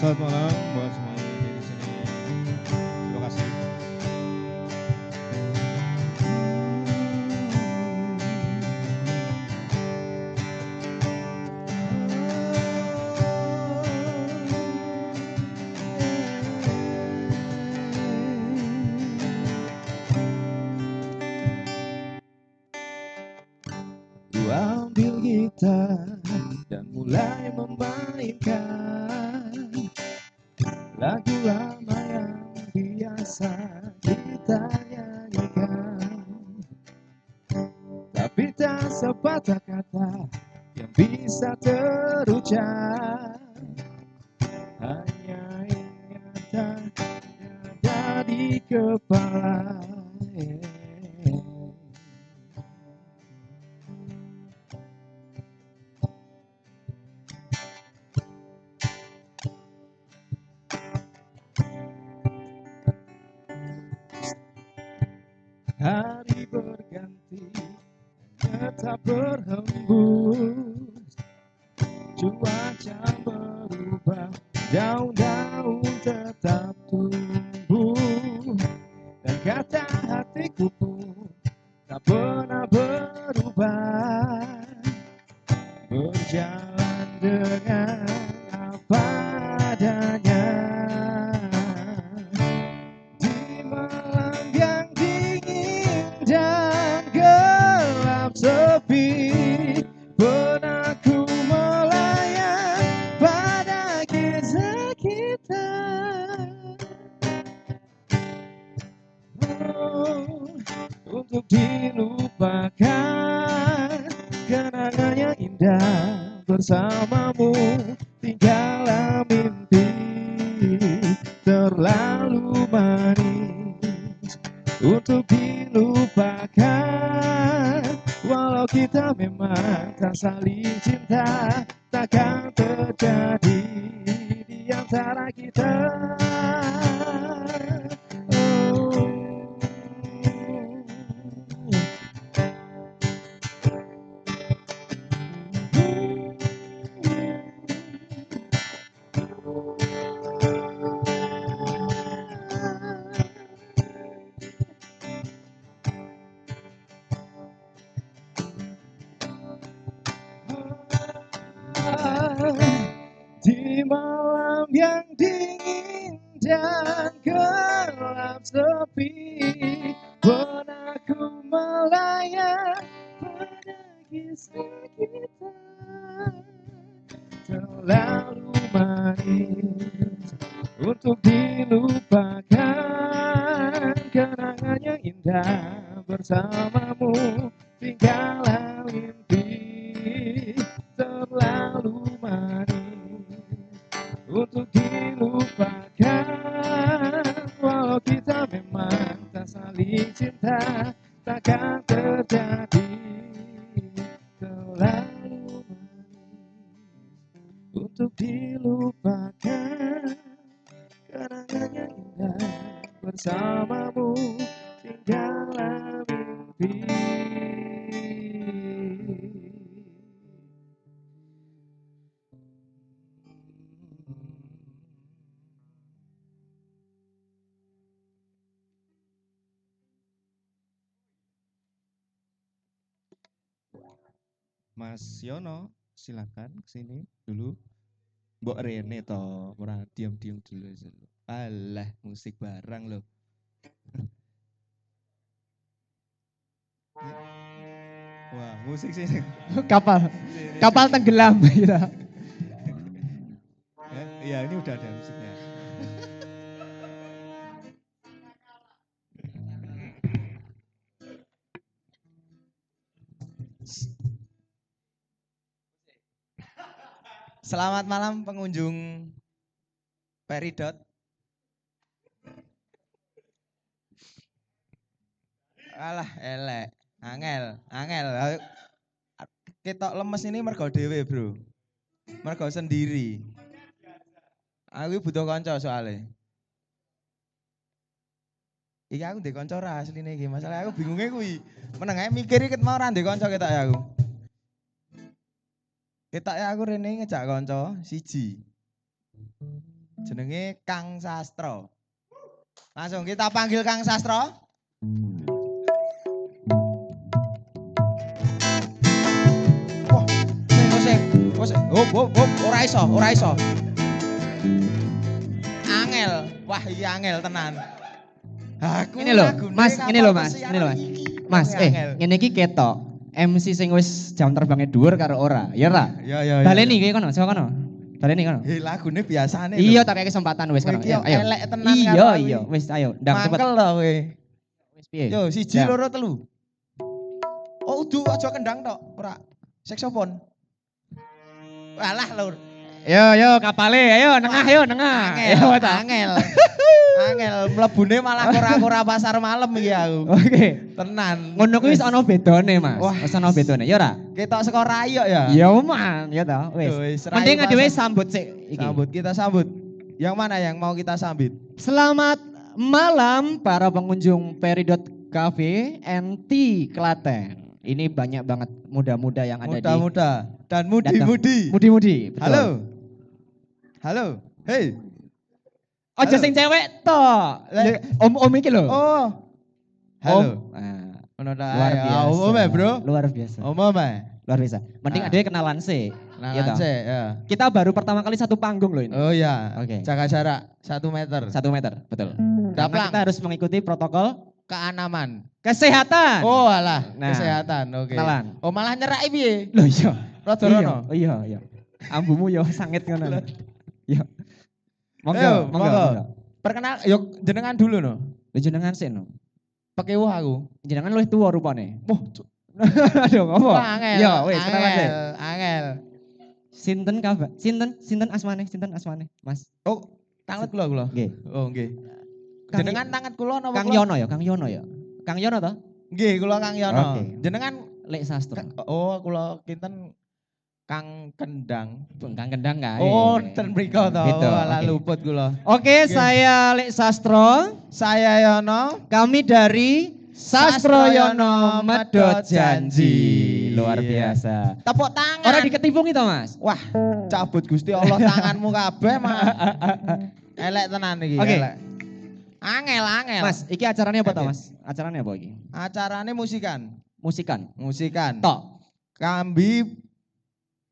Selamat memang Mas Yono, silakan ke sini dulu. Mbok Rene toh, ora diam-diam dulu aja. lo. Alah, musik barang loh. Wah, musik sini. kapal sini, kapal sini. tenggelam gitu. Ya, Iya, ini udah ada musiknya. Selamat malam pengunjung Peridot. Alah, elek. Angel, angel. Ketok lemes ini mergo dhewe, Bro. Mergo sendiri. Aku butuh kanca soalnya. Iki aku ndek kanca ra asline iki. Masalah aku bingunge kuwi. Meneng ae mikir iki mau ra ndek ketok ya aku. Ketok ya aku rene ngejak kanca siji. Jenenge Kang Sastro. Langsung kita panggil Kang Sastro. Wah, sing sing. Hop hop hop, ora iso, ora iso. Angel, wah iya angel tenan. Aku Ini lagune Mas, ini lho, Mas, ini lho, Mas. Mas, eh, ngene iki ketok. MC sing wis jam terbangnya dhuwur karo ora. Ya ora? Ya ya. ya, Baleni ya. kowe kono, saka kono. Baleni kono. Eh lagune biasane. Iya, tak kayak kesempatan wis kono. iki Ayo, yo ayo. elek tenan Iya, iya, wis ayo, ndang cepet. Mangkel lho kowe. Wis piye? Yo siji loro telu. Oh, udu aja kendang tok, ora. Saksofon. Walah lur. Yo, yo, kapale, ayo, nengah, yo, nengah. Angel, Yo, angel. angel mlebune malah kora-kora pasar malam iki aku. Oke. Tenan. Ngono kuwi wis ana bedone, Mas. Wis ana bedone, ya ora? Ketok saka rayo ya. Ya man, ya ta, wis. Mending dhewe sambut sik iki. Sambut kita sambut. Yang mana yang mau kita sambut? Selamat malam para pengunjung Peridot Cafe NT Klaten. Ini banyak banget muda-muda yang ada Muda-muda dan di mudi-mudi. Mudi-mudi, betul. Halo. Halo. Ojo Halo. sing cewek toh. Le- Om-om iki lho. Oh. Halo. Om. Nah, luar Ayo, biasa. Om ya, Bro. Luar biasa. Om ya. Luar biasa. Mending Ah. ada kenalan sih. Nah, Iya toh? sih, ya. Kita baru pertama kali satu panggung loh ini. Oh ya. Oke. Jaga jarak satu meter. Satu meter, betul. Karena Daplang. kita harus mengikuti protokol Keanaman. kesehatan. Oh alah, Nah, kesehatan. Oke. kenalan. Oh malah nyerak piye? Loh iya. Rada Iya, rono. iya, iya. Ambumu yo sangit ngono. Iya. Monggo, monggo. Perkenal, yuk jenengan dulu no. Lho jenengan sih no. Pakai wah aku. Jenengan luwih tuwa rupane. Wah, Aduh, ngopo? Angel. Yo, wis kenalan sih. angel. Sinten kabar? Sinten sinten asmane? Sinten asmane? Mas. Oh, tangan kula kula. Nggih. Oh, nggih. Jenengan tangan kula napa Kang? Yono ya, Kang Yono ya. Kang Yono toh? Nggih, kula Kang Yono. Oke. Jenengan Lek sastra. oh, kula kinten Kang Kendang. Kang Kendang kae. Oh, ten mriko to. Gitu, alah oke. luput kula. Oke, Oke. saya Lek Sastro. Saya Yono. Kami dari Sastroyono Medot Janji. Luar Iya. biasa. Tepuk tangan. Orang diketipung itu mas. Wah, cabut Gusti Allah tanganmu kabeh mah. Elek tenan iki, Oke. elek. Angel, angel. Mas, iki acaranya apa Oke. mas? Acaranya apa iki? Acarane musikan. Musikan. Musikan. Tok. Kambi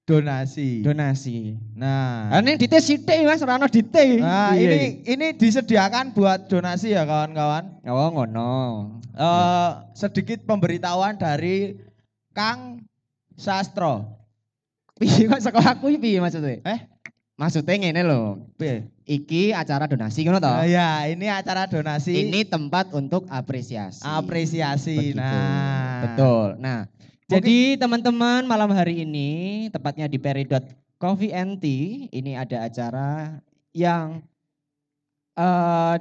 donasi. Donasi. nah. Ini dite sithik mas, ora ono dite. Nah, Iya, ini ini disediakan buat donasi ya kawan-kawan. iya. Oh, ngono. Eh sedikit pemberitahuan dari Kang Sastro. Piye kok aku iki piye maksudnya? Eh? Maksudnya ngene lho. Piye? Iki acara donasi ngono toh. Oh, ya, ini acara donasi. Ini tempat untuk apresiasi. apresiasi. Begitu. Nah. Betul. Nah, jadi teman-teman malam hari ini tepatnya di Peridot Coffee and Tea ini ada acara yang eh,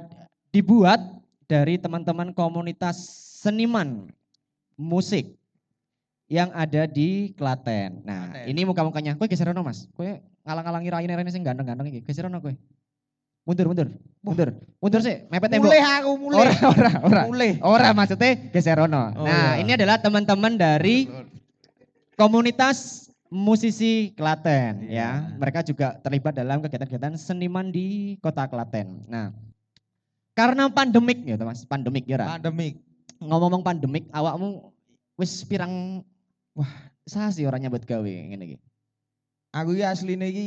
dibuat dari teman-teman komunitas seniman musik yang ada di Klaten. Nah, Klaten. ini muka-mukanya. Kowe geser ono, Mas. Kowe ngalang-alangi raine rene sing ganteng-ganteng iki. Geser ono kowe. Mundur, mundur. Mundur. Mundur sih, mepet tembok. Mulai aku mulai. Ora, ora, ora. Mulai. Ora maksudnya geser ono. Oh, nah, iya. ini adalah teman-teman dari komunitas musisi Klaten Iya. ya. Mereka juga terlibat dalam kegiatan-kegiatan seniman di Kota Klaten. Nah, karena pandemik ya, Mas, pandemik ya. Ra? Pandemik. Ngomong-ngomong pandemik, awakmu wis pirang wah, sasi orang nyambut gawe ngene iki. Aku iki asline iki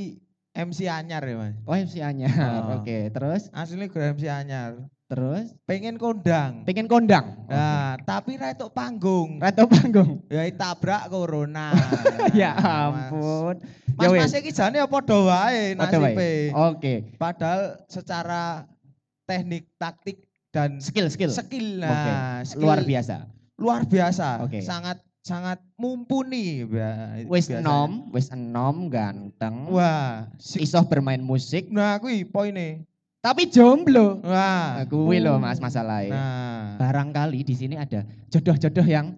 MC anyar ya, Mas. Oh, MC anyar. Oh. Oke, terus Asline gue MC anyar. terus Pengen kondang. pengen kondang. Nah, tapi ra entuk panggung. Reto panggung. Ya tabrak corona. ya ampun. Ya Mas, wis. mas iki jane ya padha wae Padha wae. nasibe. Oke. Padahal secara teknik, taktik dan Skill, skill. skill, nah, skill Luar biasa. luar biasa. Oke. Sangat sangat mumpuni. ba- Wis enom, wis enom ganteng. Wah, si- Iso bermain musik, nah kuwi poine. tapi jomblo. Wah. Nah, kuwi lho Mas masalahnya. Nah. Barangkali di sini ada jodoh-jodoh yang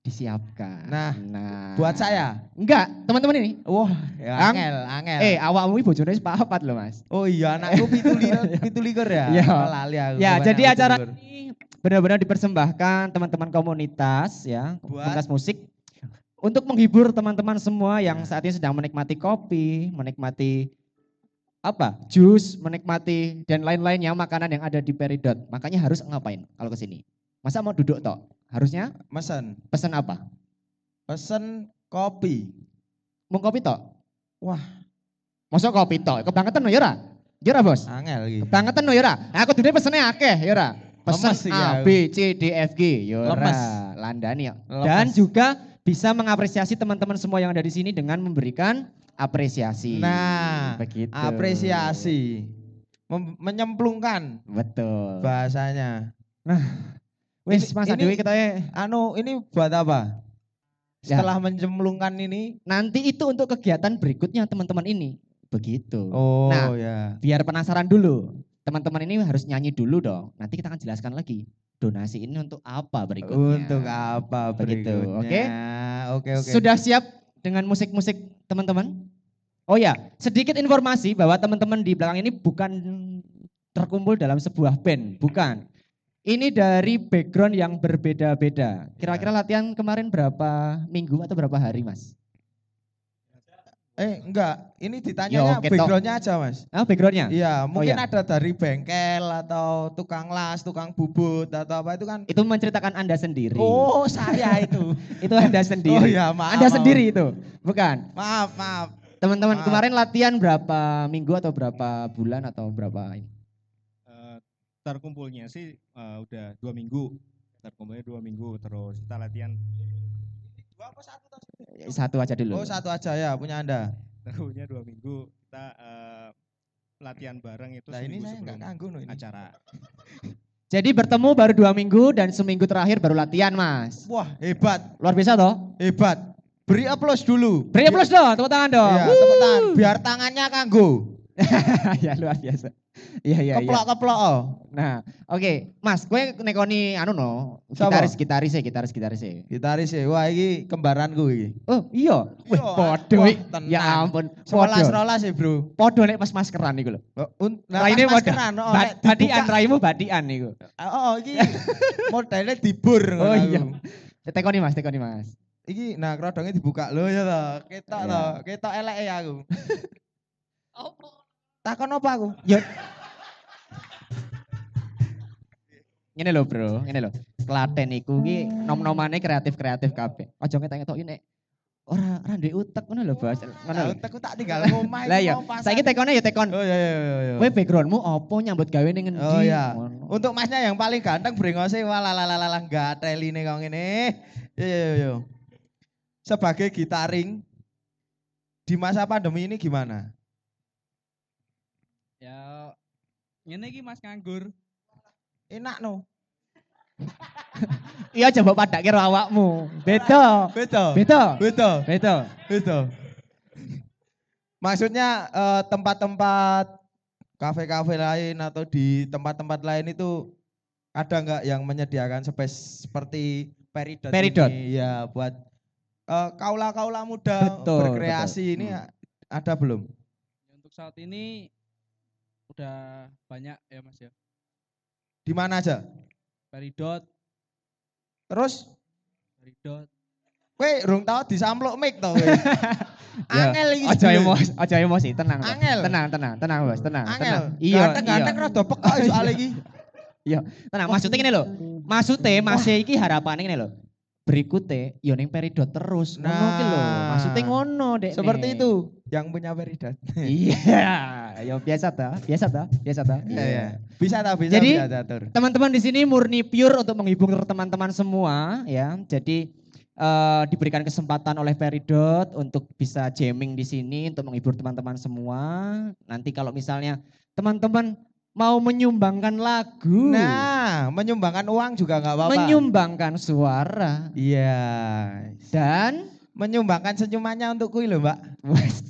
disiapkan. Nah, nah. Buat saya. Enggak, teman-teman ini. Wah, ya Ang- angel, angel. Eh, awakmu iki bojone wis papat loh, Mas. Oh iya, anakku pitu likur, pitu likur ya. Iya. Lali aku. Ya, jadi acara ini benar-benar dipersembahkan teman-teman komunitas ya, Buat- komunitas musik untuk menghibur teman-teman semua yang saat ini sedang menikmati kopi, menikmati apa jus, menikmati dan lain-lainnya makanan yang ada di Peridot. Makanya harus ngapain kalau ke sini? Masa mau duduk tok? Harusnya Mesen, pesan apa? pesen kopi. Mau kopi tok? Wah, Masa kopi tok? Kebangetan no ya ora? Ya ora, Bos? angel iki. Kebangetan no ya ora? Aku dulu pesennya akeh ya ora? Lemes iki A, aku. B, C, D, F, G. Ya ora. Lemes. Landani ya. Lemes. Dan juga bisa mengapresiasi teman-teman semua yang ada di sini dengan memberikan apresiasi. Nah, begitu. apresiasi. Mem- menyemplungkan Betul. bahasanya. Wis Ini- Mas Dewi kita Anu, ini buat apa? Ya. Setelah mencemplungkan ini. nanti itu untuk kegiatan berikutnya teman-teman ini. Begitu. Oh Nah, ya. Biar penasaran dulu. Teman-teman ini harus nyanyi dulu dong. Nanti kita akan jelaskan lagi. Donasi ini untuk apa berikutnya. Untuk apa Begitu, oke? Oke, oke. Sudah siap dengan musik-musik teman-teman? Oh ya, sedikit informasi bahwa teman-teman di belakang ini bukan terkumpul dalam sebuah band, bukan. Ini dari background yang berbeda-beda. Kira-kira latihan kemarin berapa minggu atau berapa hari, Mas? Eh, enggak. Ini Ya, ditanyanya oke, Tok. backgroundnya aja, Mas. Ah, backgroundnya? Iya, mungkin iya. ada dari bengkel atau tukang las, tukang bubut atau apa itu kan. Itu menceritakan Anda sendiri. Oh, saya itu. Itu Anda sendiri. Oh iya, maaf. Anda maaf. sendiri itu, bukan? Maaf, maaf. Teman-teman Maaf. kemarin latihan berapa minggu atau berapa bulan atau berapa ini? Eh, terkumpulnya sih eh, udah dua minggu terkumpulnya dua minggu terus kita latihan Dua apa satu? Satu aja dulu. Oh, satu aja ya punya Anda. terkumpulnya dua minggu kita eh, latihan bareng itu Nah, ini saya enggak ganggu loh ini. acara Jadi bertemu baru dua minggu dan seminggu terakhir baru latihan mas. Wah, hebat, Luar biasa toh? hebat. Beri aplaus dulu. Beri aplaus dong, tepuk tangan dong. Iya, tepuk tangan. Biar tangannya kanggo. ya luar biasa. Iya iya iya. Keplok-keplok. oh. Nah, oke, Mas, gue nekoni anu no, gitaris gitaris ya, gitaris gitaris ya. Gitaris ya. Wah, ini kembaranku iki. Oh iya, wih podo. Ya ampun, Rolas podo. rolas ya, Bro. Podo nek pas maskeran iku lho. Oh, Nah, podo. maskeran, oh, Ba- Badian, raimu badian iku. Oh, iki modelnya dibur Oh ngono iya. aku. Tekoni Mas, tekoni Mas. Iki nah kerodongnya dibuka lho ya toh. Ketok Iya. toh, ketok elek ya aku. Takon apa aku? Yo. Ngene lho, Bro. Ngene lho. Klaten iku ki nom-nomane kreatif-kreatif kabeh. Aja ngetek tok ini ora ora ndek utek ngono lho, Bos. Ngono lho. Aku tak tinggal ngomah Lah iya, saiki tekone ya tekon. Oh iya iya iya. iya. Kowe backgroundmu opo nyambut gawe ning ngendi? Oh iya. Untuk masnya yang paling ganteng brengose walalalalah enggak teline kau ngene. Yo yo, yo. Sebagai gitaring di masa pandemi ini gimana? Ya ngene iki Mas nganggur. Enak no. Iya coba padake karo awakmu. Beda. Betul. Beda. Betul. Beda. Betul. Maksudnya eh, tempat-tempat kafe-kafe lain atau di tempat-tempat lain itu ada nggak yang menyediakan space seperti Peridot, Peridot. ini? Ya buat eh, kaula-kaula muda Betul, berkreasi betul. ini Hmm. ada belum? Untuk saat ini udah banyak ya Mas ya. Di mana aja? Peridot, Terus peridot. Kowe rung tau disampluk mic to kowe. Ya, Angel iki. Aja emosi, aja emosi, tenang. Angel. Tenang, tenang, tenang, Bos, tenang. Angel. tenang. Iya, Ganteng-ganteng iya. rada pekok soal iki. Tenang, maksudnya ngene lho. Maksudnya masih iki harapane ngene lho. Berikutnya yo ning peridot terus. Ngono ki lho. Nah. Maksudnya ngono, Dek. Seperti itu yang punya Peridot. Iya, yo biasa ta, biasa ta, biasa ta. Iya, iya. Bisa tak bisa Jadi, bisa diatur. Teman-teman di sini murni pure untuk menghibur teman-teman semua ya. Jadi eh, diberikan kesempatan oleh Peridot untuk bisa jamming di sini untuk menghibur teman-teman semua. Nanti kalau misalnya teman-teman mau menyumbangkan lagu, Nah, menyumbangkan uang juga nggak apa-apa. menyumbangkan suara Iya. dan Menyumbangkan senyumannya untuk kui lho, Mbak. Wes,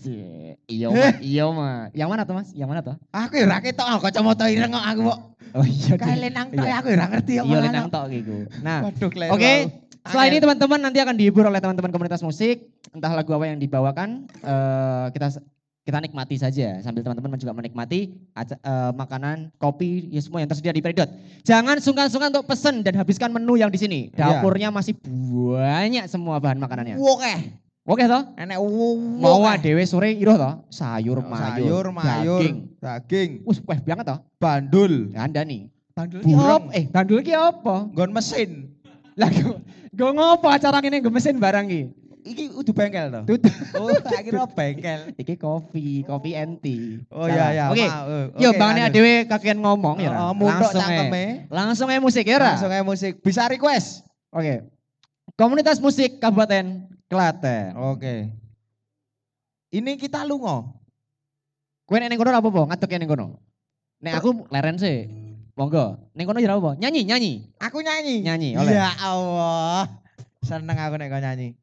iya mah, iya mah. Yang mana tuh mas? Yang mana tuh? Aku ya ora ketok ah, kacamata ireng kok aku kok. Oh iya. Deh. lenang tok Iya. ya, aku ya ora ngerti kok. Iya lenang tok gitu. Nah, Oke, aku. setelah ini teman-teman nanti akan dihibur oleh teman-teman komunitas musik. Entah lagu apa yang dibawakan, eh, kita kita nikmati saja sambil teman-teman juga menikmati eh, makanan, kopi, ya semua yang tersedia di Peridot. Jangan sungkan-sungkan untuk pesen dan habiskan menu yang di sini. Iya. Dapurnya masih banyak semua bahan makanannya. Oke. Oke toh? Enek wuwu. Mau dhewe sore iruh toh? Sayur mayur. sayur, mayur, Daging. daging, Wis weh banget toh? bandul. Anda nih. Bandul Burung. Eh, bandul ki apa? Nggon mesin. Lah gue ngopo acara ini gue mesin barang ki? Iki udah bengkel toh. Tut. Oh, akhirnya bengkel. Iki kopi, kopi enti. Oh iya iya. Oke. eh, Yo bangane adewe kakean ngomong ya. Oh, munduk Langsung ae. cangkeme. Langsung aja musik ya. Langsung aja musik. Bisa request. Oke. Komunitas musik Kabupaten Klaten. Oke. Ini kita lungo. Kowe nek ning kono apa apa? Ngadeg ning kono. Nek aku leren sih. Monggo. Ning kono ya apa? Nyanyi, nyanyi. Aku nyanyi. Nyanyi, oleh. Ya Allah. Seneng aku nek kau nyanyi.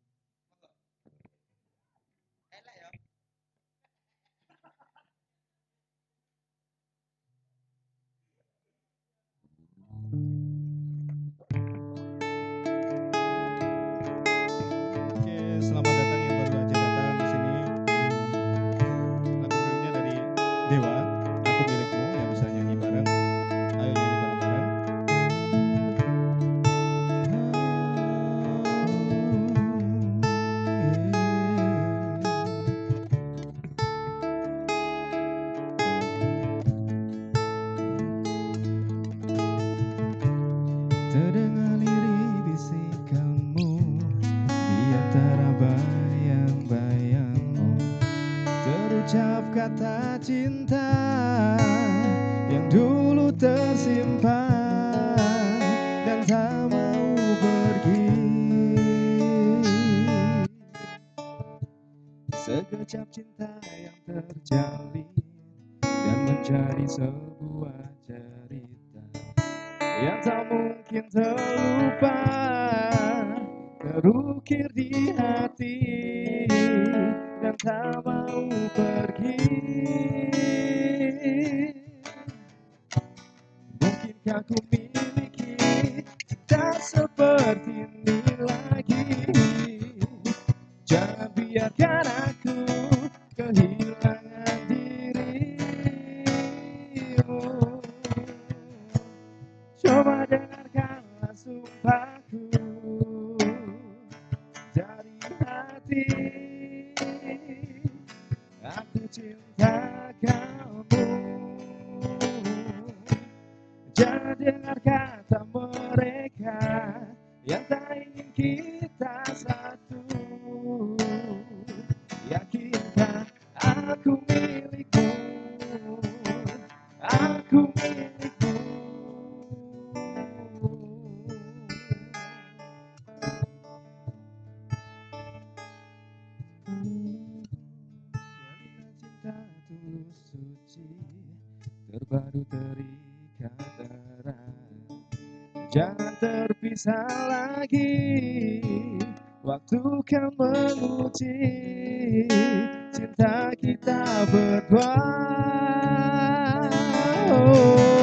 Terukir di hati dan tak mau pergi. Mungkinkah ku miliki cinta seperti ini Cinta tulus suci terbaru terikat erat jangan terpisah lagi. Waktu kan menguji cinta kita berdua oh,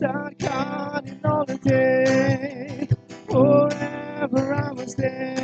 start counting all the day. Forever I was there.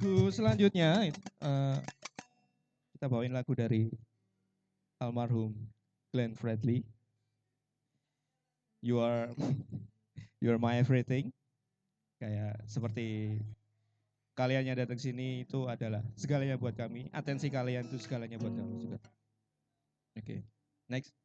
lagu selanjutnya uh, kita bawain lagu dari almarhum Glenn Fredly. You are you are my everything. Kayak seperti kalian yang datang sini itu adalah segalanya buat kami. Atensi kalian itu segalanya buat kami juga. Oke, okay. next.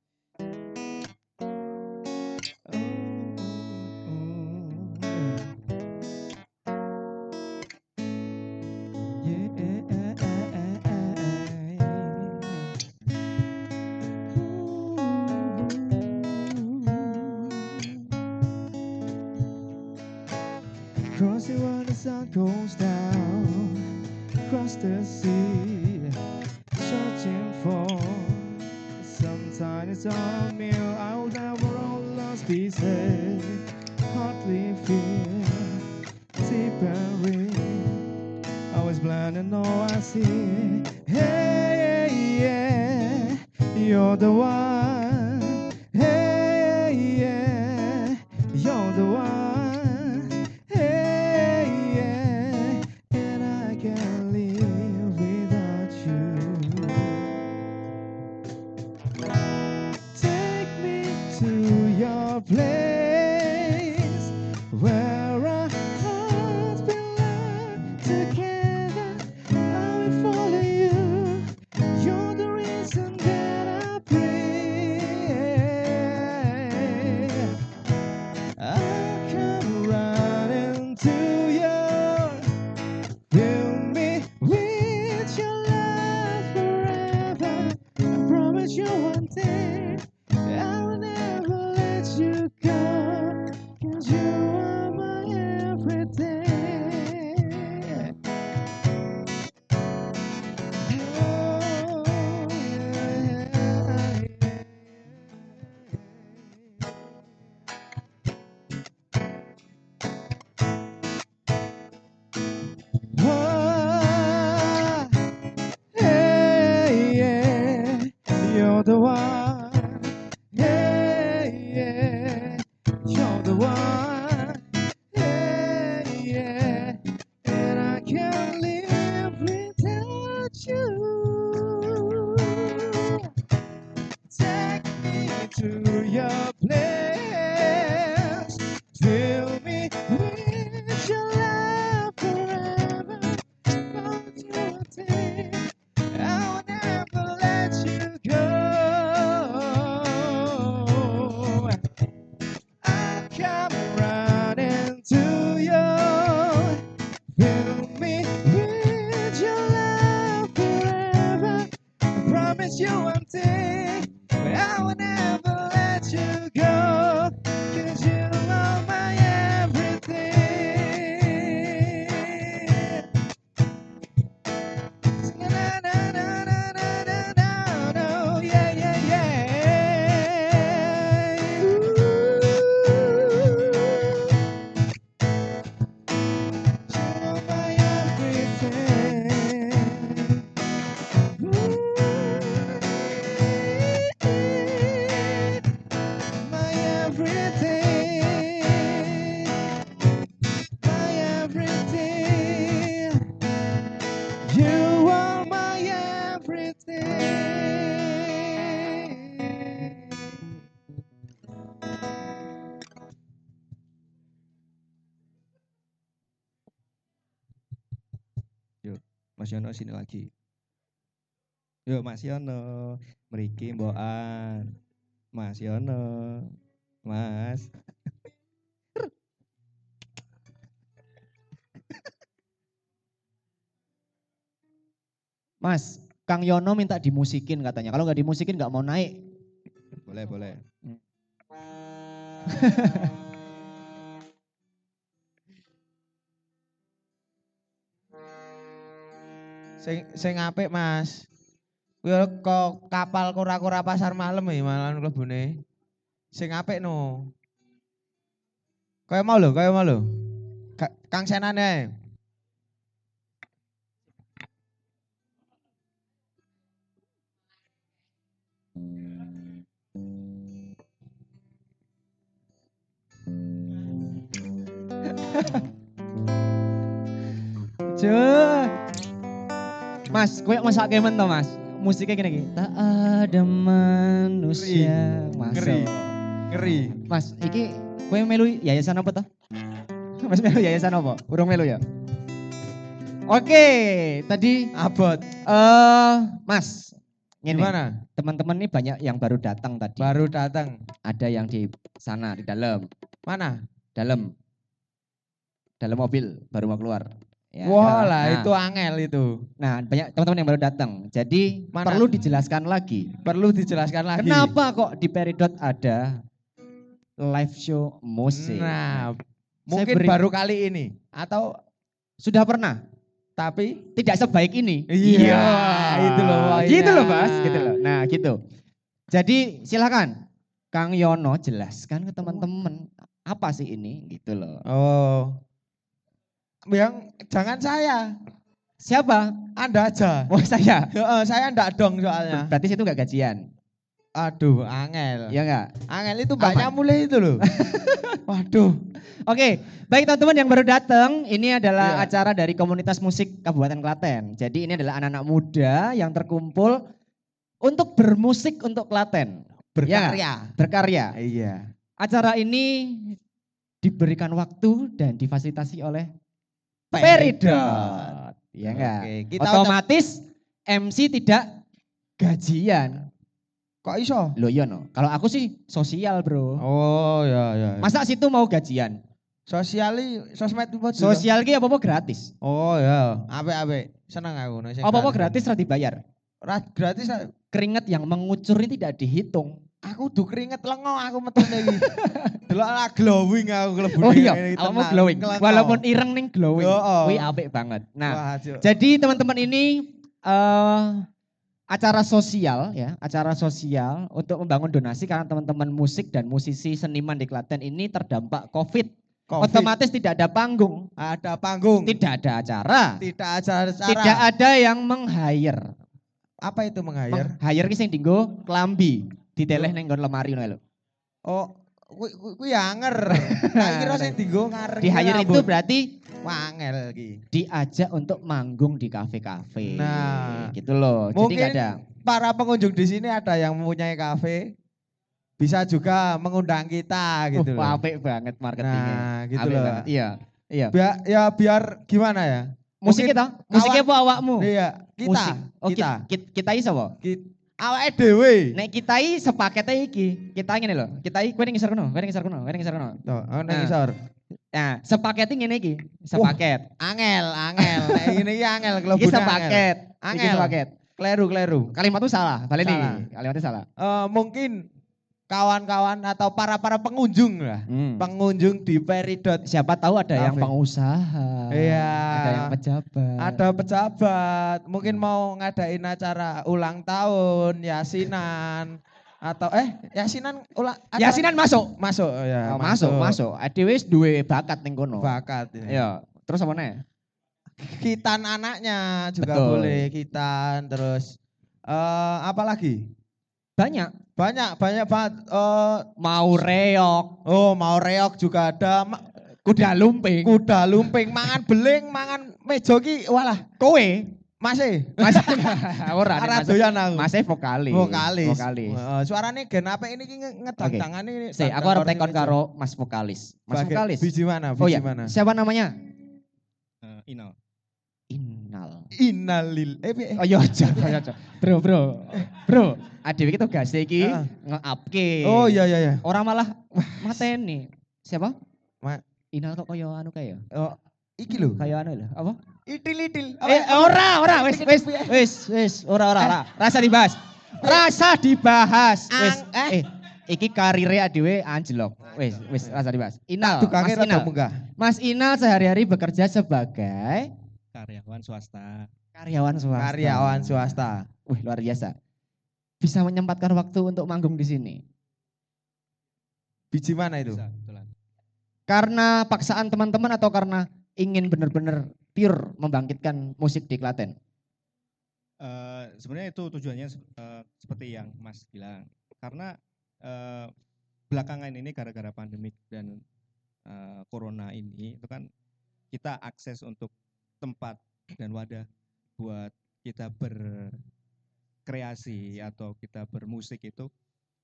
Sini lagi. Yo Mas Yono, mriki mbokan. Mas Yono. Mas. Mas, Kang Yono minta dimusikin katanya. Kalau nggak dimusikin nggak mau naik. Boleh, boleh. Sing sing apik, Mas. Kuwi kok kapal kura-kura pasar malam ya malah mlebune. Sing apik no. Kaya mau lho, kaya mau lho. Ka- Kang senane. Cuk. Mas, kowe masak kemen to, Mas? Musiknya gini gini. Tak ada manusia. Mas, ngeri. Ngeri. Mas, iki kowe melu yayasan apa toh? Mas melu yayasan apa? Urung melu ya? Oke, tadi Abot. eh Mas, Ngene, Gimana? Teman-teman ini banyak yang baru datang tadi. Baru datang. Ada yang di sana di dalam, Mana? dalam dalam mobil baru mau keluar. Ya, Wah dalam. lah Nah, itu angel itu. Nah, banyak teman-teman yang baru datang. Jadi Mana? perlu dijelaskan lagi. Perlu dijelaskan lagi. Kenapa kok di Peridot ada live show musik? Nah, mungkin beri- baru kali ini atau Sudah pernah? tapi Tidak sebaik ini. Iya, itu loh poinnya. Gitu loh, Mas. Gitu loh. Nah, gitu. Jadi silakan Kang Yono jelaskan ke teman-teman apa sih ini gitu loh. Oh. Yang jangan saya, Siapa? Anda aja. Oh, saya. Heeh, saya enggak dong soalnya. Berarti situ nggak gajian. Aduh, angel. Ya enggak? Angel itu banyak mulai itu loh. Waduh. Oke, baik teman-teman yang baru datang, ini adalah Iya. acara dari komunitas musik Kabupaten Klaten. Jadi ini adalah anak-anak muda yang terkumpul untuk bermusik untuk Klaten, Berkarya. berkarya. Iya. Acara ini diberikan waktu dan difasilitasi oleh Peridot. Peridot. Ya enggak? Oke, kita Otomatis MC tidak gajian. Kok iso? Loh iya no. Kalau aku sih sosial bro. Oh, ya ya. Masa situ mau gajian? Sosiali sosmed itu? Sosial ki apa-apa gratis. Oh ya, apik-apik. Seneng aku Apa-apa gratis. gratis ra dibayar. Ra- gratis. Keringat yang mengucur ini tidak dihitung. aku tuh keringet lengo aku metu iki. Delok lah glowing aku klebu Oh iya, awakmu glowing. Walaupun ireng ning glowing. Heeh. Kuwi apik banget. Nah, Wah, jadi teman-teman ini eh acara sosial ya, acara sosial untuk membangun donasi karena teman-teman musik dan musisi seniman di Klaten ini terdampak Covid. Covid. Otomatis tidak ada panggung, ada panggung. tidak ada acara, Tidak ada acara. tidak ada yang meng-hire. Apa itu meng-hire? Meng-hire ki sing dinggo klambi, diteleh ning nggon lemari ngono lho. Oh, kuwi kuwi- anger. Tak kira sing ngarep. Di hire itu berarti wangel iki. diajak untuk manggung di kafe-kafe. Nah. gitu loh. Jadi Mungkin ada. Para pengunjung di sini ada yang mempunyai kafe. Bisa juga mengundang kita gitu Uh, loh. apik banget marketingnya. Nah, gitu Apik loh. banget. Iya. Iya. Biar ya biar gimana ya? Musik kita, musiknya apa awakmu? Iya, kita. Musik. Oh, kita. kita. Kita iso apa? Kita. Awake dhewe. Nek kita i sepaket ae iki. Kita ngene lho. Kita i kowe ning ngisor kono, kowe ning ngisor kono, kowe ning ngisor kono. Tuh, oh, nang Nah. ngisor. Nah, sepaket ngene iki. Sepaket. Angel, angel. Nek ini iki angel Iki kelebune angel. sepaket. Iki Angel. sepaket. Kleru, kleru. Kalimat itu salah, balik nih. Kalimatnya salah. Eh, mungkin kawan-kawan atau para-para pengunjung lah. Hmm. Pengunjung di Peridot. Siapa tahu ada yang pengusaha. Iya. Ada yang pejabat. Ada pejabat, mungkin mau ngadain acara ulang tahun, yasinan atau eh yasinan ulang Yasinan masuk. masuk ya Oh, masuk, masuk. Wis duwe bakat ning kono. bakat ini. Iya. Terus apa nih? Kitan anaknya juga Betul. boleh kitan terus eh apa lagi? Banyak. Banyak banyak banget eh, Mau reok, oh mau reok juga ada Ma- kuda lumping. kuda lumping mangan beling mangan mejo ki walah Kowe masih Mas ora nek ora Mas. doyan aku Mas vokalis. vokalis Vokalis. Heeh, suarane gen apik ini ki Oke. ngedang-dangane Si, aku harus tekon karo Mas vokalis. Mas Bagai- vokalis. Biji mana? Oh Biji ya, mana? siapa namanya? Eh, Inal. Innal. Innalil. Eh, piye? Oh iya aja, aja, aja. Bro, bro. Bro, adewe iki tugas iki Heeh. nge-upke. Oh iya iya iya. Orang malah wah mateni. Siapa? Ma- Inal kok kaya anu kaya? Oh, iki lho. Kaya anu lho, apa? Itil-itil. Eh, ora, ora, wis, wis, wis, wis, ora, ora, ora. Rasa dibahas. Rasa dibahas. Wis, eh. eh, iki karire adewe anjlok. Wis, wis, rasa dibahas. Inal, Tukangnya Mas Inal. Mas Inal sehari-hari bekerja sebagai Karyawan swasta. karyawan swasta. Karyawan swasta. Wih, luar biasa. Bisa menyempatkan waktu untuk manggung di sini. Biji mana itu? Bisa. Karena paksaan teman-teman atau karena ingin benar-benar pure membangkitkan musik di Klaten? Eh, sebenarnya itu tujuannya eh, seperti yang Mas bilang karena eh, belakangan ini gara-gara pandemik dan eh, corona ini itu kan kita akses untuk tempat dan wadah buat kita berkreasi atau kita bermusik itu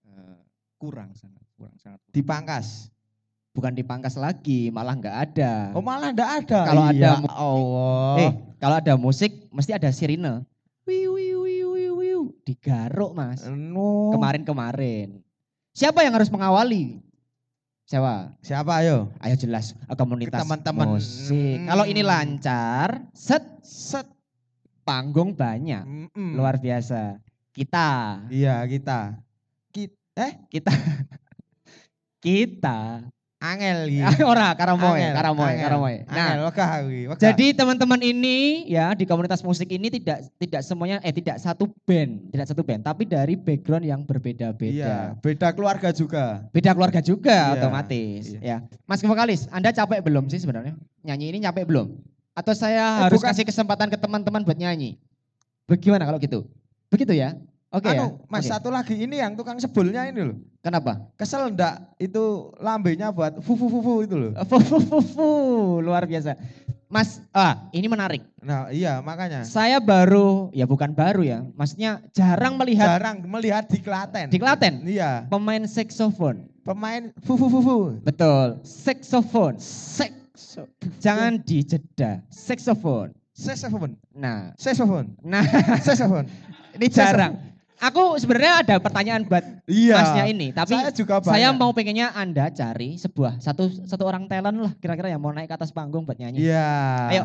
eh, kurang sangat kurang sangat kurang. Dipangkas. Bukan dipangkas lagi, malah nggak ada. Oh malah ndak ada. Kalau Iya, ada mu- Allah. Eh, kalau ada musik mesti ada sirine. Wiu, wiu, wiu, wiu, wiu. digaruk, Mas. No. Kemarin-kemarin. Siapa yang harus mengawali? Siapa? Siapa ayo? Ayo jelas eh, komunitas Teman-teman. musik. Hmm. Kalau ini lancar, set Set. Panggung banyak. Mm-mm. Luar biasa. Kita, Iya, kita. Kita eh kita kita angel iki. ora karamoy, Angel, karamoy, angel, karamoy. Nah, jadi teman-teman ini ya di komunitas musik ini tidak tidak semuanya eh tidak satu band, tidak satu band, tapi dari background yang iya, berbeda-beda. beda keluarga juga. Beda keluarga juga Iya, otomatis iya. ya. Mas vokalis, Anda capek belum sih sebenarnya? Nyanyi ini capek belum? Atau saya Eh, harus bukan. kasih kesempatan ke teman-teman buat nyanyi? Bagaimana kalau gitu? Begitu ya? Oke ya. anu, Mas Oke. satu lagi ini yang tukang sebelnya ini loh. Kenapa? Kesel ndak itu lambenya buat fu fu fu fu itu loh. Fu, fu, fu, fu. luar biasa. Mas, ah ini menarik. Nah, iya makanya. Saya baru, ya bukan baru ya, maksudnya jarang melihat Jarang melihat di Klaten. di Klaten Iya, pemain saksofon. pemain fu fu fu fu. Betul, saksofon. Jangan dijeda, saksofon. Saxophone, Nah, saxophone, nah saxophone. ini jarang. Aku sebenarnya ada pertanyaan buat Iya. masnya ini, tapi saya juga banyak. saya mau pengennya Anda cari sebuah satu satu orang talent lah kira-kira yang mau naik ke atas panggung buat nyanyi. Iya. Ayo.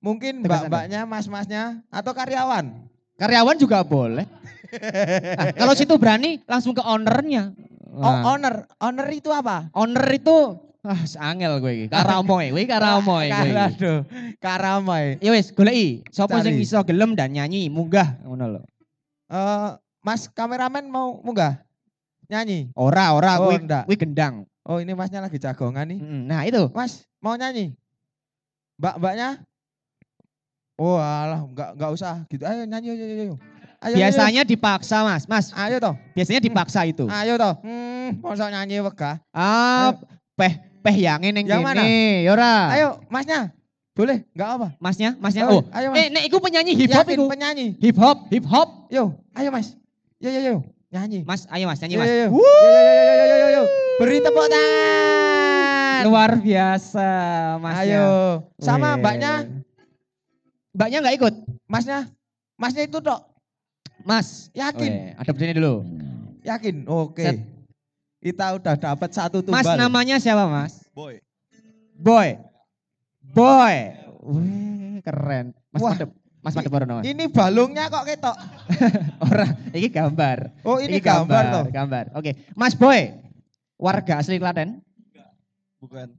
Mungkin mbak-mbaknya, mas-masnya, atau karyawan. Karyawan juga boleh. Nah, kalau situ berani langsung ke ownernya. Oh, Nah, owner. Owner itu apa? owner itu ah angel gue iki. Karamoy, kowe karamoy kowe. Aduh, karamai. Ya wis, goleki sapa sing iso gelem dan nyanyi, munggah ngono lho. Eh, mas kameramen mau munggah? Nyanyi? Ora, ora Oh, kuwi kuwi gendang. Oh ini masnya lagi jagongan nih. Nah, itu. Mas, mau nyanyi? Mbak-mbaknya? Oh alah, enggak, enggak usah gitu. Ayo nyanyi, ayo, ayo, ayo. Ayo, Biasanya dipaksa, Mas. Mas, Ayo, ayo toh, biasanya dipaksa itu. ayo toh. Hmm, masa nyanyi wegah. Ah, peh peh yang ning kene, ya ora. Ayo, masnya. Boleh, enggak apa. Masnya, masnya. Oh, ayo mas. eh nek iku penyanyi hip hop Yakin iku. penyanyi. Hip hop, hip hop. Yo, ayo mas. Yo, yo, yo. Nyanyi. Mas, ayo Mas, nyanyi Mas. yo, yo. Yo, yo, yo, yo, yo. Beri tepuk tangan. Luar biasa, Masnya. Ayo. Sama mbaknya. Mbaknya nggak ikut? Masnya. Masnya itu dok. Mas. Yakin. Weh, ada sini dulu. Yakin. Oke. Set. Kita udah dapat satu tumbal. Mas namanya siapa Mas? Boy. Boy. Boy. Wih, keren. Mas Wah. Madep. Mas Madep Barono, Mas. Ini balungnya kok ketok. Ora, ini gambar. Oh ini gambar toh. Gambar. Oke. Mas Boy. Warga asli Klaten? Bukan.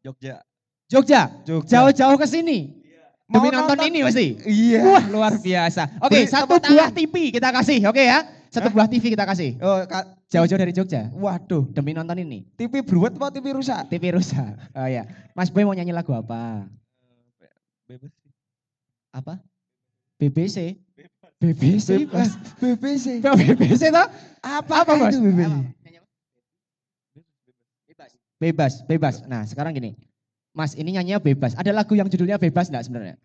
Jogja. Jogja. Jogja. Jauh-jauh ke sini. Mau Demi nonton, nonton? ini pasti. Iya. Wah, luar biasa. Oke, Beri satu buah. TV kita kasih, oke ya? Satu buah TV kita kasih. Oh, ka- Jauh-jauh dari Jogja. waduh. Demi nonton ini. TV beruat apa TV rusak? TV rusak. Oh ya. Mas Boy mau nyanyi lagu apa? Bebas. Apa? BBC. BBC. Mas. BBC. BBC toh? Apa, Apa, Bos? itu BBC? Bebas, bebas. Nah, sekarang gini. Mas, ini nyanyinya bebas. Ada lagu yang judulnya bebas enggak sebenarnya?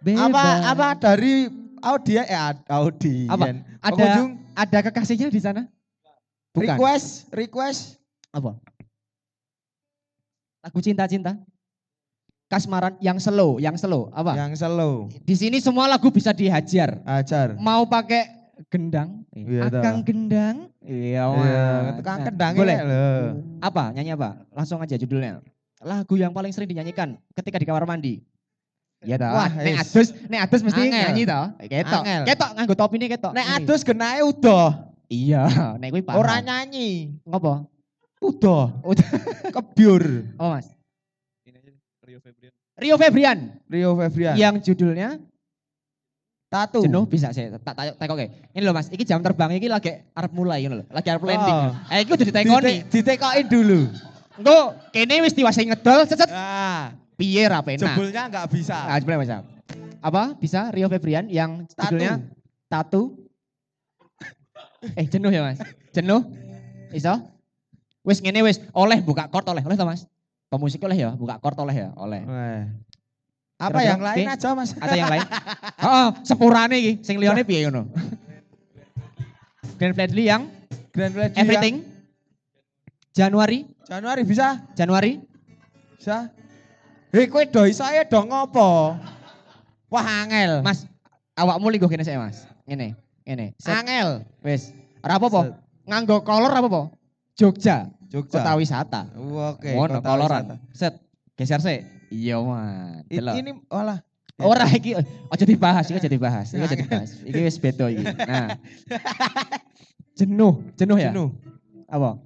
Bebas. Apa apa dari audien eh ad- audien. Apa? Ada Pengunjung ada kekasihnya di sana? Bukan. request request Apa? Lagu cinta-cinta? Kasmaran yang slow, yang slow. Apa? yang slow. Di sini semua lagu bisa dihajar. Ajar. Mau pakai gendang? Iya, Akang dah. gendang? Iya, Iya, Mas. tukang Nah, kendang Boleh. ya. Apa? Nyanyi apa? Langsung aja judulnya. Lagu yang paling sering dinyanyikan ketika di kamar mandi. Ya toh. Wah, nek adus, nek adus mesti Angel. nyanyi toh. Ketok. Angel. Ketok nganggo topi ini ketok. Nek Ini. adus genae udah. Iya, nek kuwi paham. Ora nyanyi. ngopo? Udah. Udah. Kebyur. Oh, Mas. Ini aja Rio Febrian. Rio Febrian Rio Febrian. yang judulnya Tatu. jenuh bisa saya tak tak tak oke. Ini loh Mas, iki jam terbang iki lagi arep mulai ngono lho. Lagi arep landing. Oh. Eh iki udah ditekoni. Dite- Ditekokin dulu. Engko kene wis diwasai ngedol set Ah, piye ra penak. jebulnya nggak bisa. Ah, jebule Mas. Apa? Bisa Rio Febrian yang Tatu. judulnya Tatu. eh jenuh ya Mas? Jenuh? Iso? Wis ngene wis oleh buka chord oleh, oleh to Mas? Pemusik oleh ya, buka chord oleh ya, oleh. Weh. Apa yang lain aja mas? Atau yang lain? Heeh, sepurane iki, sing liyane piye ngono. Glenn Fredly yang Grand Lady Everything. Januari, yang Januari bisa? Januari. Bisa? Hei kowe do iso ae do ngopo? Wah angel. Mas, awakmu linggo kene saya Mas. Ngene, Ini. Set. Angel. Wis. Ora apa-apa. Nganggo kolor apa apa? Jogja, Jogja. kota wisata. Oke, Ngono kota koloran. wisata. Set. Geser sih. Iya, Man. Delok. Ini olah. Ora iki aja dibahas, iki aja dibahas, iki aja dibahas. Iki wis beda iki. Nah. Jenuh, jenuh ya? Jenuh. Apa?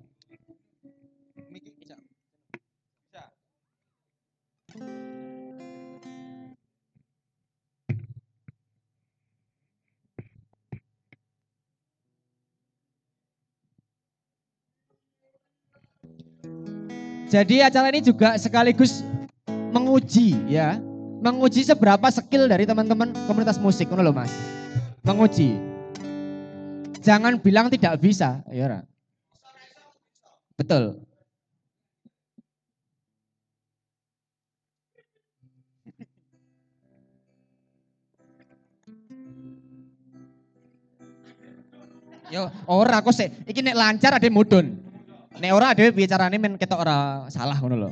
Jadi acara ini juga sekaligus menguji ya, menguji seberapa skill dari teman-teman komunitas musik, ngono loh Mas. Menguji. Jangan bilang tidak bisa, ya ora. Betul. Yo, ora kok. Iki nek lancar ade mudun. Nek ora ade bicarane men ketok ora salah ngono lho.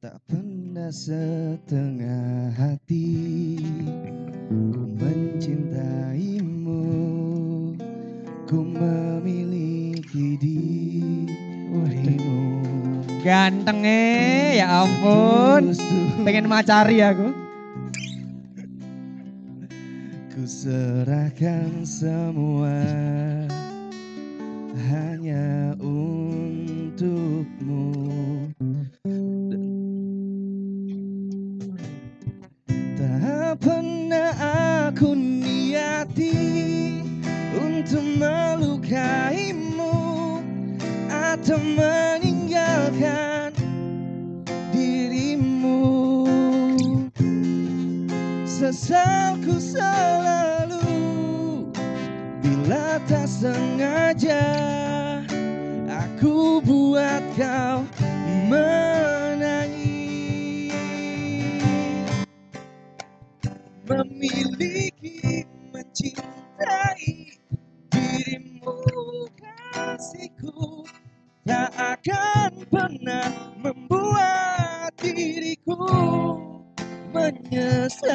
Tak pernah setengah hati Ku mencintaimu Ku memiliki dirimu Gantenge ya ampun. Pengen macari aku. Ku serahkan semua Hanya untukmu Tak pernah aku niati Untuk melukaimu Atau meninggalkan dirimu. Sesalku selalu Bila tak sengaja Aku buat kau menangis. Memiliki, mencintai dirimu kasihku Tak akan pernah membuat diriku menyesal.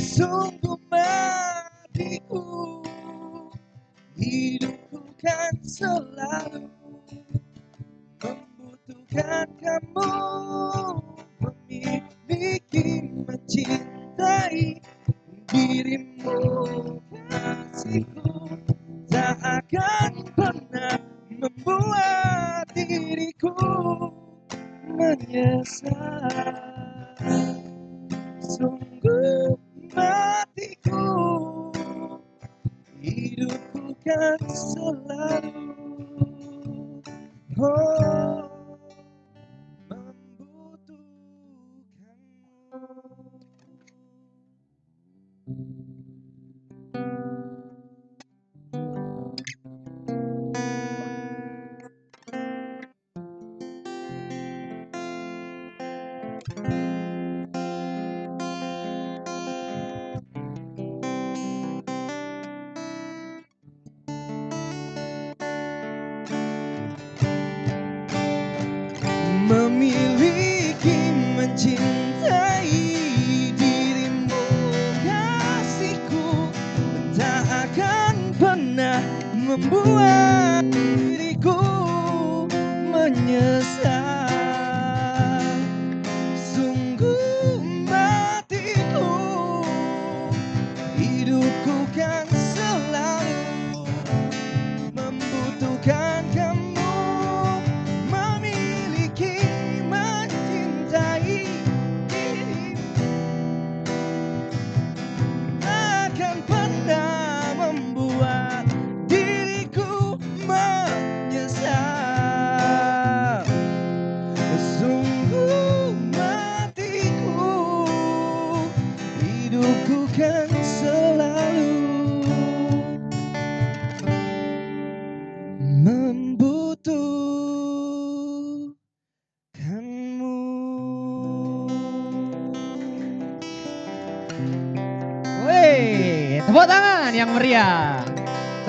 Sungguh matiku Hidupku kan selalu Membutuhkan kamu Memiliki, mencintai dirimu kasihku Tak akan pernah membuat diriku menyesal. Sungguh matiku. Hidupku kan selalu. Oh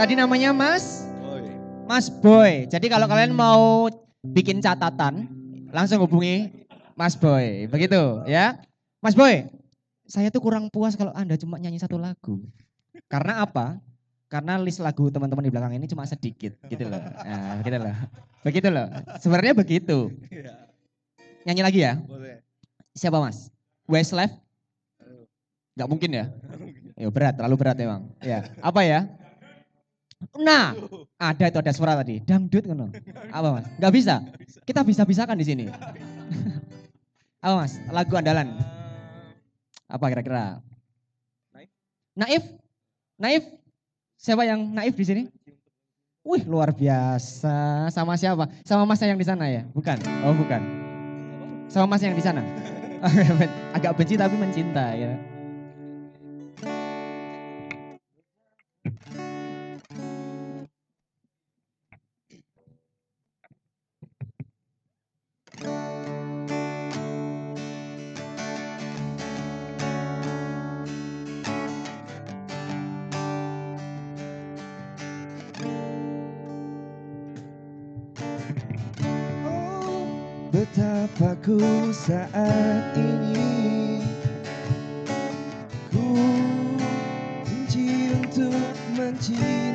Tadi namanya Mas Mas Boy. Jadi kalau kalian mau bikin catatan, langsung hubungi Mas Boy. Begitu ya. Mas Boy, saya tuh kurang puas kalau Anda cuma nyanyi satu lagu. Karena apa? Karena list lagu teman-teman di belakang ini cuma sedikit gitu loh. Nah, begitu loh. Begitu loh. Sebenarnya begitu. Nyanyi lagi ya. Siapa Mas? Westlife? Gak mungkin ya? Ya berat, terlalu berat emang. Ya, apa ya? Nah, ada itu ada suara tadi. Dangdut kan? Apa Mas? Gak bisa. Kita bisa-bisakan di sini. apa Mas? Lagu andalan. Apa kira-kira? Naif? Naif? Siapa yang naif di sini? Wih, luar biasa. Sama siapa? Sama Mas yang di sana ya? Bukan. Oh, bukan. Sama Mas yang di sana. Agak benci tapi mencinta ya. Betapa ku saat ini Ku benci untuk mencinta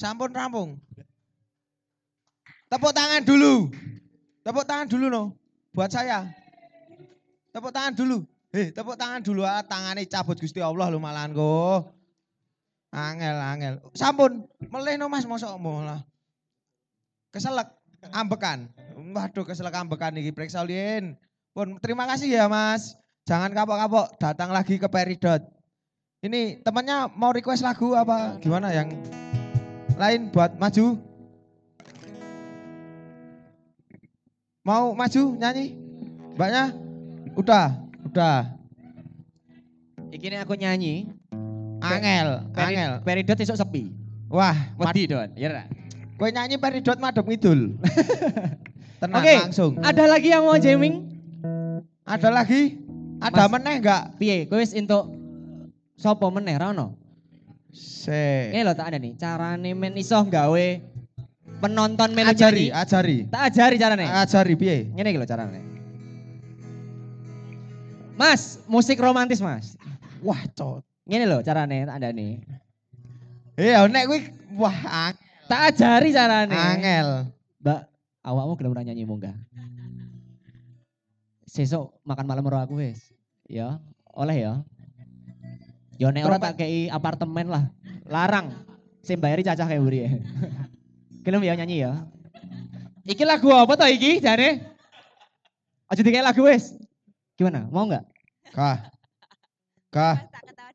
Sampun rampung. Tepuk tangan dulu. Tepuk tangan dulu no. Buat saya. Tepuk tangan dulu. Hei, tepuk tangan dulu. Ah, tangannya cabut Gusti Allah lu malahan ko. Angel, angel. Sampun. Melih no mas, mosok lah. Keselek, ambekan. Waduh, keselek ambekan iki periksa ulin. Pun, terima kasih ya mas. Jangan kapok-kapok, datang lagi ke Peridot. Ini temannya mau request lagu apa gimana yang lain buat maju? Mau maju nyanyi? Mbaknya? Udah, udah. Iki aku nyanyi, Angel, peri- angel. Peridot esuk sepi. Wah, Wedi don, ya kowe nyanyi peridot madhep ngidul. Tenang Oke. langsung. Ada lagi yang mau jamming? Ada lagi? Ada Mas- meneh enggak? Piye? Kowe wis entuk sapa meneh ra ono? Se. Ini lho tak ada nih, carane men iso gawe penonton melu Ajari, nyanyi. ajari. Tak ajari carane. Ajari piye? Ngene iki lho carane. Mas, musik romantis, Mas. Wah, cot. Ngene lho carane tak ada nih. Eh, nek kuwi wah Tak ajari carane. angel. Mbak, awakmu gelem ora nyanyi munggah. Sesuk makan malam karo aku wis. Ya, oleh ya. Ya nek ora tak kei apartemen lah. Larang. Sing bayari cacah kayak buri ya. Gelem ya nyanyi ya. Iki lagu apa toh iki jane? Aja dikei lagu wis. Gimana? Mau nggak? Kah. Kah.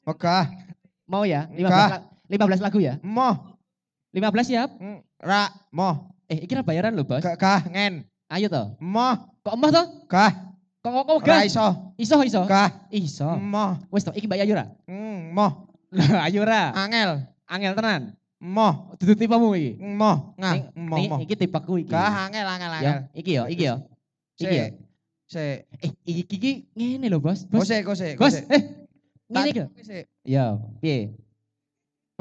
Mekah. Mau ya? 15, Enggak. la- 15 lagu ya? Moh. 15 siap? Mm, Ra, moh. Eh, iki ra bayaran lho, Bos. Kah, kah, ngen. Ayo toh. Moh. Kok emoh toh? Kah. Kok kok kok gak? iso. Iso iso. Kah. Iso. Moh. Wis toh, iki Mbak Ayu ra? Mm, moh. Lah, ayo ra. Angel. Angel tenan. Moh. Dudu tipemu iki. Moh. Ngah. Moh, moh. Iki tipeku iki. Kah, angel, angel, angel. Iki ya, iki ya. Iki ya. Se. Eh, iki iki ngene lho, Bos. Bos, kose, kose. Bos, eh. Ngene iki. Ya, piye?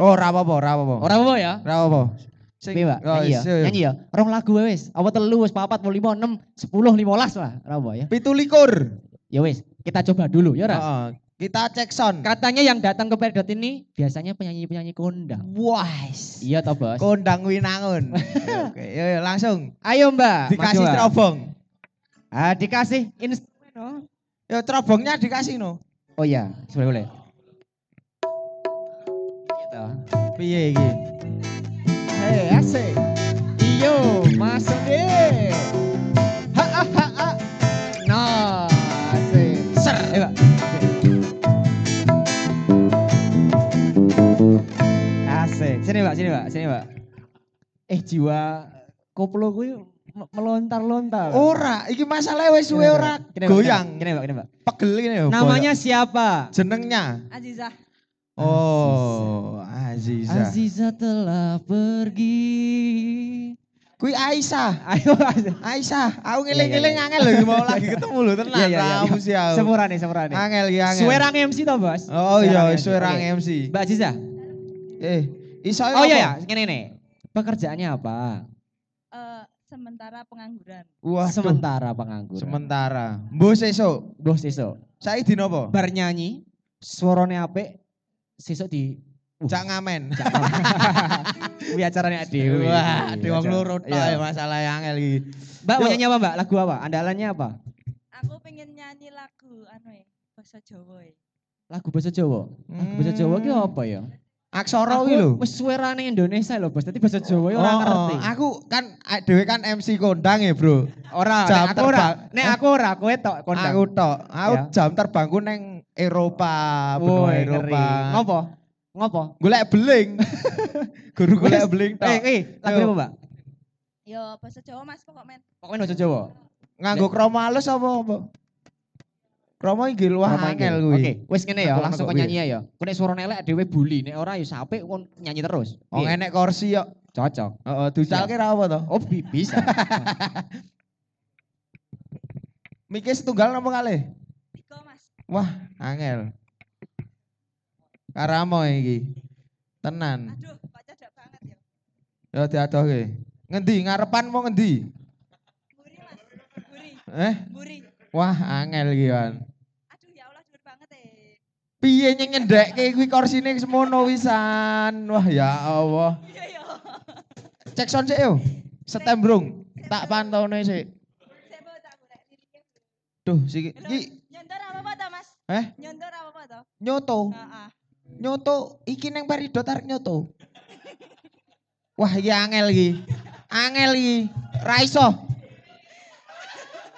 Oh, ra apa-apa, ra apa-apa. Ora apa ya? Ra apa-apa. Sing- Piye, Mbak? oh, Nyanyi ya. yo, yo. Nyanyi ya. Rong lagu wae wis. Apa telu wis papat, lima, enam, sepuluh, limolas lah. Ora apa ya. Pitu likur. Ya wis, kita coba dulu ya, Ras. Heeh. Kita cek sound. Katanya yang datang ke Peridot ini biasanya penyanyi-penyanyi kondang. Wah. Iya toh, Bos? Kondang winangun. Oke, yo, yo, langsung. Ayo, Mbak. Dikasih maju, terobong. Ah, dikasih instrumen. oh. Yo, terobongnya dikasih no. Oh iya, boleh boleh. Piye iki? Hei, asik. Iyo, masuk deh. Ha ha ha ha. Nah, asik. Ser. Eh, Pak. Asik. Sini, Pak, sini, Pak, sini, Pak. Eh, jiwa koplo kuwi me- melontar-lontar. Ora, iki masalah wis suwe ora goyang. Gini, Pak, gini, Pak. Pegel yo. Namanya siapa? jenengnya. Azizah. Oh, Aziza. Aziza telah pergi. Kui Aisyah. Ayo, Aziza. Aisyah, aku Iya, iya, ngiling-ngiling iya. angel lho mau lagi ketemu lho tenan. Iya, iya, iya. Kamu sih aku. Semurane, semurane. Angel iki angel. Suwerang MC toh, Bos? Oh iya, MC. suwerang Oke. MC. Mbak Aziza. Eh, iso Oh iya ya, ngene nih. Pekerjaannya apa? Eh, sementara pengangguran. Wah, Sementara pengangguran. Sementara. Mbok sesuk. Bos sesuk. Saiki dino apa? Bar nyanyi, suarane apik, sesuk di Uh. Jak ngamen. Kuwi acarane dhewe. Wah, di wong loro tok iya. ya masalah yang angel iki. Mbak mau nyanyi apa, Mbak? Lagu apa? Andalannya apa? Aku pengen nyanyi lagu anu ya, bahasa Jawa ya. Lagu bahasa Jawa. Lagu bahasa Jawa ki apa ya? Aksara kuwi lho. Wis suwerane Indonesia lho, Bos. Dadi bahasa Jawa ya ora Oh, oh, ngerti. aku kan a- dhewe kan MC kondang ya, Bro. Ora, jam nek aku ora. terbang. Nek aku ora, kowe tok kondang. Aku tok. Aku Ya. jam terbangku neng Eropa, benua. Eropa. Ngopo? Ngopo? Golek beling. Guru golek beling tok. Eh, eh, lagu apa, Mbak? Yo bahasa Jawa Mas pokok men. Pokoknya bahasa Jawa. Nganggo kromo halus apa apa? Kromo iki iki? angel kuwi. Oke, wis ngene ya, langsung nyanyi ya. Kau nek suara elek dhewe bully, nek ora ya sampe kon nyanyi terus. Oh Piye? enek kursi yo. Cocok. Heeh, ducalke ra apa to? Oh, bi- bisa. Miki setunggal napa kalih? Tiga Mas. Wah, angel. Karamo iki. Tenan. Aduh, kok cedak banget ya. Ya diadohke. Ngendi? Ngarepan mau ngendi? Buri Mas. Buri. Eh? Buri. Wah, angel iki kan. Aduh ya Allah dhuwur banget eh. Piye nyeng ngendekke kuwi kursine semono wisan. Wah, ya Allah. Iya ya. Cek sound sik yo. Setembrung. Tak pantone sik. Duh, siki iki Nyontor apa-apa toh Mas? Eh? Nyontor apa-apa toh? nyoto. Heeh. Nyoto iki neng peridot arek nyoto. Wah, iki angel iki. Angel iki. Ra iso.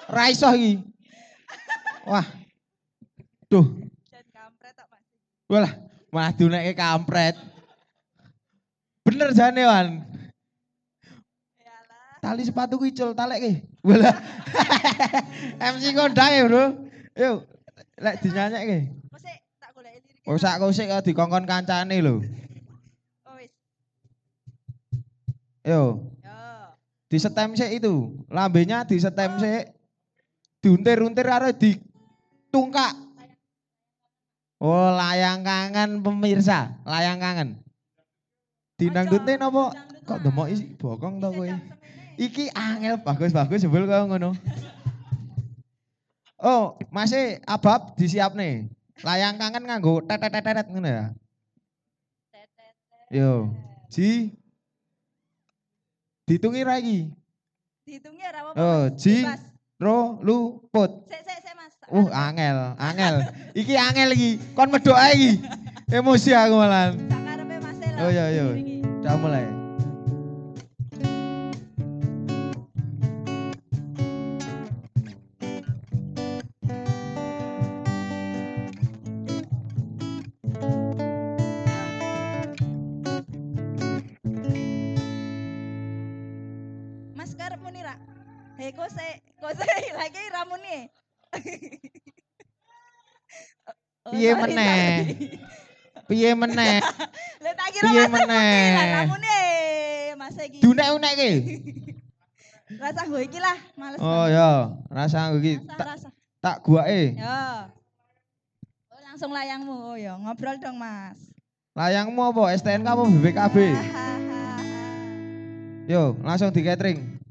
Ra iso iki. Wah. Duh, Dan kampret Mas. walah malah diunekke kampret. Bener jane Wan. Tali sepatu icul talek Walah. MC ya, Bro. Yuk, lek dinyanyekke. Kok sik tak golek lirik Oh sak kusik kok dikongkon kancane lho. Oh wis. Yo, Yo. di setem sik itu. Lambenya di setem sik. Diuntir-untir karo ditungkak. Oh, layang kangen pemirsa, layang kangen. Dinangdutin apa? Kok demok isi bokong to kowe? Iki angel bagus-bagus jebul kau ngono. Oh, masih abab disiap nih. Layang kangen nganggo tetet-tetet ngono ya. Yo, Ji. Ditungi lagi. Dihitungi ora apa-apa. Oh. Ji. Ro, lu, put. Sik sik sik Mas. Uh, angel, angel. Iki angel iki. Kon medok ae iki. Emosi aku malah. Tak karepe Mas. Oh, iya, iya. Iki. Udah mulai. Piye meneh? Piye meneh? Lah tak kira Piye meneh? ramune. Mas iki. Dunek-unek ki. Rasa nggo iki lah, males. Oh ya, rasa aku iki Rasa tak guake. Ya. Oh, langsung layangmu. Oh ya, ngobrol dong, Mas. Layangmu apa? STNK apa BBKB? Yo, langsung di catering.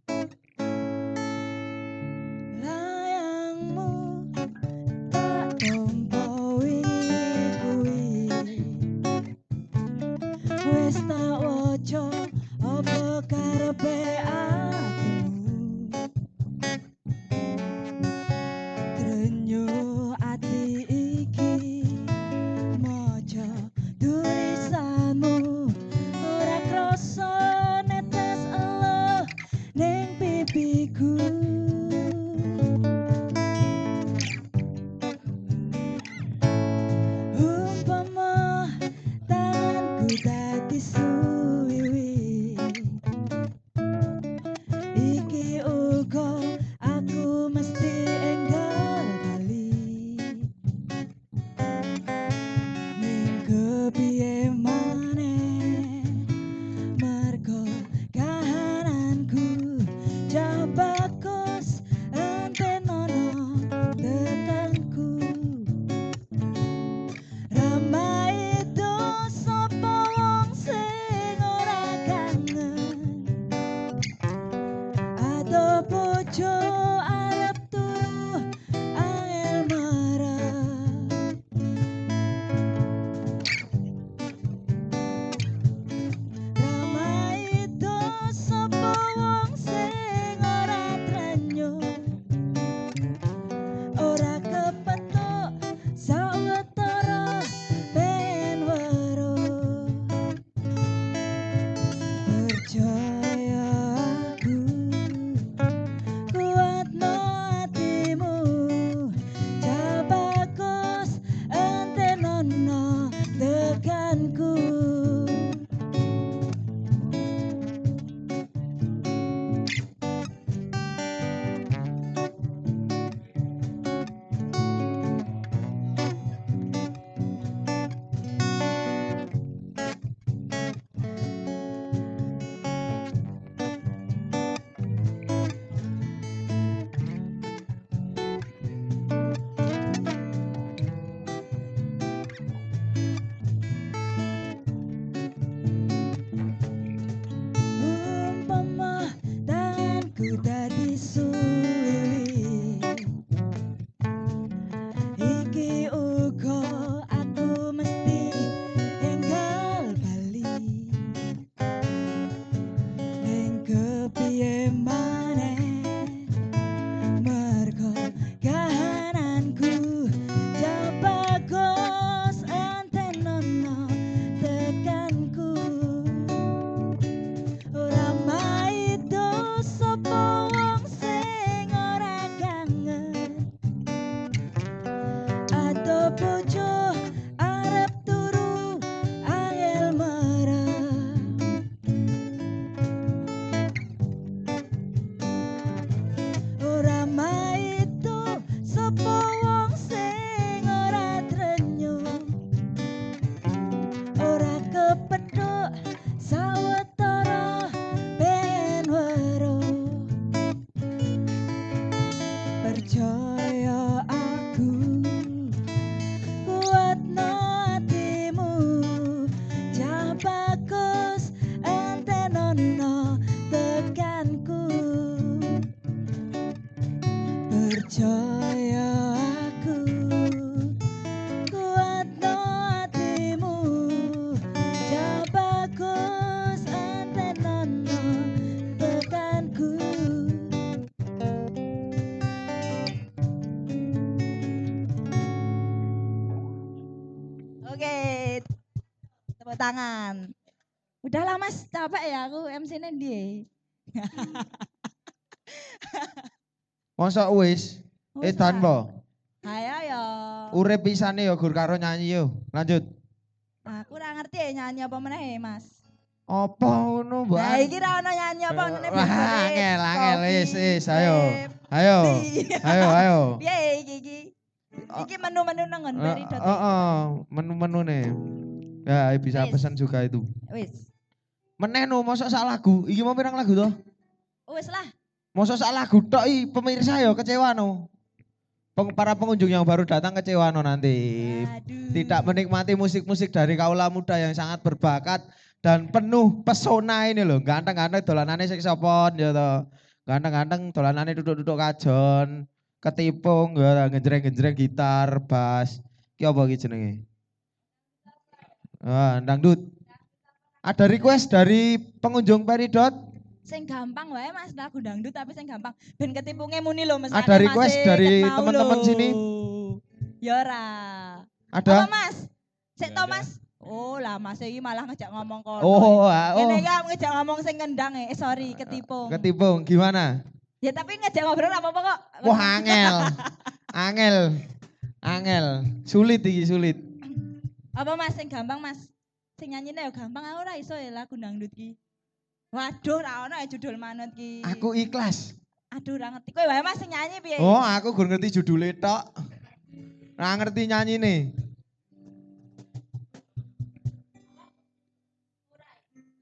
Masa wis edan po. Ayo ya. Urip pisane ya gur karo nyanyi yo. Lanjut. Aku ora ngerti ya nyanyi apa meneh Mas. Apa ngono, Mbak? Nah, iki ra ono nyanyi apa. Wah, Bebek, angel, angel, wis, wis, ayo. Ayo. Ayo, ayo. Piye iki iki? Iki menu-menu nang nggon Eh, Peridot. eh, eh, menu-menu nih. Ya, bisa pesan juga itu. Wis. Meneh no, mosok sak lagu. Iki mau pirang lagu toh? Wis lah. Mosok sak lagu tok i, pemirsa yo kecewa no. Peng- para pengunjung yang baru datang kecewa no nanti. Aduh. Tidak menikmati musik-musik dari kaula muda yang sangat berbakat dan penuh pesona ini loh. Ganteng-ganteng dolanane seksopon ya toh. Ganteng-ganteng dolanane duduk-duduk kajon, ketipung genjreng-genjreng gitar, bass. Ki apa ki jenenge? Ah, dangdut. Ada request dari pengunjung Peridot? Sing gampang wae Mas lagu dangdut tapi sing gampang. Ben ketipunge muni lho Mas. Ada request dari teman-teman sini? Ya ora. Ada? Apa Mas? Sik to Mas. Oh lah Mas iki malah ngejak ngomong kono. Oh, ah, oh. Ini kan ngejak ngomong sing kendang eh Eh, sorry ketipung. Ketipung gimana? ya tapi ngejak ngobrol apa apa kok. Wah, angel. angel. Angel. Sulit iki, sulit. Apa Mas sing gampang Mas? Sing nyanyine ya gampang aku ora iso ya lagu dangdut ki. Waduh ra ono ya judul manut ki. Aku ikhlas. Aduh ora ngerti. Kowe wae Mas sing nyanyi piye? Oh, aku gur ngerti judulnya tok. Ora ngerti nyanyi nih.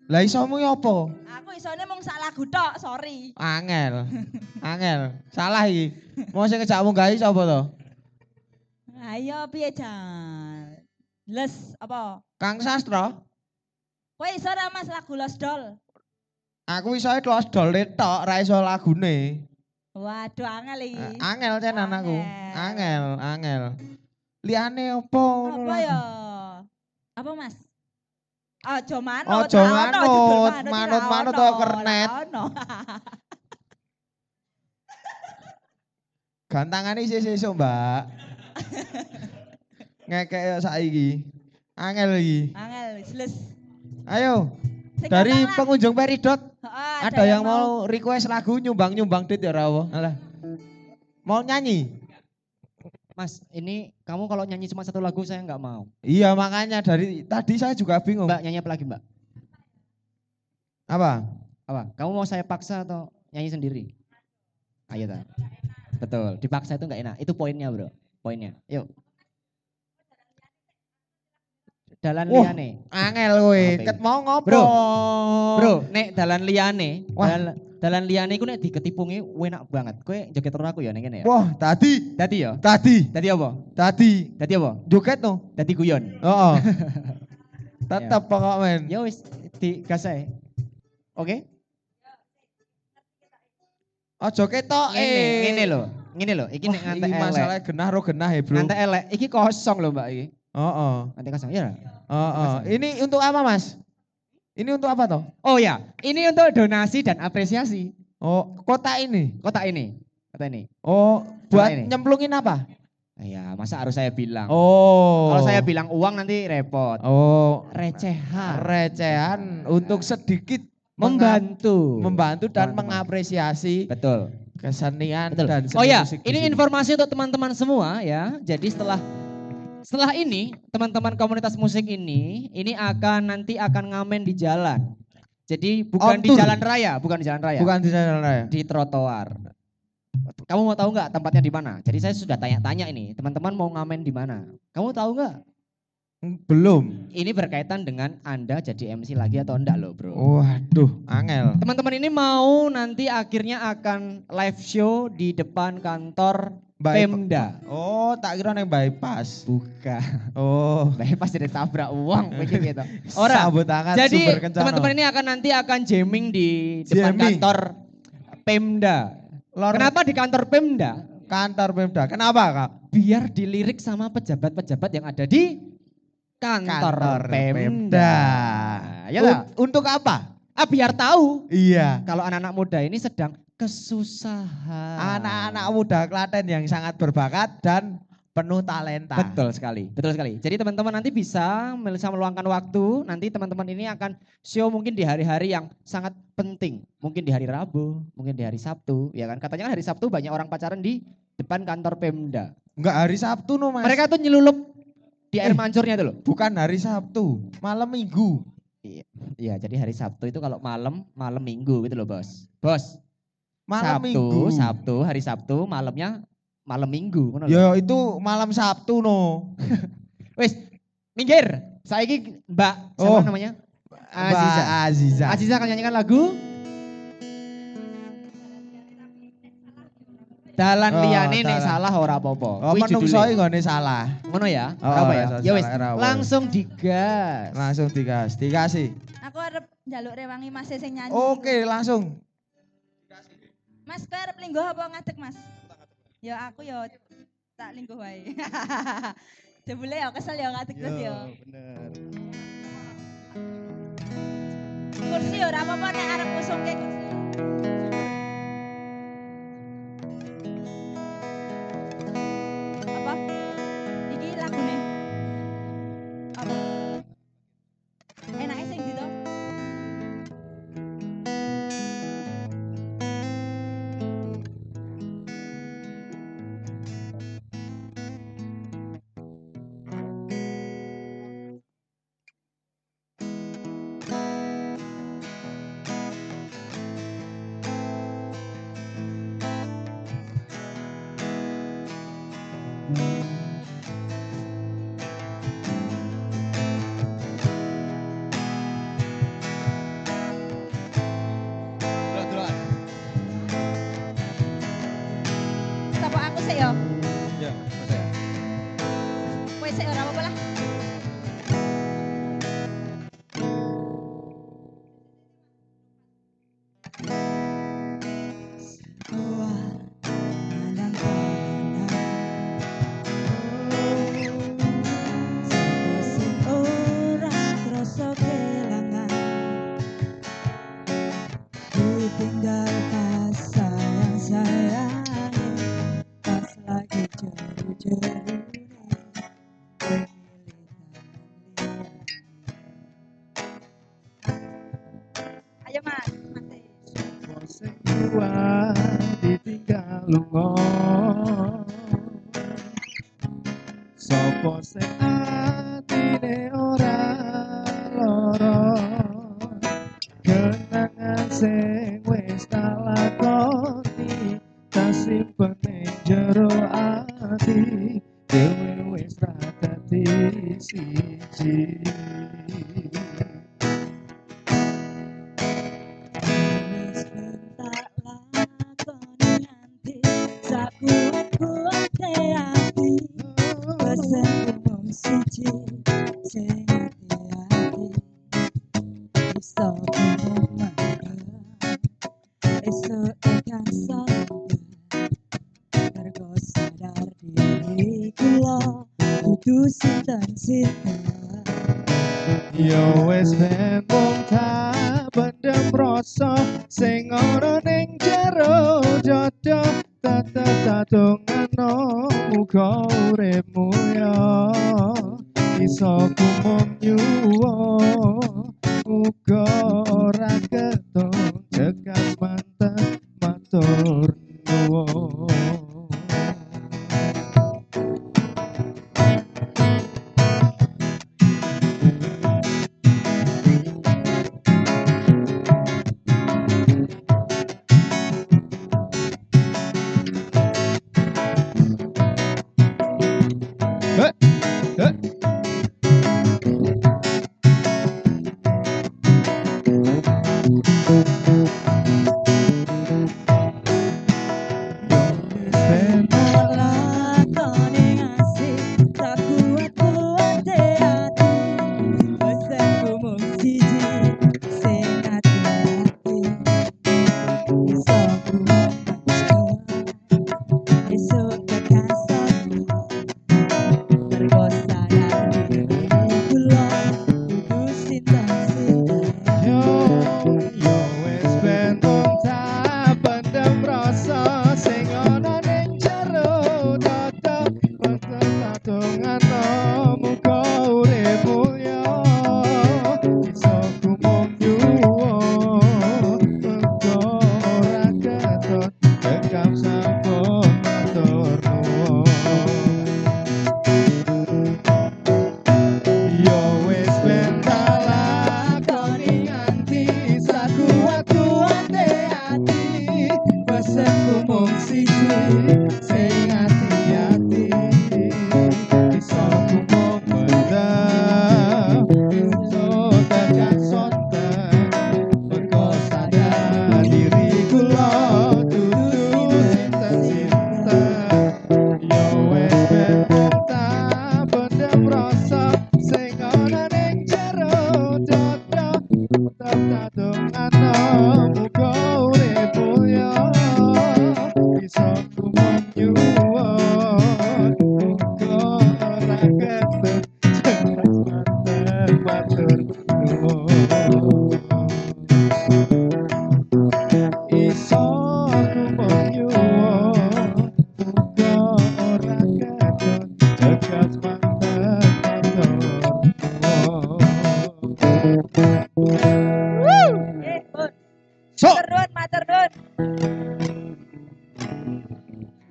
Lah isomu ya apa? Aku isone mung sak lagu tok, sorry. Angel. Angel. Salah iki. Mau sing ngejakmu gawe sapa to? Ayo piye jan? Les apa? Kang Sastra. Kowe iso ora Mas lagu Los Dol? Aku iso close dol tok, ra iso lagune. Waduh angel iki. Eh, Angel tenan aku. Angel. Angel. Liane opo ngono Apa ya? Apa Mas? Ojo manut. Judul manut, manut-manut to kernet. Gantangane isih sesuk, Mbak. Ngekek saiki. Angel iki. Angel les. Ayo, dari pengunjung Peridot Heeh, ada, yang mau request lagu nyumbang-nyumbang dit ya Rawo. Alah. Mau nyanyi? Mas, ini kamu kalau nyanyi cuma satu lagu saya nggak mau. Iya, makanya dari tadi saya juga bingung. Mbak nyanyi apa lagi Mbak? Apa? Apa? Kamu mau saya paksa atau nyanyi sendiri? Ayo ta. Betul, dipaksa itu nggak enak. Itu poinnya bro, poinnya. Yuk. Dalan Wah, liane. Angel kowe, ket mau ngopo? Bro, Bro, nek dalan liane, Wah. dalan, dalan liane iku nek diketipungi enak banget. Kowe joget terus aku ya ning kene ya. Wah, tadi, Dadi ya. tadi, Dadi apa? tadi. Dadi apa? Joget no. Dadi guyon. Heeh. Tetep pokok men. Ya wis di gas ae. Oke? Ojo ketok Ngene, eh. ngene lho. Ngene lho, iki nek ngantek elek. masalah genah ro genah ya, Bro. Ngantek elek, iki kosong lho Mbak iki. Heeh. Ngantek kosong. Iya. nggak? Heeh. Ini untuk apa, Mas? Ini untuk apa toh? Oh ya, ini untuk donasi dan apresiasi. Oh, kota ini. Kotak ini. Kotak ini. Oh, buat ini. nyemplungin apa? Ya, masa harus saya bilang? Oh. Kalau saya bilang uang nanti repot. Oh, Recehan. recehan untuk sedikit Membantu. membantu dan Teman-teman. mengapresiasi Betul. kesenian Betul. dan seni Oh ya, musik ini informasi untuk teman-teman semua ya. Jadi setelah setelah ini teman-teman komunitas musik ini ini akan nanti akan ngamen di jalan. Jadi bukan On di tour. jalan raya, bukan di jalan raya. Bukan di jalan raya. Di trotoar. Kamu mau tahu nggak tempatnya di mana? Jadi saya sudah tanya-tanya ini, teman-teman mau ngamen di mana? Kamu tahu nggak? Belum. Ini berkaitan dengan Anda jadi MC lagi atau enggak loh, Bro. Waduh, angel. Teman-teman ini mau nanti akhirnya akan live show di depan kantor Bypa- Pemda. Oh, tak kira yang bypass. Bukan. Oh. Bypass jadi tabrak uang begitu gitu. Ora. Sambut tangan Jadi teman-teman ini akan nanti akan jamming di depan Jamming. kantor Pemda. Lor- Kenapa di kantor Pemda? kantor Pemda. Kenapa, Kak? Biar dilirik sama pejabat-pejabat yang ada di kantor, Pemda. Ya Un- lah. untuk apa? Ah, biar tahu Iya. kalau anak-anak muda ini sedang kesusahan. Anak-anak muda Klaten yang sangat berbakat dan penuh talenta. Betul sekali, betul sekali. Jadi teman-teman nanti bisa bisa meluangkan waktu. Nanti teman-teman ini akan show mungkin di hari-hari yang sangat penting. Mungkin di hari Rabu, mungkin di hari Sabtu, ya kan? Katanya kan hari Sabtu banyak orang pacaran di depan kantor Pemda. Enggak hari Sabtu no mas. Mereka tuh nyelulup di air Eh. mancurnya tuh loh. Bukan hari Sabtu, malam minggu. Iya, jadi hari Sabtu itu kalau malam, malam Minggu gitu loh, Bos. Bos, Malam Sabtu, minggu. Sabtu, hari Sabtu, malamnya malam Minggu. ngono lho. Ya itu malam Sabtu no. Wis, minggir. Saiki Mbak, siapa Oh. namanya? Aziza. Mbak Aziza. Aziza akan nyanyikan lagu Dalan Oh, liyane nek salah ora apa-apa. Oh Kuwi menungso judulnya. nggone salah. Ngono ya? Oh, apa ya? Ya wis, langsung digas. Langsung digas, dikasih. Aku arep njaluk rewangi Mas sing nyanyi. Oke langsung. Mas arep lingguh apa ngadeg, Mas? Ya aku ya tak lingguh wae. Jebule ya kesel ya ngadeg terus ya. bener. Kursi ya ora apa-apa nek arep ngusungke kursi. Apa? Iki lagune. Sapa Kudu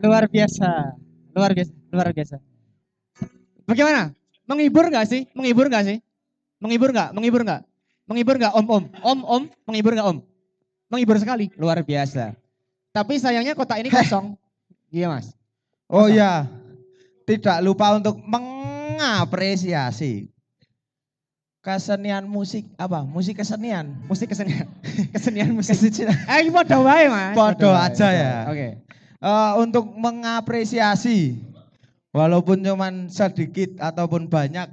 Luar biasa. Luar biasa. Luar biasa. Bagaimana? Menghibur nggak sih? Menghibur nggak sih? Menghibur nggak? Menghibur nggak? Menghibur nggak om om? Om om? Menghibur nggak om? Menghibur sekali. Luar biasa. Tapi sayangnya kotak ini kosong. Iya mas. Oh ya, tidak lupa untuk mengapresiasi kesenian musik apa? Musik kesenian. Musik kesenian. Kesenian musik. Kesenian. Eh, ini podo wae mas. Podo aja ya. Oke. Eh, untuk mengapresiasi walaupun cuman sedikit ataupun banyak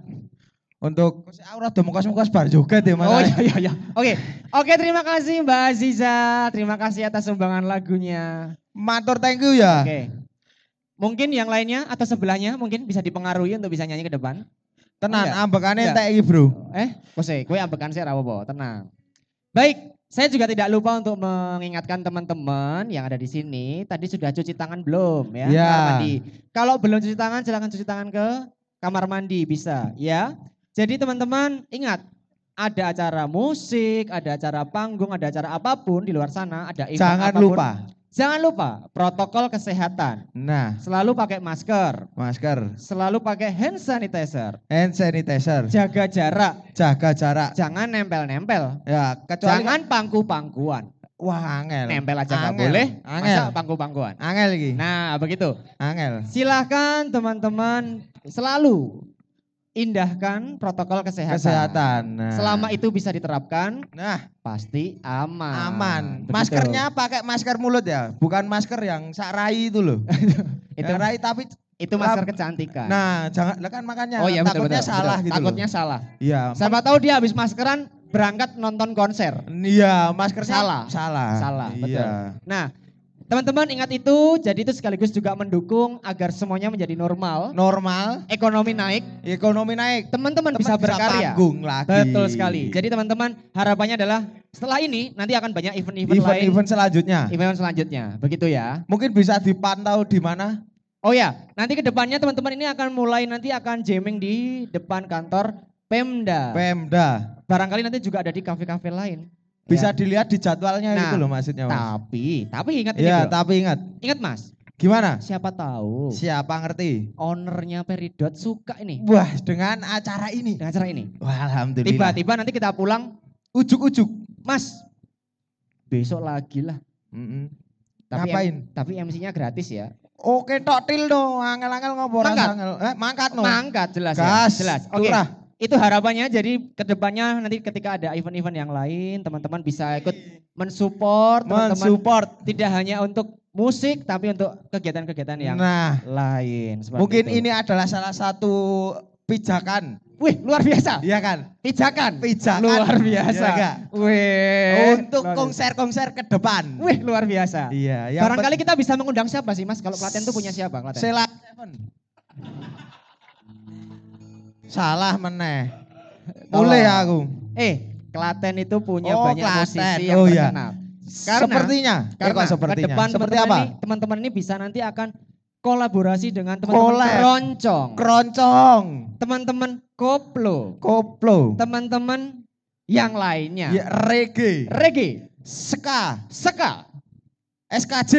untuk aurat demokos-demokos bar juga deh Oh iya iya iya. Oke. Oke, terima kasih Mbak Aziza. Terima kasih atas sumbangan lagunya. Matur thank you ya. Oke. Mungkin yang lainnya atau sebelahnya mungkin bisa dipengaruhi untuk bisa nyanyi ke depan. Tenan Enggak. ambekane Enggak. entek iki, Bro. Eh, kose, kue ambekan sih apa tenang. Baik, saya juga tidak lupa untuk mengingatkan teman-teman yang ada di sini, tadi sudah cuci tangan belum ya? Ya. Kamar mandi. Kalau belum cuci tangan, silakan cuci tangan ke kamar mandi bisa, ya. Jadi teman-teman ingat, ada acara musik, ada acara panggung, ada acara apa pun di luar sana, ada event Jangan apa pun. lupa. Jangan lupa protokol kesehatan. Nah, Selalu pakai masker, masker, selalu pakai hand sanitizer, hand sanitizer, jaga jarak, jaga jarak. jangan nempel-nempel. Ya, kecuali Jangan pangku-pangkuan. wah angel. Nempel aja nggak boleh, Angel. masa pangku-pangkuan. Angel iki. Nah begitu. Angel. Silahkan teman-teman selalu indahkan protokol kesehatan. Kesehatan. Nah. Selama itu bisa diterapkan, nah, pasti aman. aman. Begitu. Maskernya pakai masker mulut ya, bukan masker yang sarai itu loh. itu Yang rai tapi itu masker kecantikan. nah, jangan lah kan makanya oh iya betul takutnya betul. salah betul. gitu Takutnya loh. salah. Iya. Siapa tahu dia habis maskeran berangkat nonton konser. Iya, maskernya Salah. Salah. Salah, betul. Iya. Nah, teman-teman ingat itu, jadi itu sekaligus juga mendukung agar semuanya menjadi normal, Normal, ekonomi naik, ekonomi naik. teman-teman Teman bisa berkarya. panggung lagi. Betul sekali. Jadi teman-teman harapannya adalah setelah ini nanti akan banyak event-event lain, event-event selanjutnya. event selanjutnya. Begitu ya. Mungkin bisa dipantau di mana? Oh ya, nanti ke depannya teman-teman ini akan mulai nanti akan jamming di depan kantor Pemda. Pemda. Barangkali nanti juga ada di kafe-kafe lain. Bisa Ya. dilihat di jadwalnya Nah, itu loh maksudnya Mas. Tapi, tapi ingat ini Iya, bro. tapi ingat. Ingat Mas, Gimana? siapa tahu Siapa ngerti? ownernya Peridot suka ini Wah, dengan acara ini. dengan acara ini. Wah, alhamdulillah. Tiba-tiba nanti kita pulang, ujuk-ujuk. Mas, besok lagi lah. Mm-mm. Tapi Ngapain? tapi MC-nya gratis ya. Oke, tok til dong. Angel-angel ngobrol Mangkat. angel. Eh, mangkat no. Mangkat jelas Gas, ya. Jelas. Oke. turah. Itu harapannya jadi ke depannya nanti ketika ada event-event yang lain teman-teman bisa ikut mensupport Mensupport. tidak hanya untuk musik tapi untuk kegiatan-kegiatan yang Nah, lain. seperti mungkin itu. ini adalah salah satu pijakan. Wih luar biasa. Iya kan? Pijakan. Pijakan. Luar biasa. Iya nggak? Wih. Untuk konser-konser ke depan. Wih luar biasa. Iya, Barangkali kita bisa mengundang siapa sih mas? Kalau Klaten tuh punya siapa Klaten? Sela Seven. Salah meneh. Mulai aku. Eh, Klaten itu punya Oh, banyak Klaten. musisi yang Oh, iya. Karena- sepertinya. Eh, Karena kok sepertinya. ke depan Seperti teman-teman apa? ini, teman-teman ini bisa nanti akan kolaborasi dengan teman-teman keroncong, Keroncong. teman-teman koplo, Koplo. teman-teman yang lainnya. Ya, reggae. Reggae, Ska. Seka, SKJ.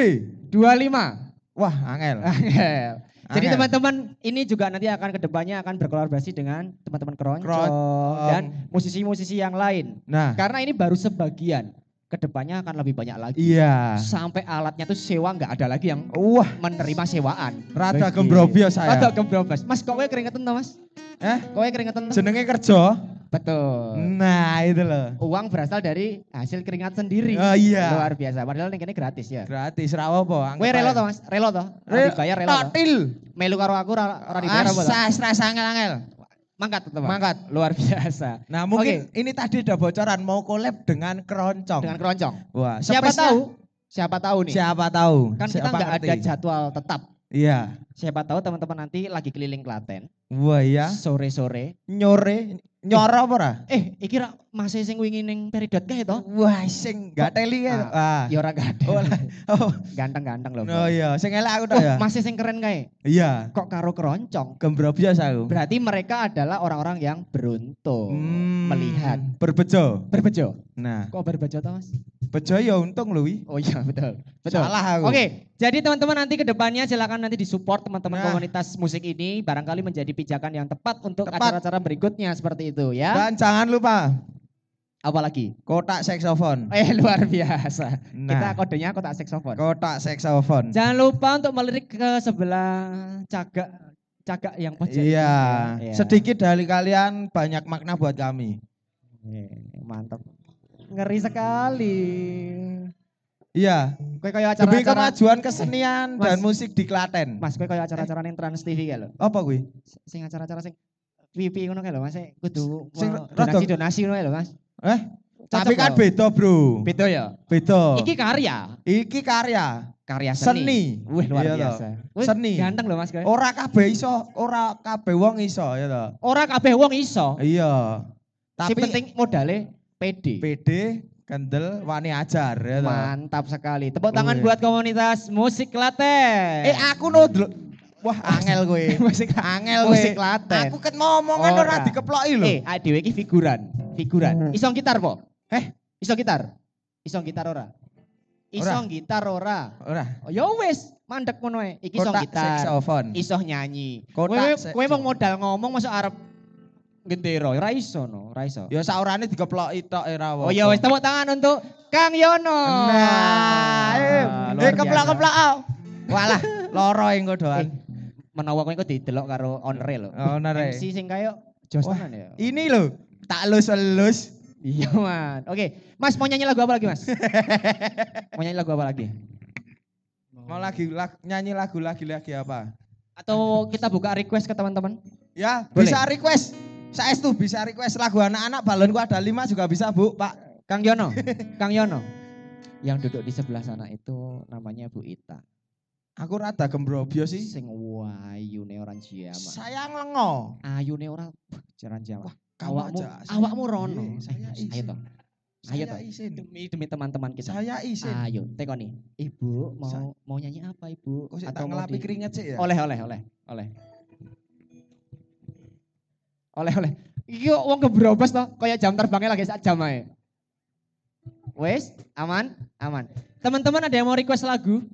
25. Wah, angel. Angel. Jadi teman-teman ini juga nanti akan ke depannya akan berkolaborasi dengan teman-teman keroncong Keroncong. dan musisi-musisi yang lain. Nah, Karena ini baru sebagian. Ke depannya akan lebih banyak lagi. iya. Sampai alatnya tuh sewa nggak ada lagi yang Wah, menerima sewaan. rada Begitu. gembrobio saya. Rada gembrobas. Mas kok kowe keringetan toh, Mas? Eh? Kowe keringetan toh? Jenenge kerja. Betul. Nah, itu loh. Uang berasal dari hasil keringat sendiri. Oh iya. Luar biasa. Padahal ini gratis ya. Gratis ra apa. Kowe relo toh, Mas? Relo toh? Ora dibayar relo. Melu karo aku ora ora dibayar apa toh? Asa rasa angel-angel. Mangkat tetep. Mas. Mangkat. Luar biasa. Nah, mungkin ini tadi ada bocoran mau collab dengan keroncong. Dengan keroncong. Wah, Siapa spesial- tahu? Siapa tahu nih? Siapa tahu? Kan kita Siapa nggak ngerti? ada jadwal tetap. Iya. Siapa tahu teman-teman nanti lagi keliling Klaten Wah, iya. sore-sore. Nyore, nyoro apa ora? Eh, iki ra masih sing wingi ning peridot kae to? Wah, sing gak teli ya. Ah. Ya ora gak Oh, oh, Ganteng-ganteng loh. Bos. iya, sing elek aku Oh, ya. masih sing keren kae. Iya. Kok karo keroncong? Gembro biasa aku. Berarti mereka adalah orang-orang yang beruntung Hmm, melihat berbejo. berbejo. Nah, Kok berbejo to, Mas? bejo ya untung lho wi. Oh iya, betul. Betul. Salah aku. Oke, jadi teman-teman nanti ke depannya silakan nanti disupport teman-teman Nah. komunitas musik ini barangkali menjadi pijakan yang tepat untuk acara-acara berikutnya seperti itu ya. Dan jangan lupa Apalagi? kotak saksofon. Eh luar biasa. Kita Nah, kodenya kotak saksofon. kotak saksofon. Jangan lupa untuk melirik ke sebelah cagak cagak yang pojok. Iya, Iya. sedikit dari kalian banyak makna buat kami. Eh, mantap. Ngeri sekali. Iya, kayak demi acara-acara kemajuan kesenian dan Mas. musik di Klaten. Mas kowe kayak acara-acara ning Trans TV kae lho. Apa kuwi? Sing acara-acara sing VIP ngono kae lho Mas. Kudu rada- donasi-donasi ngono lho Mas. Eh, tapi kan beda, Bro. Beda ya. Beda. Iki karya, Iki karya. karya seni. Seni. Wih luar Iya biasa. Wih, Seni. Ganteng loh Mas kowe. Ora kabeh iso, ora kabeh wong iso ya toh. Ora kabeh wong iso. Iya. Tapi Tapi penting modalnya pede. PD, kendel, wani ajar ya. Mantap sekali. Tepuk tangan Wih. buat komunitas musik Klaten. Eh aku no. Wah, angel kowe. musik angel kowe. musik Klaten. Aku kan ngomongan ora Ora. dikeploki lho. Eh, awake dhewe iki figuran. Figuran. Iso gitar po? Eh? Iso gitar? Iso gitar ora? Iso Ora. gitar ora? Ora. Oh, ya wis, mandek ngono ae. Iki iso Kotak gitar. saksofon. Iso nyanyi. Kotak Kowe kowe mau modal ngomong masuk arep gendera, ora iso no, ora iso. Ya saurane dikeploki tok ora Oh ya wis tepuk tangan untuk Kang Yono. Nah, eh, eh keplok-keplok. ah. Walah, loro engko Eh, doan. Menawa kowe kok didelok karo owner lho. Owner e. MC sing kaya jos ya. Ini lho, tak elus-elus. Iya, Man. Oke, Mas mau nyanyi lagu apa lagi, Mas? mau nyanyi lagu apa lagi? Mau lagi lag- nyanyi lagu lagi lagi apa? Atau kita buka request ke teman-teman? Ya, Boleh. bisa request. Saya tuh bisa request lagu anak-anak balonku ada lima juga bisa bu, Pak. Kang Yono, Kang Yono. Yang duduk di sebelah sana itu namanya Bu Ita. Aku rada gembrobio sih. Sing wayu ne orang Jawa. Sayang lengo. Ayu ne ora jaran Jawa. kamu awakmu, awakmu rono. iya, saya Eh, Ayo toh. Ayo toh. Demi demi teman-teman kita. Saya izin. Ayo, tekoni. Ibu mau Sa- mau nyanyi apa, Ibu? Kok mau ngelapi di- keringet sih ya? Oleh, oleh, oleh, oleh. Oleh, oleh. Iki wong kebrobos toh, kayak jam terbangnya lagi sak jam ae. Wes, aman, aman. Teman-teman ada yang mau request lagu?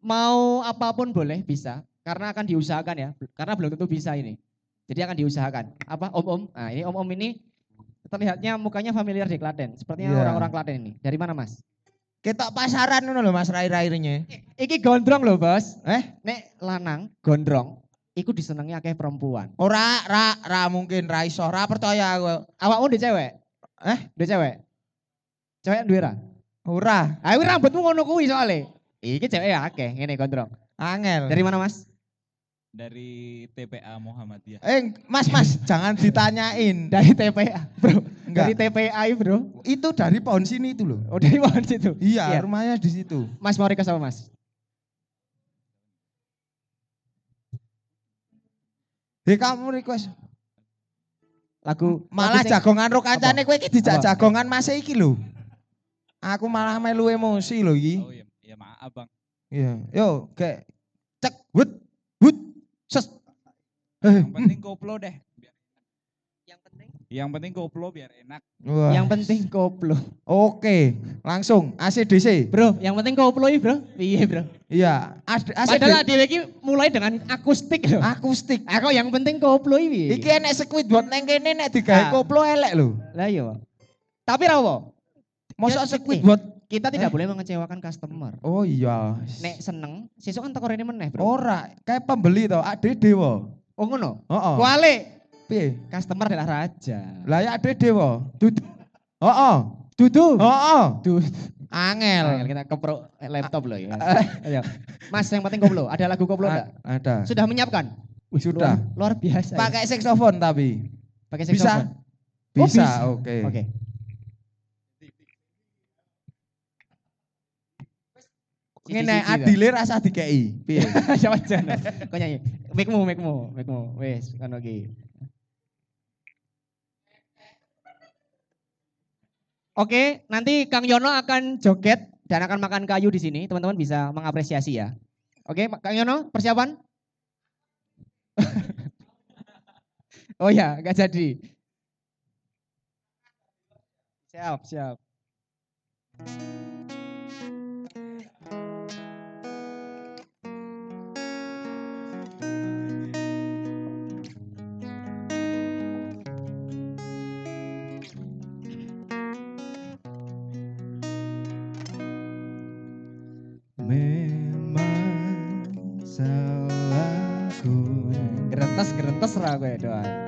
Mau apa pun boleh, bisa. Karena akan diusahakan ya, karena belum tentu bisa ini. Jadi akan diusahakan. Apa, om-om? Nah ini om-om ini terlihatnya mukanya familiar di Klaten. Sepertinya Iya. orang-orang Klaten ini. Dari mana mas? Ketok pasaran ngono lho Mas rai-rairnya. Iki gondrong loh bos. Eh? Nek lanang, gondrong, iku disenengi akeh perempuan. Ora, ra, ra mungkin ra iso, ra percaya aku. Awakmu udah cewek? Eh? Udah cewek? Cewek duwe ra? Ora, Ah, kuwi rambutmu ngono kuwi soalnya. Iki cewek ya akeh, ngene gondrong. angel. Dari mana Mas? dari TPA Muhammadiyah. Eh, Mas, Mas, jangan ditanyain. Dari TPA, Bro. Enggak. Dari TPA, Bro. Itu dari pohon sini itu loh. Oh, dari mana situ? Iya, Iya. rumahnya di situ. Mas mau request apa, Mas? Hei kamu request. Lagu Malah lagu jagongan ro kancane kowe iki dijak jagongan Mas iki lho. Aku malah melu emosi lho iki. Oh iya, ya maaf Bang. Iya. Yo, kayak cek wut wut ses. Eh, Yang penting koplo deh. Biar yang penting Yang penting koplo biar enak. Wah. Yang penting koplo. Oke, langsung ACDC. Bro, yang penting koplo bro. Iya bro. Iya, AD- Padahal ACDC. dhewe iki mulai dengan akustik loh. Akustik. Aku yang penting koplo iki. Iki enek Squidward neng kene nek digawe Ah. koplo elek lho. Lah iya. Tapi rawo, Mosok Ya, Squidward. Kita tidak Eh. boleh mengecewakan customer. Oh iya. Nek seneng, sesuk kan teko rene meneh, Bro. Ora, kayak pembeli to, ADD wo. Oh ngono. Heeh. Kuali, Piye? customer adalah raja. Lah ya ADD wo. Dudu. Heeh. Dudu. Heeh. Dudu. Angel. Angel, kita kepro laptop loh ya. Ayo. Mas yang penting koplo, ada lagu koplo enggak? Ada. Sudah menyiapkan? Wih, Sudah. Luar, luar biasa. ya. Pakai saxophone tapi. Pakai saxophone. Oh, Bisa, bisa. oke. Oke. Ngene Siji-siji, adile rasa dikei. Piye? Siapa jan? Kau nyanyi. Mikmu, mikmu, mikmu. Wes, kan oke. Oke, nanti Kang Yono akan joget dan akan makan kayu di sini. Teman-teman bisa mengapresiasi ya. Oke, Kang Yono, persiapan? oh ya, nggak jadi. Siap, siap. Gerentes lah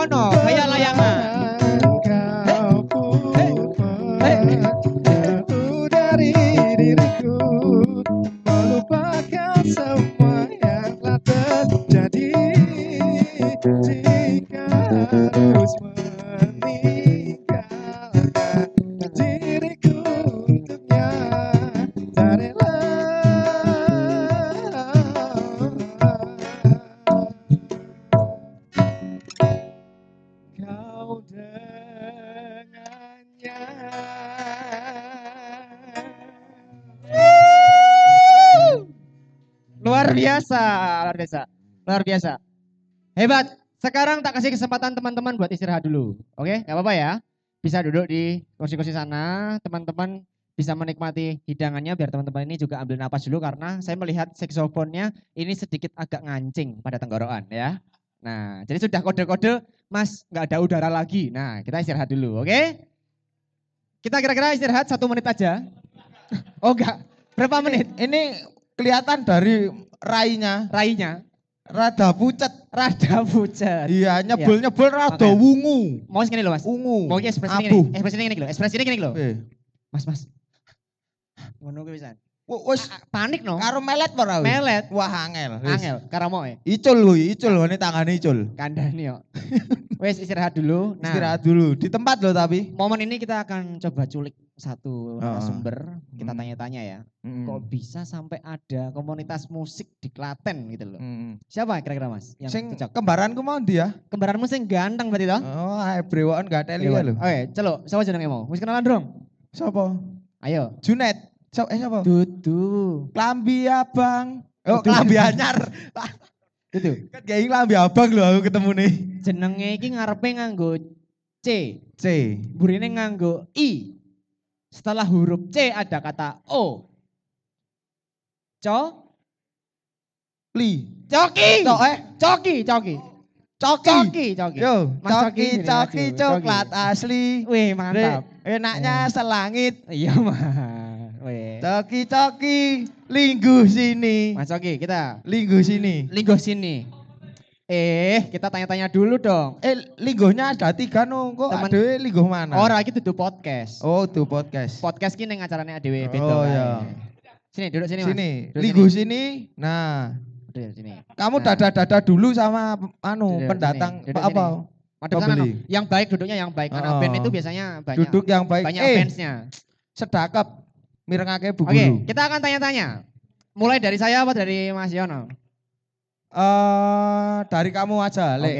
Kang Yono, gaya layangan. Kau Hebat. Sekarang tak kasih kesempatan teman-teman buat istirahat dulu. Oke, nggak apa-apa ya. Bisa duduk di kursi-kursi sana. Teman-teman bisa menikmati hidangannya biar teman-teman ini juga ambil napas dulu karena saya melihat saksofonnya ini sedikit agak ngancing pada tenggorokan ya. Nah, jadi sudah kode-kode Mas nggak ada udara lagi. Nah, kita istirahat dulu, oke? Kita kira-kira istirahat satu menit aja. Oh enggak, berapa menit? Ini kelihatan dari rainya Rainya rada pucet. rada pucat. Iya, nyebel-nyebel rada Oke. wungu. Mau segini loh mas. Ungu. Mau ekspresi ini, ekspresi ini loh, ekspresi ini loh. Eh, Mas mas. Ngono kuwi pisan. W- Wis A- a- Panik no. karo melet ora? Melet. Wah, angel. wis. Angel, karamoe. Icul kuwi, icul ini tangane icul. Kandani yo. Wes istirahat dulu. Nah, Istirahat dulu di tempat loh tapi. momen ini kita akan coba culik satu Oh. narasumber. Kita Hmm. tanya-tanya ya. Mm. Kok bisa sampai ada komunitas musik di Klaten gitu loh. Mm. Siapa kira-kira mas yang Sing cocok? kembaranku mau dia. Kembaranmu sing ganteng berarti toh? Oh, ae brewokan gak teli ya lho. Oke, celuk. Siapa jenenge mau? Wis kenalan dong. Sapa? Ayo. Junet. Sop, eh sapa? Dudu. Klambi abang. Oh, Dudu. klambi anyar. Dudu. kan kayak klambi abang lho aku ketemu nih. Jenenge iki ngarepe nganggo C. C. Burine nganggo I. Setelah huruf C ada kata O. Co. Li. Coki. Cok eh. Coki, coki. Coki. Coki, coki. Yo, Mas Coki coki, coki, maju. coklat Coki. asli. Wih, mantap. Enaknya selangit. Iya, Mas. Coki, linggu sini. Mas Coki, kita Linggu sini. linggo sini. Eh, kita tanya-tanya dulu dong. Eh, linggohnya ada tiga no. Kok Temen- adewe linggoh mana? Ora iki dudu podcast. Oh, tuh podcast. Podcast ki ning acarane beda. Oh, iya. Sini duduk sini, Mas. Sini, sini. Nah, Duduk sini. kamu Nah. dada-dada dulu sama anu Duduk pendatang sini, duduk apa? Madep Pembeli. no. Yang baik duduknya yang baik karena Oh. band itu biasanya banyak Duduk yang baik. banyak eh, fansnya. sedakap. Mirengake bu Oke, guru. kita akan tanya-tanya. Mulai dari saya apa dari Mas Yono? Eh, dari kamu aja, Oke. Lek.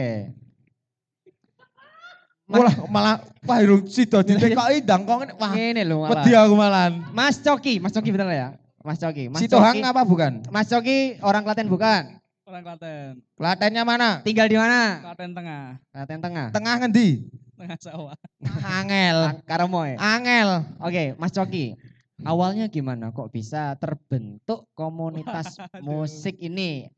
Malah malah wah iru sido ditekoki ndang kok ngene. wah Ini loh malah. wedi aku malahan. Mas Coki, Mas Coki bener ya? Mas Coki. Mas Tohang Coki. apa bukan? Mas Coki orang Klaten bukan? Orang Klaten. Klatennya mana? Tinggal di mana? Klaten Tengah. Klaten Tengah. Tengah ngendi? Tengah sawah. Angel. Karamoy. Angel. Oke, Mas Coki. Awalnya gimana kok bisa terbentuk komunitas musik ini?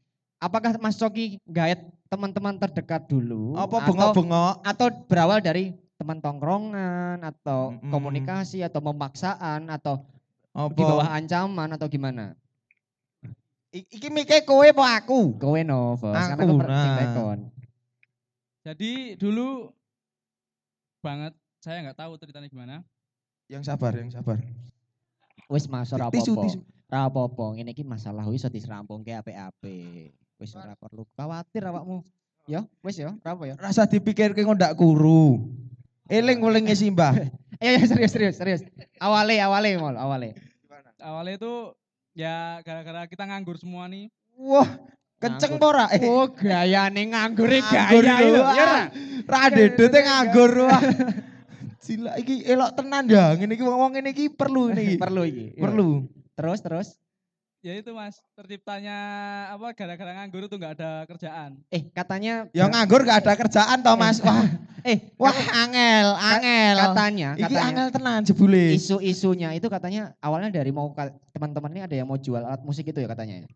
Apakah Mas Coki gaet teman-teman terdekat dulu? Apa atau- bengok-bengok? atau berawal dari teman tongkrongan atau Mm-mm. komunikasi atau pemaksaan atau Apa? di bawah ancaman atau gimana? I- Iki mikir kowe apa aku? Kowe no, Bos. Karena Aku, aku nah. Jadi dulu banget saya nggak tahu ceritanya gimana. Yang sabar, yang sabar. Wis Mas ora apa-apa. Ora apa-apa. Ngene iki masalah wis iso diserampungke apik-apik. Wis ora perlu khawatir awakmu. Ya, wis ya, ora apa ya. Rasa dipikir ke ndak kuru. Eling welinge simbah. Ayo, ayo serius, serius, serius. Awale, awale mol, awale. Awalnya itu ya gara-gara kita nganggur semua nih. Wah, kenceng ora? Eh, Oh, gayane nganggure nganggur gaya itu. Ya ora? Radedete nganggur wah. Gila iki elok tenan ya. Ngene iki wong-wong ngene iki perlu ini. iki. Perlu iki. Iya. Perlu. Terus, terus. Ya itu mas, terciptanya apa gara-gara nganggur itu nggak ada kerjaan. Eh, katanya Ya nganggur gak ada kerjaan toh Mas. Wah, eh wah angel, angel. katanya, Iki katanya angel tenan jebule. isu-isunya itu katanya awalnya dari mau teman-teman ini ada yang mau jual alat musik itu ya katanya.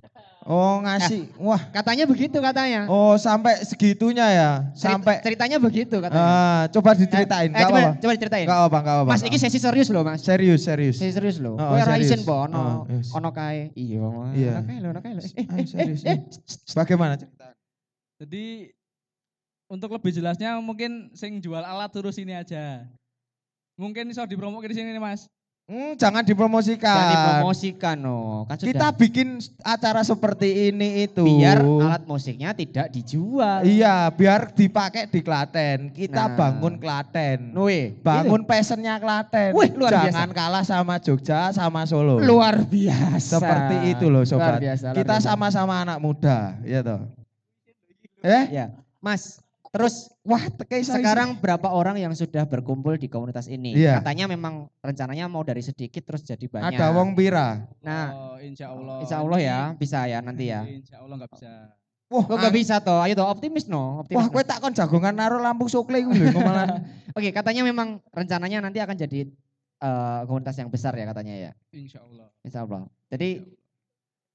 Oh, ngasih. Wah. Katanya begitu katanya. Oh, sampai segitunya ya. Cerit- Sampai ceritanya begitu katanya. Ah, coba diceritain. Eh, Gak coba, apa-apa. coba diceritain. Gak apa, gak apa. Mas, iki sesi serius loh, Mas. serius, serius. Sesi serius loh. Oh, Kowe serius. ra isin po ono Oh, yes. ono kae. Iya. Iya. Ono kae lho, ono kae lho. Eh, eh, Ah, eh, serius. eh, Bagaimana cerita? Jadi untuk lebih jelasnya mungkin sing jual alat terus ini aja. Mungkin iso dipromokin di sini nih Mas. Hmm, jangan dipromosikan. Jangan dipromosikan no. Kan sudah Kita bikin acara seperti ini itu. biar alat musiknya tidak dijual. Iya, biar dipakai di Klaten. Kita Nah. bangun Klaten. Wih, Bangun passionnya Klaten. Wih, luar biasa. Jangan kalah sama Jogja, sama Solo. luar biasa. Seperti itu loh Luar sobat. biasa, luar Kita biasa. sama-sama anak muda, ya toh. Eh, Ya, Mas. Terus wah sekarang berapa orang yang sudah berkumpul di komunitas ini? Iya. Katanya memang rencananya mau dari sedikit terus jadi banyak. ada wong pira. Nah, oh, insya Allah. insya Allah ya bisa ya nanti ya. Insya Allah nggak bisa. Wah, Kok nggak bisa toh? Ayo toh optimis no. Optimis wah no. kowe tak kon jagongan naruh lampu sokle lho malah. Oke, katanya memang rencananya nanti akan jadi eh, komunitas yang besar ya katanya ya. Insya Allah. Insya Allah. Jadi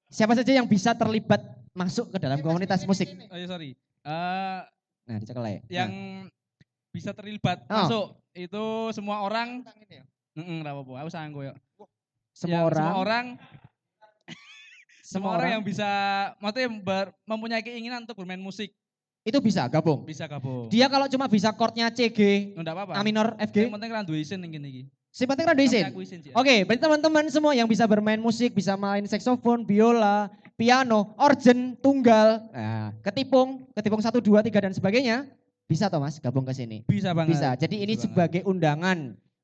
siapa saja yang bisa terlibat masuk ke dalam komunitas musik? Oh ya sorry. Eh, Nah, dicekel aja. yang bisa terlibat Oh. masuk itu semua orang. Heeh, ora apa-apa. Aku sanggup ya. semua Yang- orang, Semua orang. Semua orang yang bisa, maksudnya ber- mempunyai keinginan untuk bermain musik itu bisa gabung. bisa gabung. Dia kalau cuma bisa chordnya C, G, Enggak apa-apa. A minor, F, Yang G, penting kan dua isin yang gini. si penting rada isin. Aku isin sih. Oke, berarti teman-teman semua yang bisa bermain musik, bisa main saksofon, biola, piano, organ, tunggal, nah, ketipung, ketipung 1, 2, 3 dan sebagainya, bisa toh mas gabung ke sini? Bisa banget. Bisa. Jadi ini Bisa banget. sebagai undangan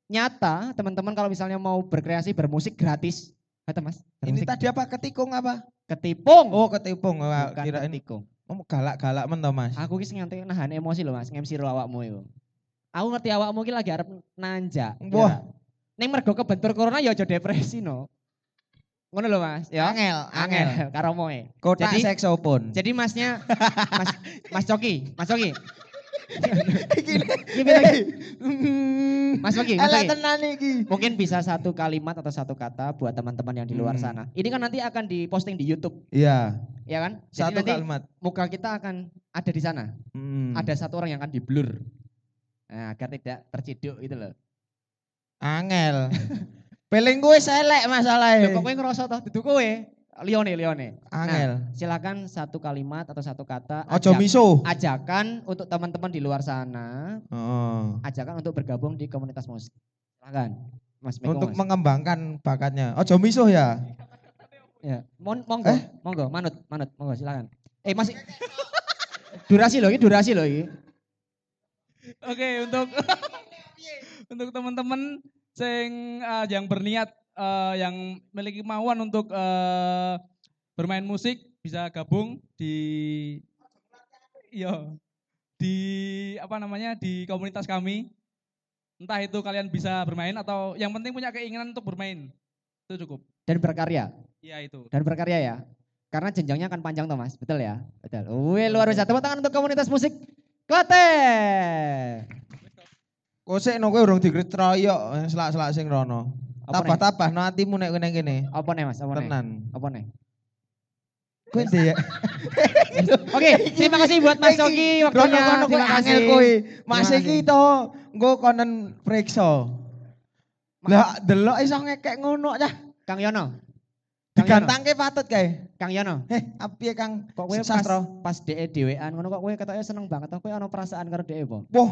nyata, teman-teman kalau misalnya mau berkreasi bermusik gratis. Kata mas, Ini bermusik tadi apa ketikung apa? ketipung. Oh, ketipung. Wah, bukan kira ini ketikung. oh, galak-galak men to, Mas. Aku ki nganti nahan emosi loh mas, ngemsi ro awakmu itu. Aku ngerti awakmu ki lagi arep nanjak. Wah. Ning mergo kebentur corona ya aja depresi no. Ngono lho mas, ya. Angel, Angel, karo moe. Kotak Jadi- saksofon. Jadi masnya, mas, mas Coki, mas Coki. Gini. Lagi. Mas Coki, mas Coki. Mungkin bisa satu kalimat atau satu kata buat teman-teman yang di luar Hmm. sana. Ini kan nanti akan diposting di YouTube, Iya, ya kan? Jadi satu nanti kalimat. muka kita akan ada di sana. Hmm. Ada satu orang yang akan diblur. Nah, agar tidak terciduk gitu loh. Angel. Peling gue selek Ya masalahnya. kok kowe ngerasa toh duduk kowe? Lione, Lione. Angel. Silakan satu kalimat atau satu kata Ojo ajak- miso. ajakan untuk teman-teman di luar sana, Oh. ajakan untuk bergabung di komunitas musik. Silakan. Mas Meko, Untuk Mas. mengembangkan bakatnya. Ojo miso ya. Ya, mon, monggo, Eh? monggo, manut, manut, monggo silakan. Eh masih durasi loh, ini durasi loh ini. Oke, untuk untuk teman-teman sing eh, yang berniat eh, yang memiliki kemauan untuk eh, bermain musik bisa gabung di yo di apa namanya di komunitas kami. Entah itu kalian bisa bermain atau yang penting punya keinginan untuk bermain. Itu cukup. Dan berkarya, Ya itu. dan berkarya ya. Karena jenjangnya akan panjang tuh mas, betul ya? Betul. Wih luar biasa, tepuk tangan untuk komunitas musik Klaten. Kosek no kowe urung dikritroyok selak-selak sing rono. Tabah-tabah no atimu nek kene kene. Apa nih mas, apa nih? Tenan. Apa nih? Kowe ya? Oke, terima kasih buat Mas Soki waktunya. Rono-rono kowe Terima angel kowe. Mas iki to nggo konen periksa. Lah delok iso ngekek ngono cah. Kang Yono. Digantangke patut kae. Kang Yono. Heh, apiye Kang? Kok kowe pas pas DE dhewean ngono kok kowe katanya seneng banget. Kowe ana perasaan karo DE apa? Wah,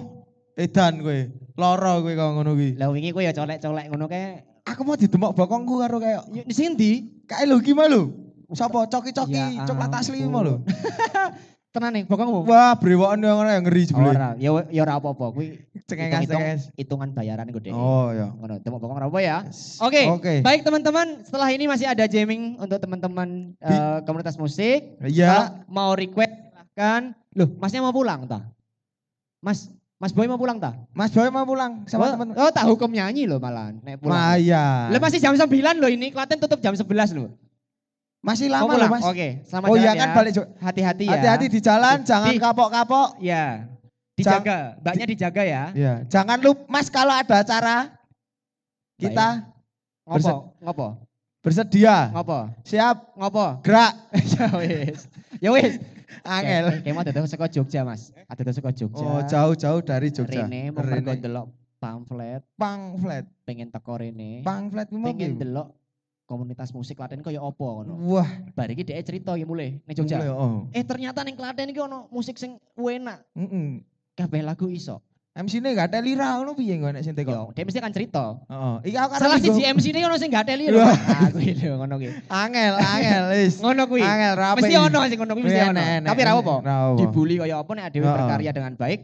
edan kowe. Lara kowe kok ngono kuwi. Lah wingi kowe ya colek-colek ngono kae. Aku mau didemok bokongku karo kayak Di sindi kae lho gimana lho? Sapa coki-coki Ya coklat asli ampun. mau lho. tenan nih bokongmu. Wah, brewokan yang ngeri jebule. Ora, ya ya ora apa-apa kuwi hitung- cengengas. hitungan bayaran iku DE. Oh ya. Ngono, temu bokong ora apa ya. Oke. Oke. Baik teman-teman, setelah ini masih ada jamming untuk teman-teman eh, komunitas musik. Iya. Kalau mau request silahkan. Loh, masnya mau pulang tah? Mas, Mas Boy mau pulang tah? Mas Boy mau pulang sama oh, teman. Oh, tak hukum nyanyi loh malah. Nek pulang. Maya. Lah masih jam 9 loh ini, Klaten tutup jam 11 loh. Masih lama loh? Mas. Oke, selamat Oh iya ya. kan balik Hati-hati ya. Hati-hati di jalan, Di- jangan kapok-kapok. Ya. Dijaga, mbaknya dijaga ya. Iya, jangan lupa Mas kalau ada acara kita Ngopo? Ngopo? bersedia. Ngopo? Siap, Ngopo? gerak. ya wis. Ya wis. Angel. Kayak mau datang saka Jogja, Mas. Ada datang saka Jogja. Oh, jauh-jauh dari Jogja. Rene mau mergo delok pamflet, Pamflet. pengen teko rene. Pamflet ku pengen delok komunitas musik Klaten kaya apa ngono. Wah, Bar iki dhek cerita ya mulai ning Jogja. mulai, oh. Eh ternyata ning Klaten iki ono musik sing enak. Heeh. Kabeh lagu iso. MC-ne gak teli ra ngono piye kok nek sing teko? Yo, dhek mesti kan cerita. Heeh. Iki aku Salah linggo- siji MC ini ono sing gak teli lho. Wah. Aku lho ngono ki. Angel, angel wis. Ngono kuwi. Angel rapi. Mesti ono sing ngono kuwi mesti ono. Tapi ra enek. apa. Ra. Dibully kaya apa nek dhewe Heeh. berkarya dengan baik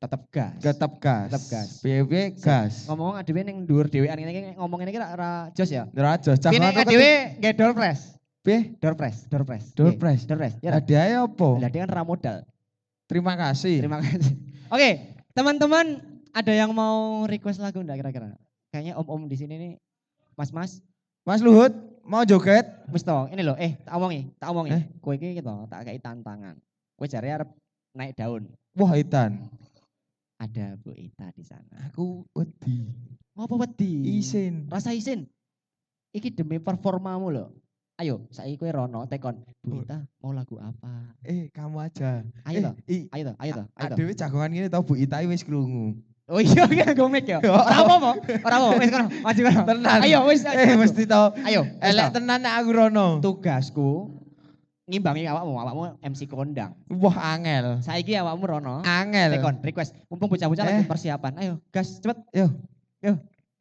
tetep gas. Tetep gas. Tetep gas. Piye-piye gas. Ngomong dhewe ning dhuwur dhewean ngene iki ngomong ngene iki ra- ra jos ya. Raja, cah Kene ngono dhewe nggih door press. Piye? Door press, door press. Door press. Door press. Ya. ra? Hadiahnya apa? Lah dia kan ra modal. Terima kasih. Terima kasih. Oke, teman-teman ada yang mau request lagu enggak kira-kira? Kayaknya om-om di sini nih Mas-mas, Mas Luhut mau joget? to, ini loh, eh tak omongi, tak omongi. Eh? Kowe iki gitu, tak kayak tantangan. Kowe jare arep naik daun. Wah, Itan. Ada Bu Ita di sana. Aku wedi. Ngopo wedi? Isin. Rasa isin. Iki demi performamu loh. Ayo, saiki kowe rono tekon. Bu. Ita mau lagu apa? Eh, kamu aja. Ayo eh, toh, ayo toh, ayo toh, ayo toh. Adewe jagongan ngene tau Bu Ita wis krungu. Oh iya, iya gue mic ya. Ora apa-apa, ora apa-apa. Wis kono, maju kono. Tenan. Ayo wis. Eh, mesti tau. Ayo, Elek tenan nek aku rono. tugasku ngimbangi awakmu, awakmu MC kondang. Wah, angel. Saiki awakmu rono. Angel. Tekon, request. Mumpung bocah-bocah lagi Eh. persiapan. Ayo, gas, cepet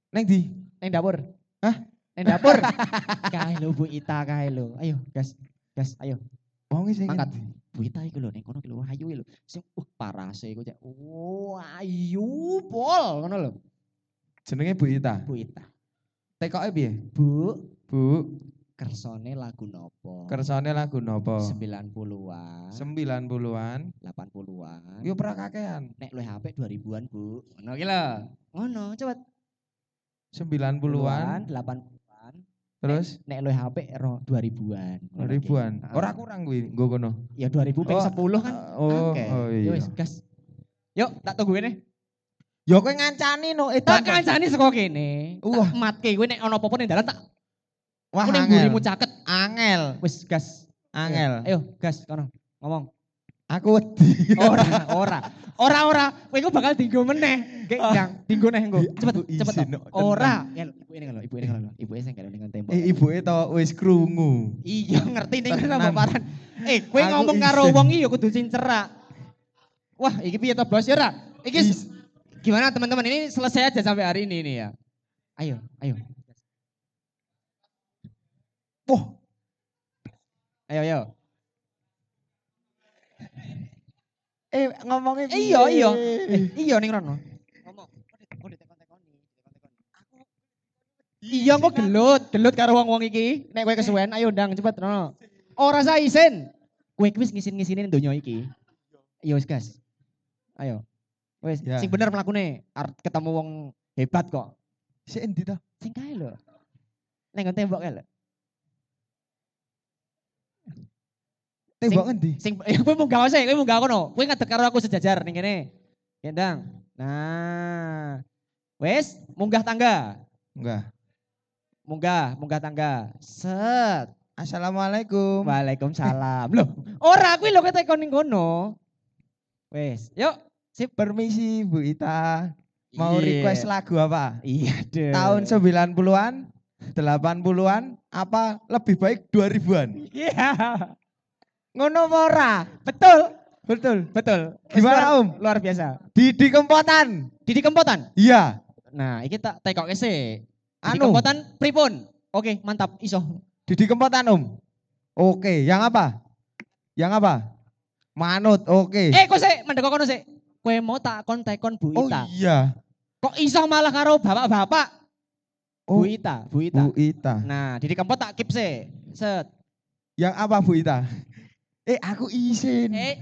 Neng di. neng dapur. Hah? Neng dapur. kae lho Bu Ita kae lho. Ayo, gas. Gas, ayo. Wong sing Mangkat. Bu Ita iku lho ning kono ki lho ayu lho. Sing uh parase iku cek. Oh, ayu pol ngono lho. Jenenge Bu Ita. Bu Ita. Tekoke piye? Bu, Bu, kersone lagu nopo? kersane lagu nopo? 90-an, 90-an. 80-an. Yo pernah kakean. Nek luwih HP 2000-an, Bu. Ngono ki lho. Ngono, cepet. 90-an. 80-an. Terus Nek luwih HP ro 2000-an. Ngono ki. ribuan. Ah. Ora kurang kuwi nggo kono. Ya 2000 ping Oh, 10 kan. Oh, Oke. oh Ya iya. wis, gas. Yuk, tak tunggu ini. Yo kowe ngancani no Tak edan. kancani saka kene. Wah. Tak matke kowe nek ana apa-apa ning dalan tak Wah, angel. caket. Angel. Wis gas. Angel. Ayo, gas kono. Ngomong. Aku wedi. Ora, ora. Ora ora, kowe iku bakal dinggo meneh. Gek ndang, dinggo neh engko. Cepet, cepet. Ora. Ya ibu ini lho, ibu ini lho. Ibu sing kene ning tembok. Eh ibuke to wis krungu. Iya, ngerti ning kene paparan. Eh, kowe ngomong karo wong iki ya kudu cincerak. Wah, iki piye to, Bos? Ya ora? Iki gimana teman-teman ini selesai aja sampai hari ini nih ya. Ayo, ayo. Wah, Ayo, ayo. Eh ngomongnya Eh, iya, iya. Eh, iya ning rono. Ngomong. Iya kok gelut, gelut karo wong-wong iki. Nek kowe kesuwen, ayo ndang cepet rono. Ora usah isin. Kowe wis ngisin-ngisinin donya iki. Iya wis gas. Ayo. Wis, Ya. sing bener mlakune arep ketemu wong hebat kok. si endi to? Sing kae lho. Nggon tembok kae lho. Tembok endi? Sing kowe munggah kowe munggah kono. Kowe ngadeg karo aku sejajar ning kene. Ya ndang. Nah. Wis, munggah tangga. Enggak. Munggah, munggah tangga. Set. Assalamualaikum. Waalaikumsalam. Loh, ora kuwi lho ketek ning kono. Wis, yuk. Sip, permisi Bu Ita. Mau Iya. request lagu apa? Iya, deh. Tahun 90-an, 80-an, apa lebih baik 2000-an? Iya. Ngono ora? Betul, Betul. betul. Gimana, Om? Luar biasa. Didi Kempotan. Didi Kempotan. Iya. Nah, iki tak tekoke sih. Anu. Kempotan pripun? Oke, mantap. Iso. Didi Kempotan, Om. Oke, yang apa? Yang apa? Manut, oke. Eh, kok sih mendek kono sih. Kowe mau tak kon tekon Bu oh Ita. iya. Kok iso malah karo bapak-bapak? Oh, Bu Ita, Bu Ita. Bu Ita. Nah, Didi Kempot tak keep sih. Set. Yang apa Bu Ita? Eh, aku izin. Eh,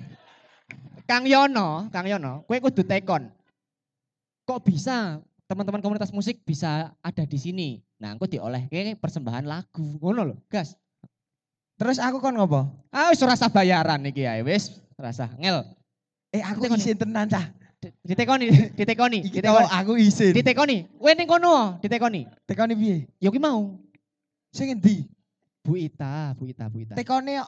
Kang Yono, Kang Yono, kue kudu tekon. Kok bisa teman-teman komunitas musik bisa ada di sini? Nah, aku dioleh kayak persembahan lagu, ngono loh, gas. Terus aku kon ngopo? Ah, wis rasa bayaran iki ya, wis rasa ngel. Eh, aku Tekon. izin tenan cah. Di- Ditekoni, ditekoni, ditekoni. aku izin. Ditekoni, kowe ning kono, ditekoni. Tekoni piye? Ya ki mau. Sing endi? Bu Ita, Bu Ita, Bu Ita. Tekone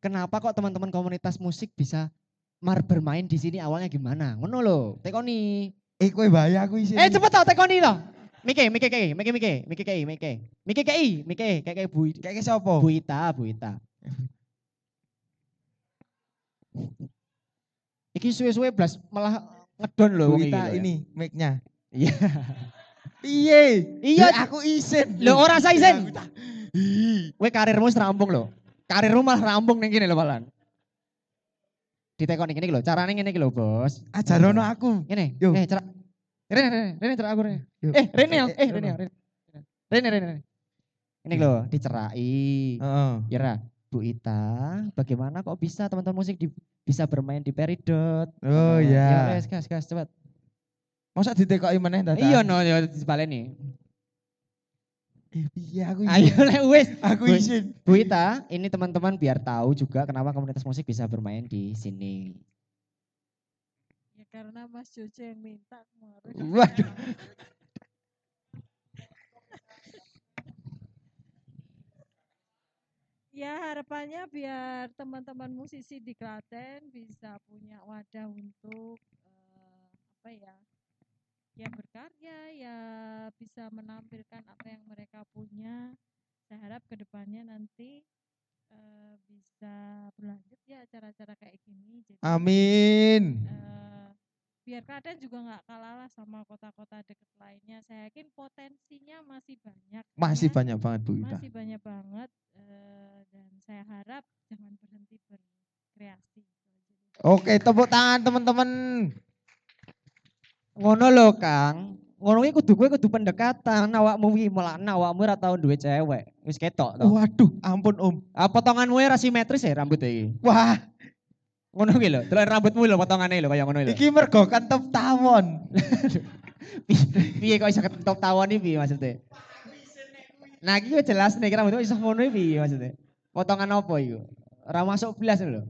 Kenapa kok teman-teman komunitas musik bisa mar bermain di sini awalnya gimana? Ngono loh, tekoni. eh kowe bayar aku izin. Eh cepet tau tekoni loh. Mike, Mike kei, Mike Mike, Mike kei, Mike. Mike kei, Mike, kayak kayak Bu Kayak sapa? Buita, Buita. Iki suwe-suwe blas malah ngedon lho wong iki. Lho ya. ini mic-nya. Iya. Piye? Iya, aku isin. Lho ora sa isin. Kowe karirmu wis rampung lho. Karirmu malah rampung ning kene lho malah. Ditekoni ngene iki lho, carane ngene iki lho, Bos. Ajarono aku. Ngene, eh cerak. Rene, Rene, Rene cerak aku Rene. Eh, Rene ya, Eh, eh eh, Rene, Rene. Rene. Rene, Rene. Rene. Ini lho, dicerai. Heeh. Ya Ra, Bu Ita, bagaimana kok bisa teman-teman musik di- bisa bermain di Peridot? Oh Eh, ya. Ya, gas, gas, cepat. Masa ditekoki meneh dadak? Iya no, ya dibaleni. Eh, piye aku isin. Ayo lek wes. Aku Bu- isin. Bu Ita, ini teman-teman biar tahu juga kenapa komunitas musik bisa bermain di sini. Ya karena Mas Jojo yang minta kemarin. Waduh. Ya harapannya biar teman-teman musisi di Klaten bisa punya wadah untuk eh, apa ya? Ya berkarya, ya bisa menampilkan apa yang mereka punya. Saya harap ke depannya nanti eh, bisa berlanjut ya acara-acara kayak gini. Jadi, Amin. eh, biar Klaten juga nggak kalah lah sama kota-kota dekat lainnya. Saya yakin potensinya masih banyak. Masih ya. banyak banget Bu Ita. Masih banyak banget eh, dan saya harap jangan berhenti berkreasi. Oke, tepuk tangan teman-teman. Ngono lho, Kang. Ngono iki kudu kowe kudu pendekatan awakmu iki melakna awakmu ora tau duwe cewek. Wis ketok to. Waduh, ampun Om. Ah, potonganmu ora simetris ya rambut iki. Wah, Ngono iki lho, delok rambutmu lho potongane lho kaya ngono lho. iki mergo kentep tawon. Piye kok iso ketop tawon iki maksudnya? Nah, iki jelas nih rambutmu iso ngono iki maksudnya? Potongan apa iku? Ora masuk belas lho.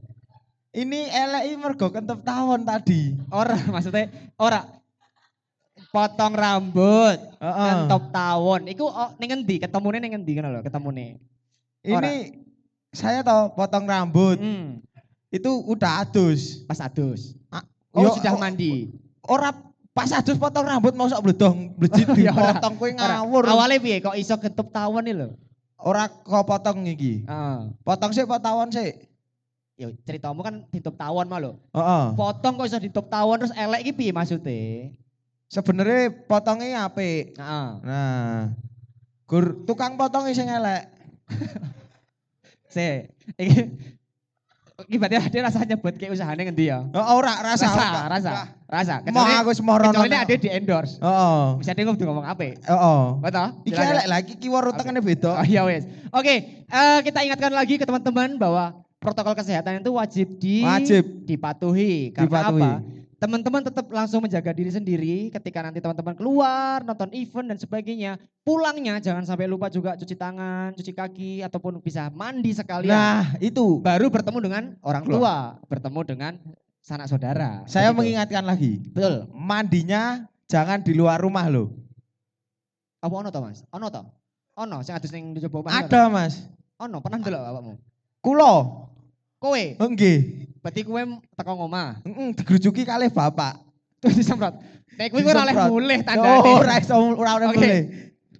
Ini elek mergo kentep tawon tadi. Ora maksudnya ora potong rambut, Heeh. kentop tawon. Iku oh, ning endi? Ketemune ning endi ngono lho, ketemune. Ini saya tahu potong rambut. Hmm, Itu udah adus. pas adus. Ah, Oh, yo, sudah mandi. Ora pas adus potong rambut mau sok bledong blejit Ya dipotong Ora. ngawur. Awalnya piye kok iso kentop tawon iki lho? Ora kok potong iki. Heeh. Potong sih potong tawon sih. Ya ceritamu kan ditutup tawon mah lho. Heeh. Potong kok iso ditutup tawon terus elek iki piye maksudnya? Sebenarnya potongnya apik. Heeh. Nah, gur tukang potong sing elek. Se, iki iki berarti ada rasa nyebut kayak usahanya ngendi ya? Oh, ora rasa. Rasa, ora. rasa, rasa. Mau aku semorono. kecuali ada di endorse. Heeh. Bisa dia ngomong ngomong apa? Heeh. Betul? Iki Silakan. elek lagi kiwar utangane beda. Oh iya wes. Oke, eh, kita ingatkan lagi ke teman-teman bahwa protokol kesehatan itu wajib di Wajib. dipatuhi. Karena Dipatuhi. apa? Teman-teman tetap langsung menjaga diri sendiri ketika nanti teman-teman keluar, nonton event dan sebagainya. Pulangnya jangan sampai lupa juga cuci tangan, cuci kaki, ataupun bisa mandi sekalian. Nah, itu. Baru bertemu dengan orang tua, bertemu dengan sanak saudara. Saya Begitu. mengingatkan lagi. Betul. Mandinya jangan di luar rumah loh. Apa ono to, Mas? Ono to? Ono sing adus ning omah. Ada, Mas. Ono, pernah ndelok awakmu? Kulo. Kowe, Nggih. berarti kowe teko ngomah. Heeh, digerujuki kalih bapak. Terus disemprot. Nek kowe ora oleh mulih tandane. Oh, ora iso ora oleh boleh.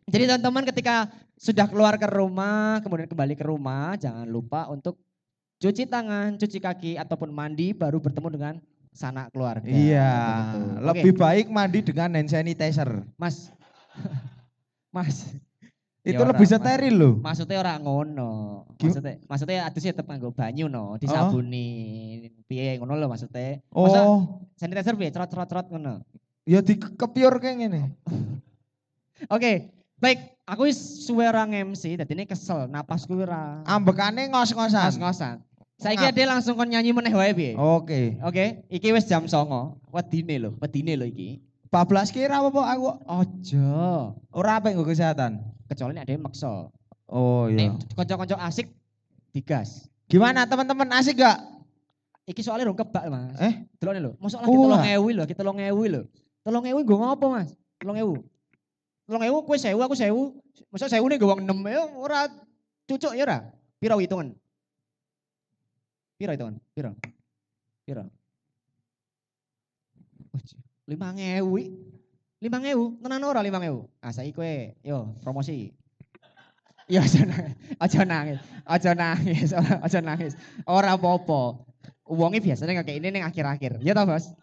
Jadi teman-teman ketika sudah keluar ke rumah, kemudian kembali ke rumah, jangan lupa untuk cuci tangan, cuci kaki ataupun mandi baru bertemu dengan sanak keluarga. Iya, Begitu. Lebih baik mandi dengan hand sanitizer. Mas. Mas. Itu Ya lebih steril loh. Maksudnya orang ngono. Maksudnya maksudnya adusnya tetep nganggo banyu no, disabuni. Piye ngono lho maksudnya. Masa Oh, sanitizer piye cerot-cerot ngono. ya di kepiur kayak gini. Oke, baik. Aku wis suwe ora MC, dadi ini kesel, napasku ora Ambekane ngos-ngosan. ngos-ngosan. Saiki Ngap. ade langsung kon nyanyi meneh wae piye? Oke. Oke, iki wis jam 09.00. Wedine lho, wedine lho iki. 14 kira apa aku? Ojo. Ora apa nggo kesehatan. Kecuali nek ade maksa. Oh iya. Asik digas. Gimana teman-teman asik gak? Iki soalnya rong kebak, Mas. Eh? Delok lho. Mosok lagi Wah. 3000 lho, kita 3000 lho. 3000 nggo ngopo, Mas? 3000. 3000 kowe 1000, aku 1000. Mosok 1000 ne nggo wong 6 ya ora cucuk ya ora? Piro hitungan? Piro hitungan? Piro? Piro? 5000. Limang ewu, tenan ora limang ewu. Ah saiki kowe, yo promosi. Ya aja nangis, aja nangis, aja nangis, aja nangis. Ora apa-apa. Uangnya biasanya kayak ini ning akhir-akhir. Ya toh, Bos?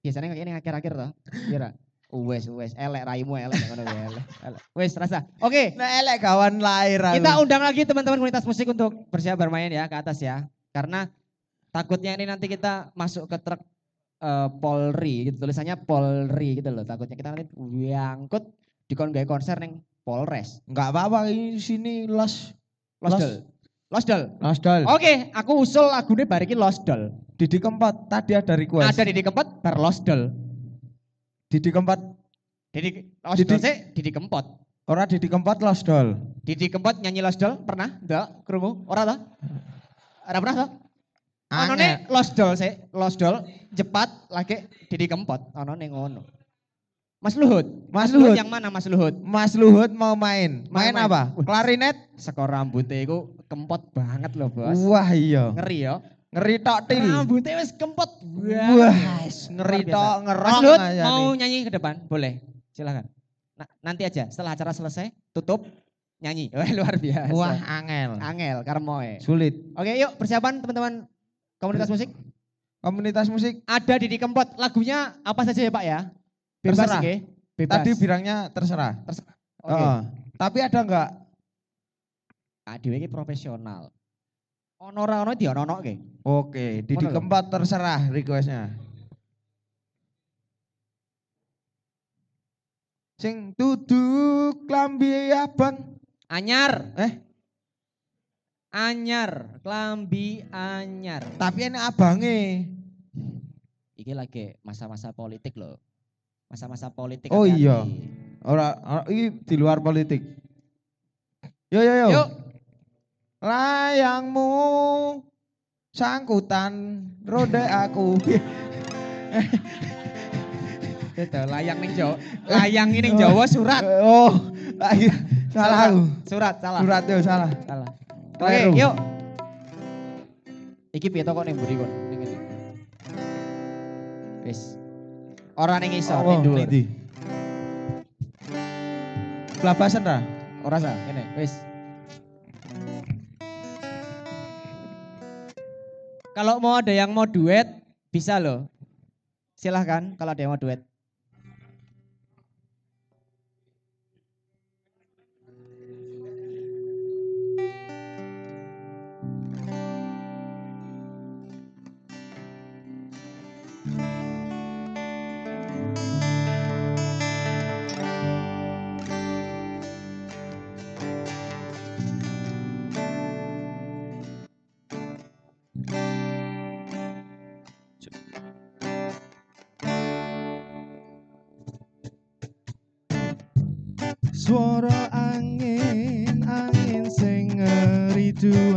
Biasanya kayak ini akhir-akhir toh. Iya ra? Wes, wes, elek raimu elek ngono elek. Wes, rasa. Oke, Nah elek kawan lahir kita undang lagi teman-teman komunitas musik untuk bersiap bermain ya ke atas ya. Karena takutnya ini nanti kita masuk ke truk eh, Polri gitu tulisannya Polri gitu loh. Takutnya kita nanti diangkut di gawe konser neng Polres. Enggak apa-apa ini sini los Losdol. Losdol. Losdol. Oke, aku usul lagune barikin Losdol. Didi Kempot tadi ada request. Ada di Kempot bar Losdol. Didi Kempot Didi Losdol Didi- sih Didi Kempot. ora Didi Kempot Losdol. Didi Kempot nyanyi Losdol pernah? Enggak, krungu? Ora toh? Ora pernah toh? Onone Losdol sih, Losdol jepat lagi Didi Kempot. Onone ngono. Mas Luhut. Mas Luhut. yang mana Mas Luhut? Mas Luhut mau main. Main, main. apa? Klarinet? Sekor rambutnya itu kempot banget loh bos. Wah iya. Ngeri ya. Ngeri tok til. Rambutnya wis kempot. Wah, ngeri tok Mas ngerong Luhut aja mau nih. nyanyi ke depan? Boleh. Silakan. Nah, nanti aja setelah acara selesai tutup nyanyi. Wah, luar biasa. Wah, angel. Angel karmoe. Sulit. Oke, yuk persiapan teman-teman komunitas musik. Komunitas musik Ada Didi Kempot. Lagunya apa saja ya Pak ya? Bebas Terserah. oke? Bebas. tadi bilangnya terserah. Oke. Heeh. Tapi ada enggak? Ah, iki profesional. Ono ora ono di ono ke. Oke, Didi Ngono lho. Kempot terserah requestnya. Sing duduk lambi abang. Anyar, Eh, anyar, klambi anyar. tapi ini abange. Iki lagi masa-masa politik loh. Masa-masa politik. Oh iya. Ora, ora ini di luar politik. Yo yo yo. Yuk, Layangmu sangkutan rode aku. itu layang ning Jawa. Layang ini ning Jawa surat. Oh, salah aku. Surat, salah. Surat yo salah. Salah. Oke, Keliru. yuk. Iki piye kok ning mburi kon? Ning? Wis. Ora ning isor, ning dhuwur. ndi? Pelabasan ra? Ora sah, ngene. Wis. Kalau mau ada yang mau duet, bisa loh. Silahkan kalau ada yang mau duet. Suara angin, angin sing ngeridu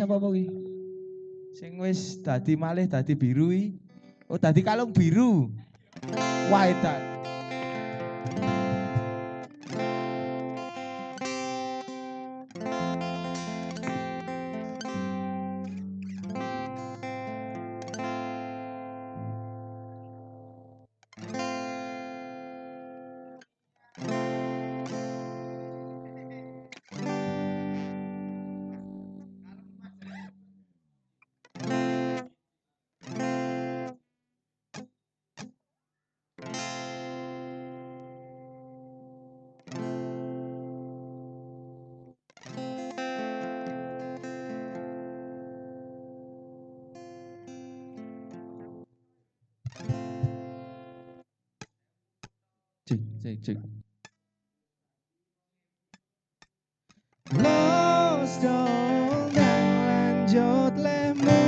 sapa kuwi? Sing wis dadi malih dadi biru iki. Oh, dadi kalung biru. Waitan. dicek Los dong dan lanjut lemu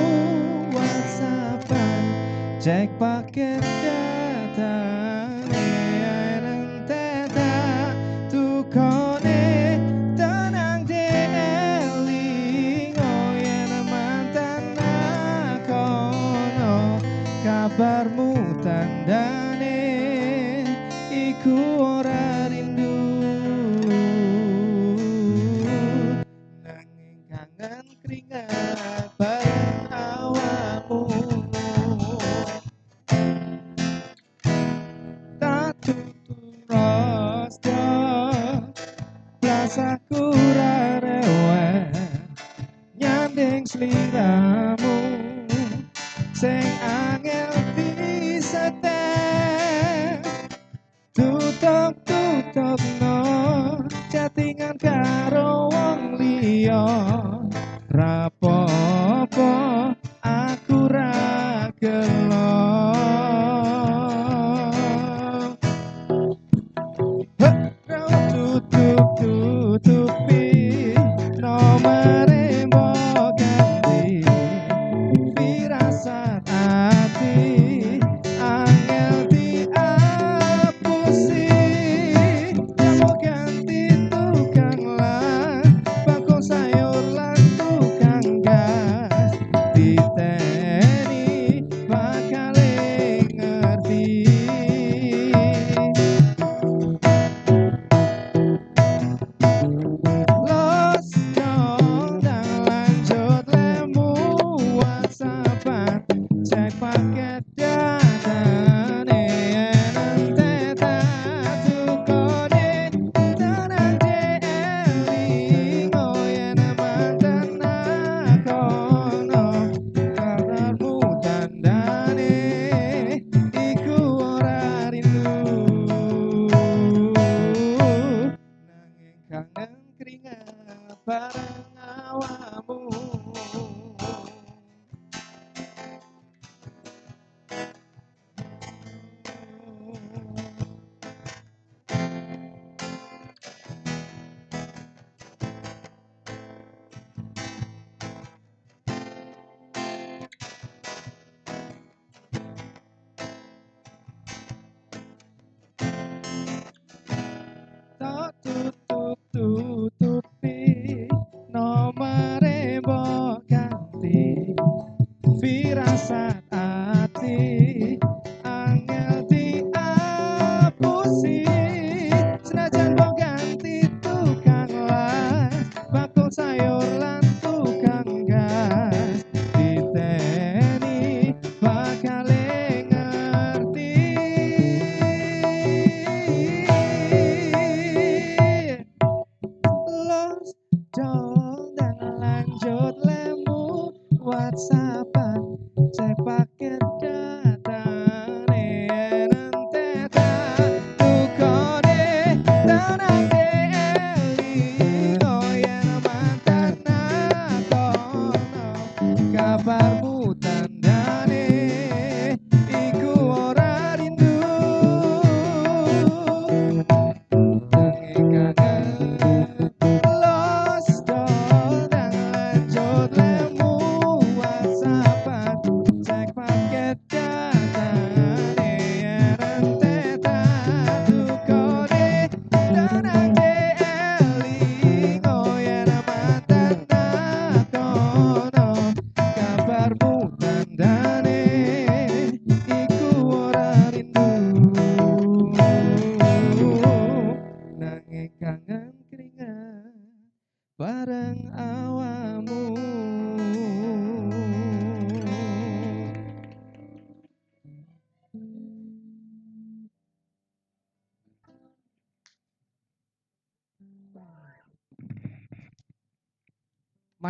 whatsappan. Cek paket data. realidad.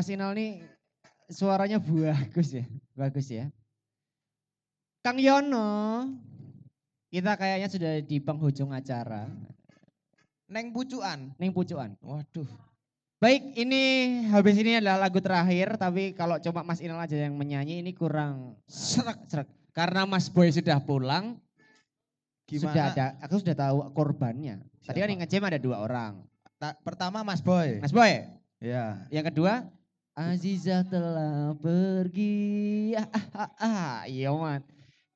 Mas Inal nih suaranya bagus ya, bagus ya. Kang Yono, kita kayaknya sudah di penghujung acara. Neng pucuan. Neng pucuan. Waduh. Baik, ini habis ini adalah lagu terakhir, tapi kalau cuma Mas Inal aja yang menyanyi ini kurang serak serak. Karena Mas Boy sudah pulang, Gimana? sudah ada, aku sudah tahu korbannya. Tadi kan Siapa? yang ngejam ada dua orang. Ta- pertama Mas Boy. Mas Boy, Ya. yang kedua Aziza telah pergi. Ah, ah, ah, ah. Iya, man.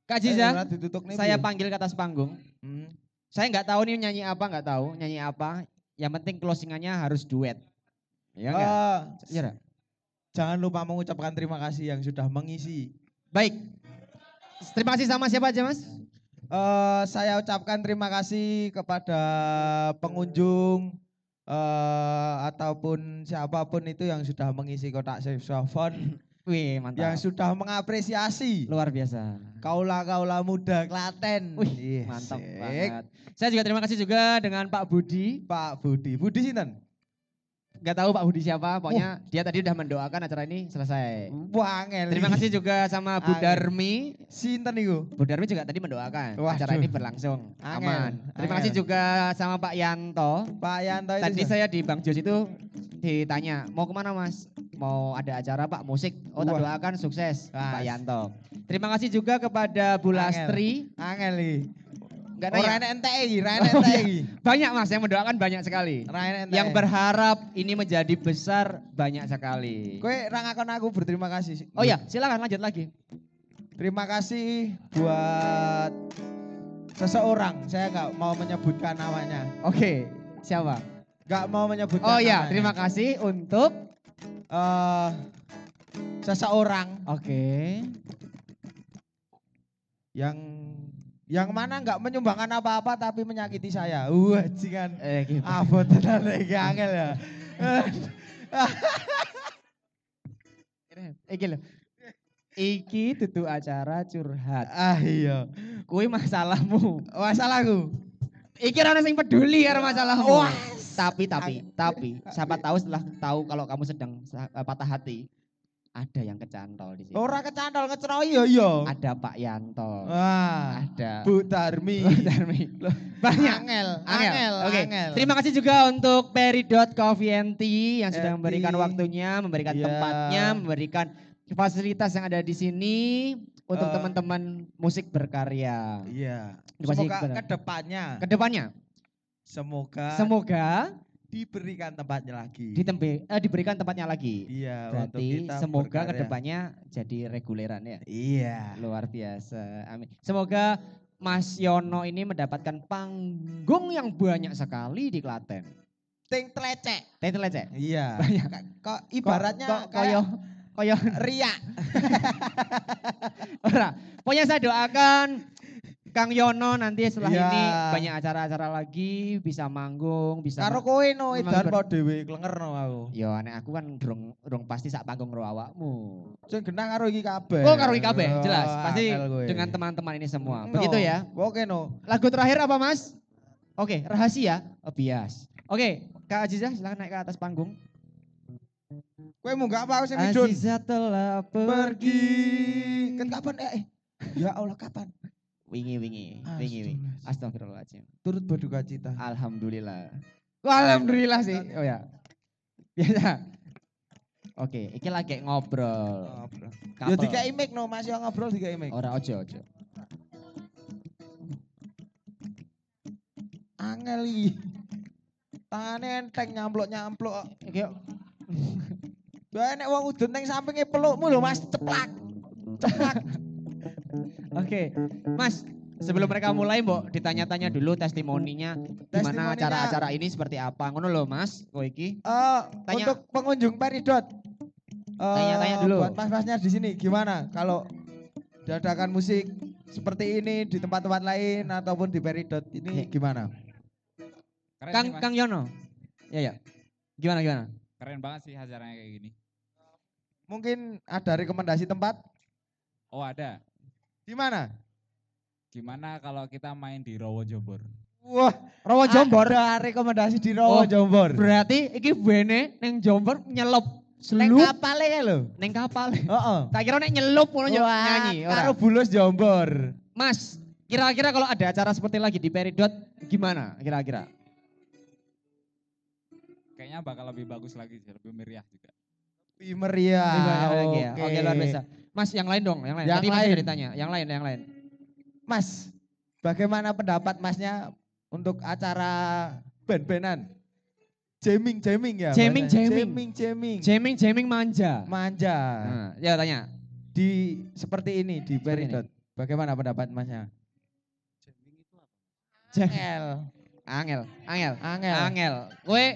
Kak Aziza, Eh, nih, saya panggil ke atas panggung. Hmm. Saya nggak tahu nih nyanyi apa, nggak tahu nyanyi apa. Yang penting closingannya harus duet. Ya enggak? Eh, Iya nggak? jangan lupa mengucapkan terima kasih yang sudah mengisi. Baik. Terima kasih sama siapa aja, Mas? Eh, saya ucapkan terima kasih kepada pengunjung eh, ataupun siapa pun itu yang sudah mengisi kotak saxophone, Wih, mantap. yang sudah mengapresiasi Luar biasa. kaula-kaula muda Klaten. Wih, Ih, mantap banget. Saya juga terima kasih juga dengan Pak Budi. Pak Budi. Budi sinten? Gak tahu Pak Budi siapa, pokoknya dia tadi udah mendoakan acara ini selesai. Wah, angel. Terima kasih juga sama Bu Angel. Darmi. Sinten iku? Bu Darmi juga tadi mendoakan Waduh. acara ini berlangsung Angel, aman. Terima angel. kasih juga sama Pak Yanto. Pak Yanto itu. Tadi saya di Bang Jos itu ditanya, mau ke mana mas? Mau ada acara pak musik? Oh tak Wah. doakan sukses Mas. Pak Yanto. Terima kasih juga kepada Bu Angel. Lastri. Angel iki. Enggak Ora nanya. enek entek iki, ra Oh, enek entek iya. Banyak mas yang mendoakan banyak sekali. Ra enek entek. Yang berharap ini menjadi besar banyak sekali. Kowe ra ngakon aku berterima kasih. Oh ya silakan lanjut lagi. Terima kasih buat seseorang. Saya nggak mau menyebutkan namanya. Oke siapa? Nggak mau menyebutkan Oh ya namanya. terima kasih untuk. Eh, seseorang Oke. yang yang mana nggak menyumbangkan apa-apa tapi menyakiti saya. Wah, jingan. Eh, gitu. Apa tenan iki angel ya. Iki lho. Iki tutu acara curhat. ah iya. Kui masalahmu. Masalahku. Iki ora sing peduli karo masalahmu. Wah. Tapi tapi tapi siapa tahu setelah tahu kalau kamu sedang eh, patah hati, ada yang kecantol di sini. Ora kecantol ngeceroki ya iya. Ada Pak Yanto. Wah. Ada Bu Darmi. Darmi. Banyak. Angel, Angel. angel, Oke. angel. Terima kasih juga untuk Peridot Coffee and Tea yang sudah memberikan waktunya, memberikan Iya. tempatnya, memberikan fasilitas yang ada di sini untuk Eh. teman-teman musik berkarya. Iya. Semoga ke depannya Ke depannya, semoga semoga diberikan tempatnya lagi. ditempe, eh, diberikan tempatnya lagi. Iya, untuk Berarti kita semoga berkarya. ke depannya jadi reguleran ya. Iya. Luar biasa. Amin. Semoga Mas Yono ini mendapatkan panggung yang banyak sekali di Klaten. Ting tlecek. Titel aja. Iya. Banyak. Kok ibaratnya kok, kayak koyo Riak. ora. Pokoknya saya doakan Kang Yono nanti setelah Iya. ini banyak acara-acara lagi, bisa manggung, bisa Karo kowe no edan kok dhewe klenger no aku. Yo anek aku kan durung durung pasti sak panggung karo awakmu. Sing genah karo iki kabeh. Oh karo iki kabeh, jelas. Oh, Pasti dengan teman-teman ini semua. No. Begitu ya. Oke no. Lagu terakhir apa Mas? Oke, rahasia. Oh bias. Oke, Kak Aziza silahkan naik ke atas panggung. Kowe munggah apa aku sing midun? Aziza telah pergi. Pergi. Kan kapan eh? eh. Ya Allah kapan? Wingi wingi, wingi wingi. Astagfirullahaladzim. Turut berduka cita. Alhamdulillah. Alhamdulillah sih. Oh ya. Biasa. Oke, iki lagi ngobrol. Ngobrol. Ya dikai mic no, masih ngobrol dikai mic. Ora ojo ojo. Angel iki. Tangane enteng nyamplok-nyamplok. Iki yo. Bae nek wong udun ning sampinge pelukmu lho Mas, ceplak. Ceplak. Oke, Mas. Sebelum mereka mulai, Mbok, ditanya-tanya dulu testimoninya gimana acara-acara ini seperti apa. Ngono loh, Mas. Kowe iki. Eh, Tanya. untuk pengunjung Peridot. eh, Tanya-tanya dulu. Buat mas-masnya di sini gimana kalau diadakan musik seperti ini di tempat-tempat lain ataupun di Peridot ini gimana? Keren Kang sih. Kang Yono. Ya ya. Gimana gimana? Keren banget sih acaranya kayak gini. Mungkin ada rekomendasi tempat Oh ada. Di mana? Gimana kalau kita main di Rowo Jombor? Wah, Rawa Jombor. Ada rekomendasi di Rawa Oh, Jombor. Berarti iki bene neng Jombor nyelup Neng selup kapale ya lho. neng kapal. Heeh. Tak kira nek nyelup ngono yo Wah, nyanyi. ora. Karo bulus Jombor. Mas, kira-kira kalau ada acara seperti lagi di Peridot gimana kira-kira? Kayaknya bakal lebih bagus lagi sih, lebih meriah juga. Lebih meriah. Lagi ya? Oke. Oke, luar biasa. Mas, yang lain dong, yang lain. Yang Tadi Mas lain. udah ditanya, yang lain, yang lain. Mas, bagaimana pendapat Masnya untuk acara band-bandan? Jamming, jamming ya? Jamming, jamming. Jamming, jamming. Jamming, jamming manja. Manja. Nah, ya tanya. Di seperti ini di. Peridot. Bagaimana pendapat Masnya? Jam- Angel. Angel, angel, Angel. angel. Kowe,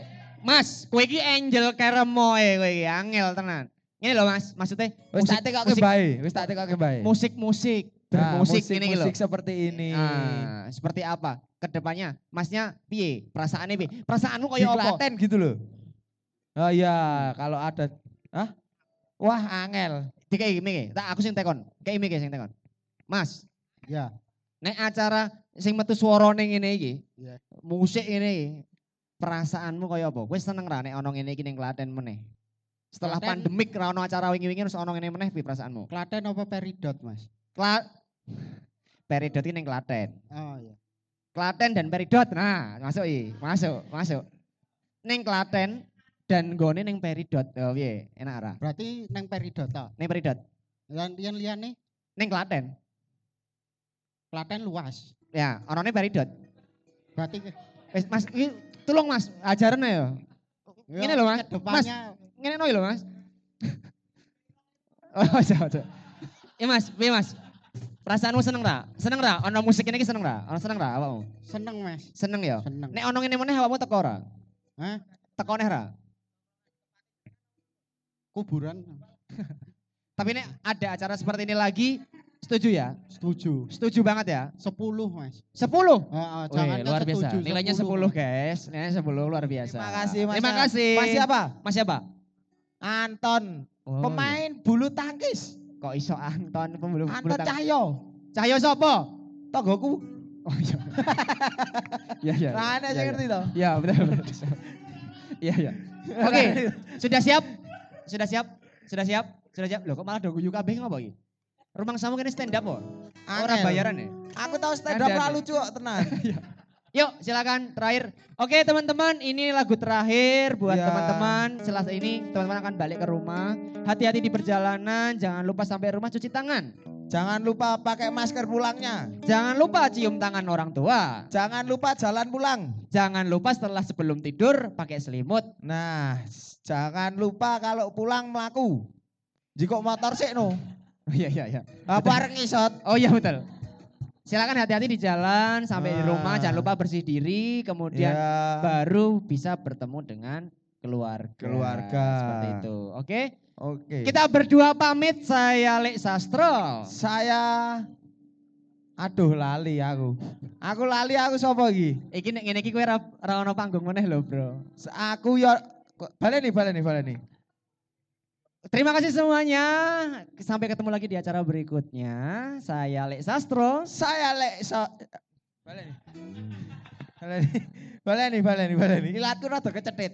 Mas, kowe iki angel keremoe kowe iki, angel tenan. Ini loh Mas, maksudnya Wis tak tekokke musik, bae, wis tak tekokke bae. musik, musik, Nah, bermusik ini gitu. musik seperti ini. Ah, seperti apa? Ke depannya, Masnya piye? Perasaannya piye? Perasaanmu kayak apa? Klaten gitu loh. Oh iya, kalau ada Hah? Wah, angel. Kayak gini, tak aku sing tekon. Kayak gini sing tekon. Mas, Ya. nek acara sing metu suarane ngene iki, Iya. musik ini iki, perasaanmu kaya apa? Kowe seneng ra nek ana ngene iki ning Klaten meneh? Setelah Klaten- pandemik ra ono acara wingi-wingi terus ana ngene meneh piye perasaanmu? Klaten apa Peridot, Mas? Kla Peridot iki ning Klaten. Oh iya. Klaten dan Peridot. Nah, masuk i, masuk, masuk. Ning Klaten dan gone ning Peridot. Oh piye? Enak ra? Berarti neng Peridot tok. Ning Peridot, Lan yang liyane ning Klaten. Klaten luas. Ya, ning Peridot. Berarti Wis Mas, iki tolong Mas, ajaran ya. ya, Ngene lho, Mas. Ngene no lho Mas. oh, aja, aja. Ya Mas, piye Mas? Perasaanmu seneng ra? Seneng ra? Ana musik ini seneng ra? Ana seneng ra awakmu? seneng, Mas. Seneng ya? Seneng. Nek ana ngene meneh awakmu teko ra? Hah? Teko neh ra? Kuburan Tapi nek ada acara seperti ini lagi, setuju ya? setuju. Setuju banget ya? 10, Mas. 10. Heeh, Wih, jangan luar biasa. setuju, Nilainya 10, 10, Mas. guys. Nilainya 10 luar biasa. Terima kasih Mas. Terima kasih. Mas siapa? Mas siapa? Anton, Oh, pemain bulu tangkis. iya. Kok iso Anton pembulu bulu Anton tangkis? Cahyo. Cahyo sapa? Tonggoku. Oh iya. Iya iya. Nah, iya, saya iya. ngerti toh. Iya betul betul. Iya iya. Oke, sudah siap? Sudah siap? Sudah siap? Sudah siap? Loh kok malah do guyu kabeh ngopo iki? Rumang samu kene stand up kok. Ora Angel. bayaran ya? Aku tahu stand up ra lucu kok tenan. Yuk silakan terakhir. Oke teman-teman ini lagu terakhir buat Ya. teman-teman. Setelah ini teman-teman akan balik ke rumah. Hati-hati di perjalanan. Jangan lupa sampai rumah cuci tangan. Jangan lupa pakai masker pulangnya. Jangan lupa cium tangan orang tua. Jangan lupa jalan pulang. Jangan lupa setelah sebelum tidur pakai selimut. Nah, jangan lupa kalau pulang melaku. Jika motor sih no. Oh, iya iya iya. Apa ngisot? Oh iya betul. Silakan hati-hati di jalan sampai di rumah. Ah. Jangan lupa bersih diri. Kemudian Ya. baru bisa bertemu dengan keluarga. Keluarga. Seperti itu. Oke. Oke. Kita berdua pamit, saya Lek Sastro. Saya Aduh lali aku. Aku lali aku sapa iki? Iki nek ngene iki kowe ora ono panggung meneh lho, Bro. Aku ya kok- baleni baleni baleni. Terima kasih semuanya. Sampai ketemu lagi di acara berikutnya. Saya Lek Sastro. Saya lek so baleni. Baleni. Baleni baleni baleni. Ilatku rada kecetit.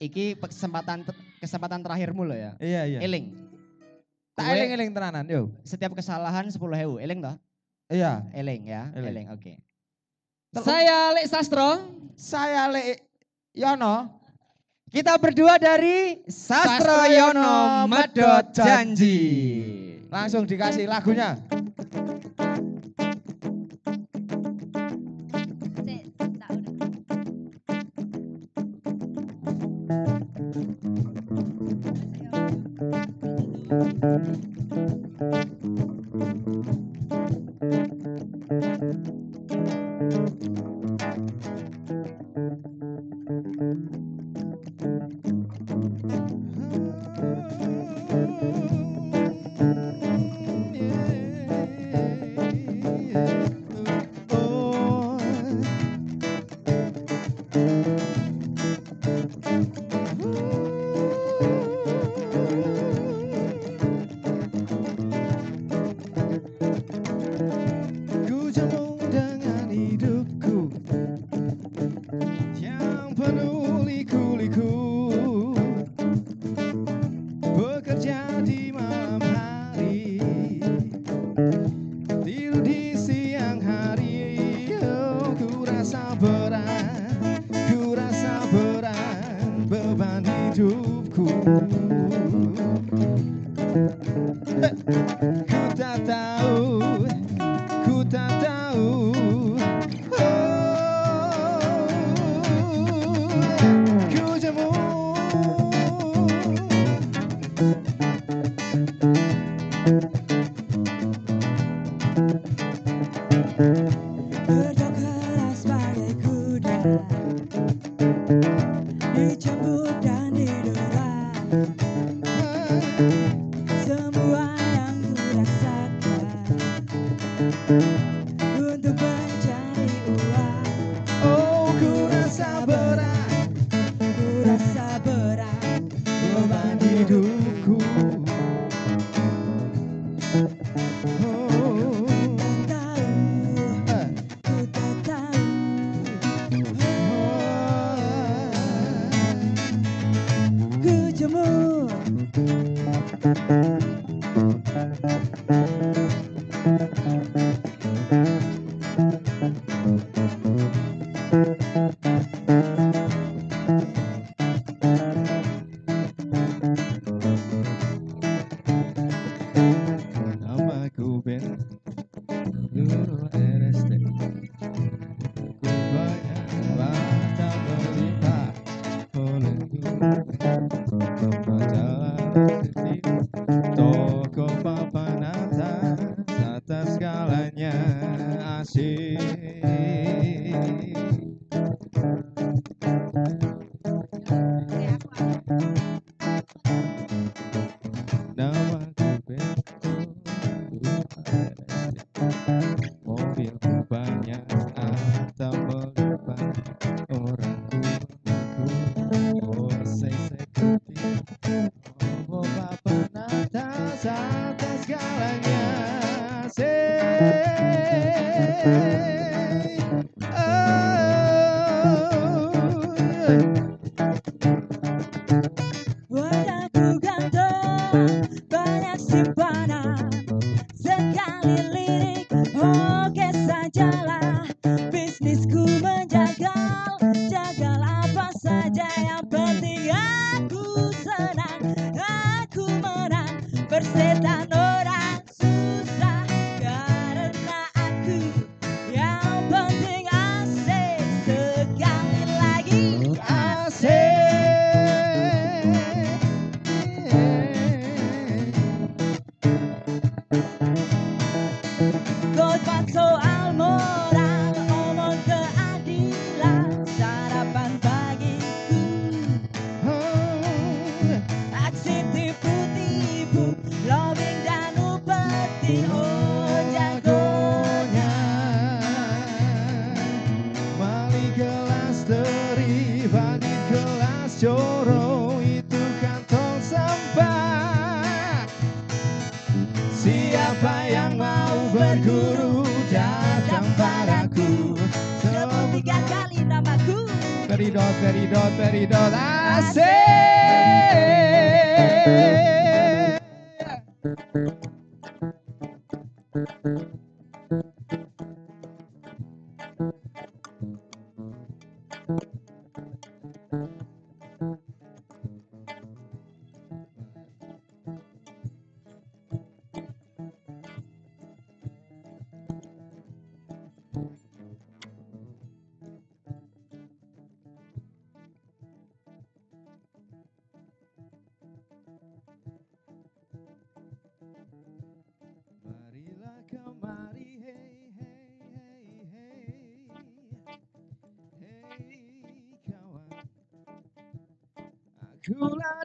Iki kesempatan kesempatan terakhirmu loh ya. Iya iya. Eling. Tak Kowe eling-eling tenanan yo. Setiap kesalahan 10.000. Eling toh? Iya. Eling ya. Eling. Eling, oke. Terus- Saya Lek Sastro. Saya lek Yono. Kita berdua dari Sastro Yono Medot Janji. Langsung dikasih lagunya.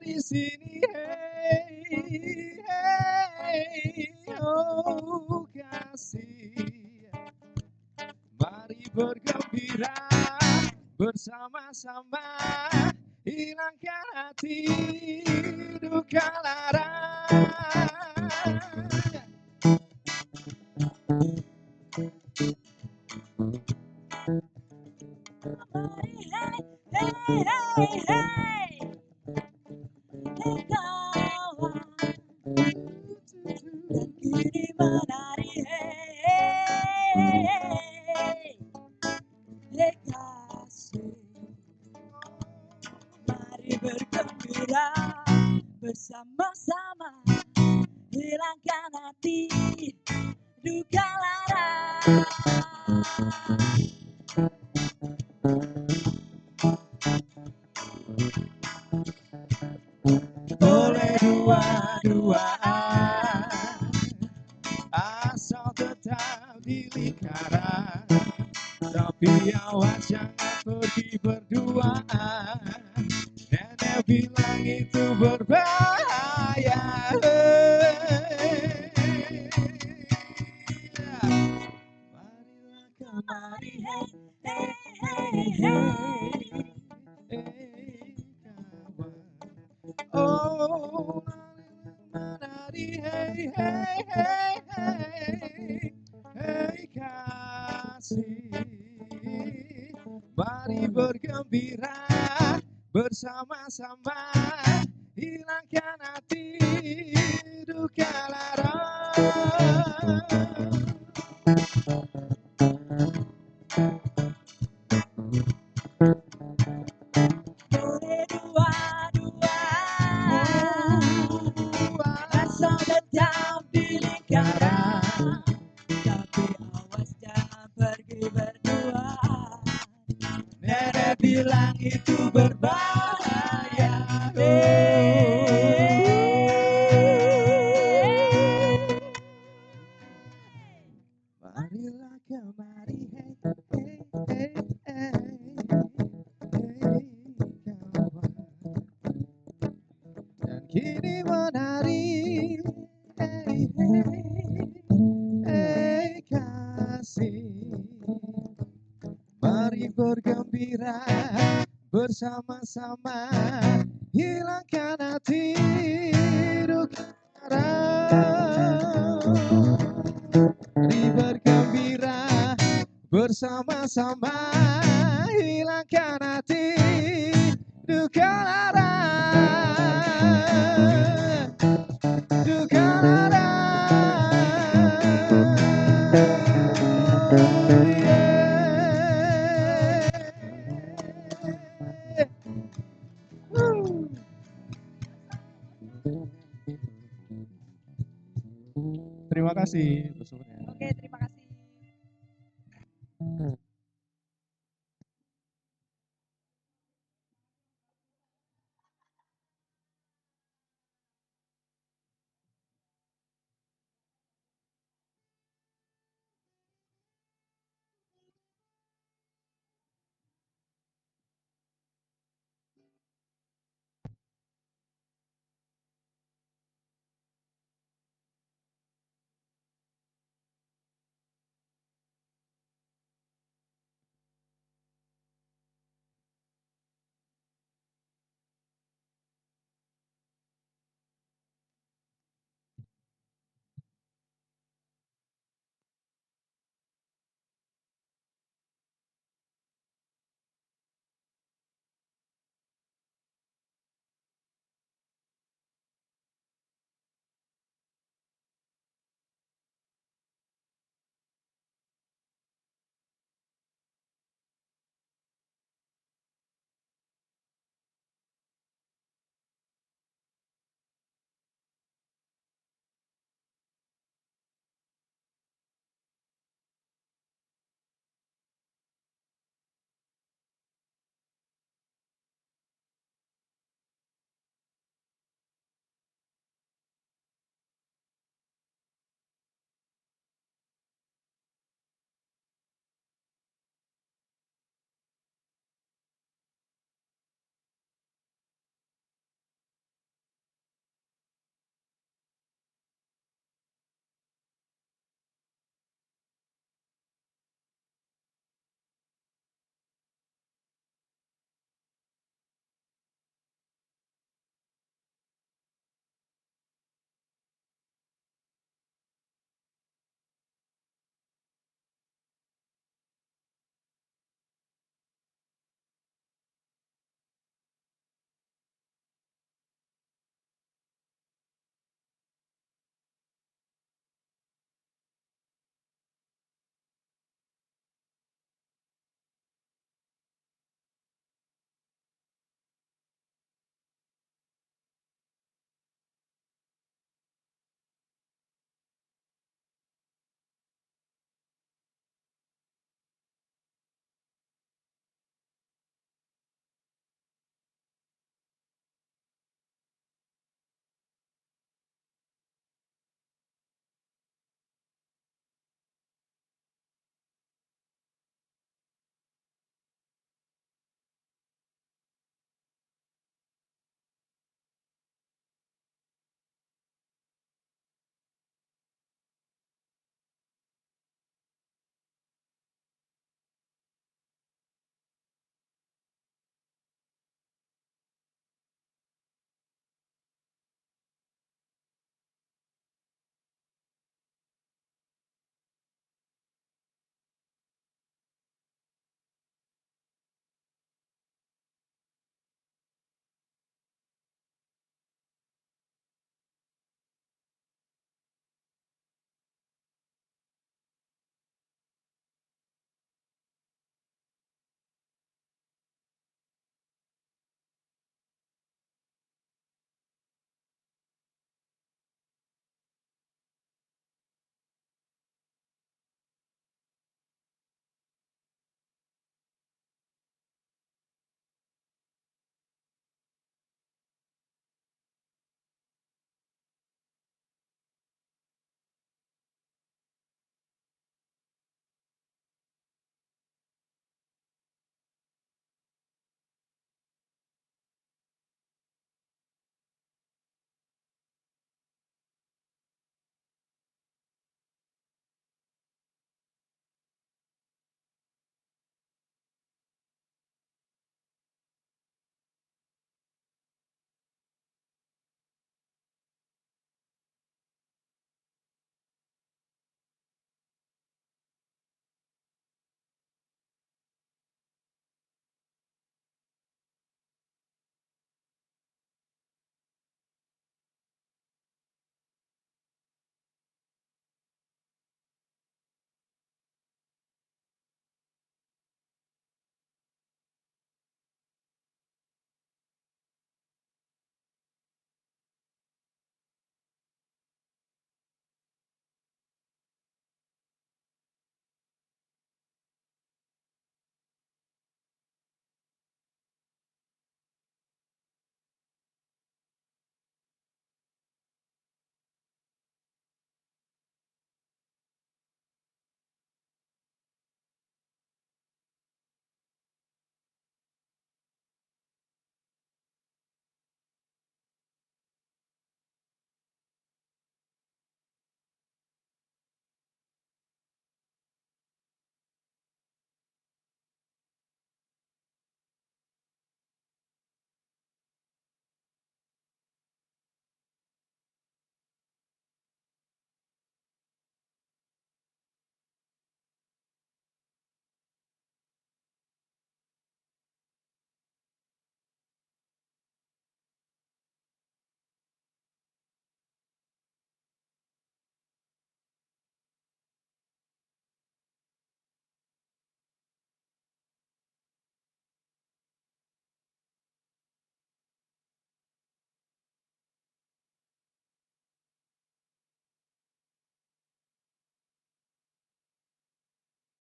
di sini hey hey oh kasih mari bergembira bersama-sama hilangkan hati duka lara Hey, hey, hey, hey, hey. Thank you. bersama hilangkan hati duka Mari bergembira bersama-sama.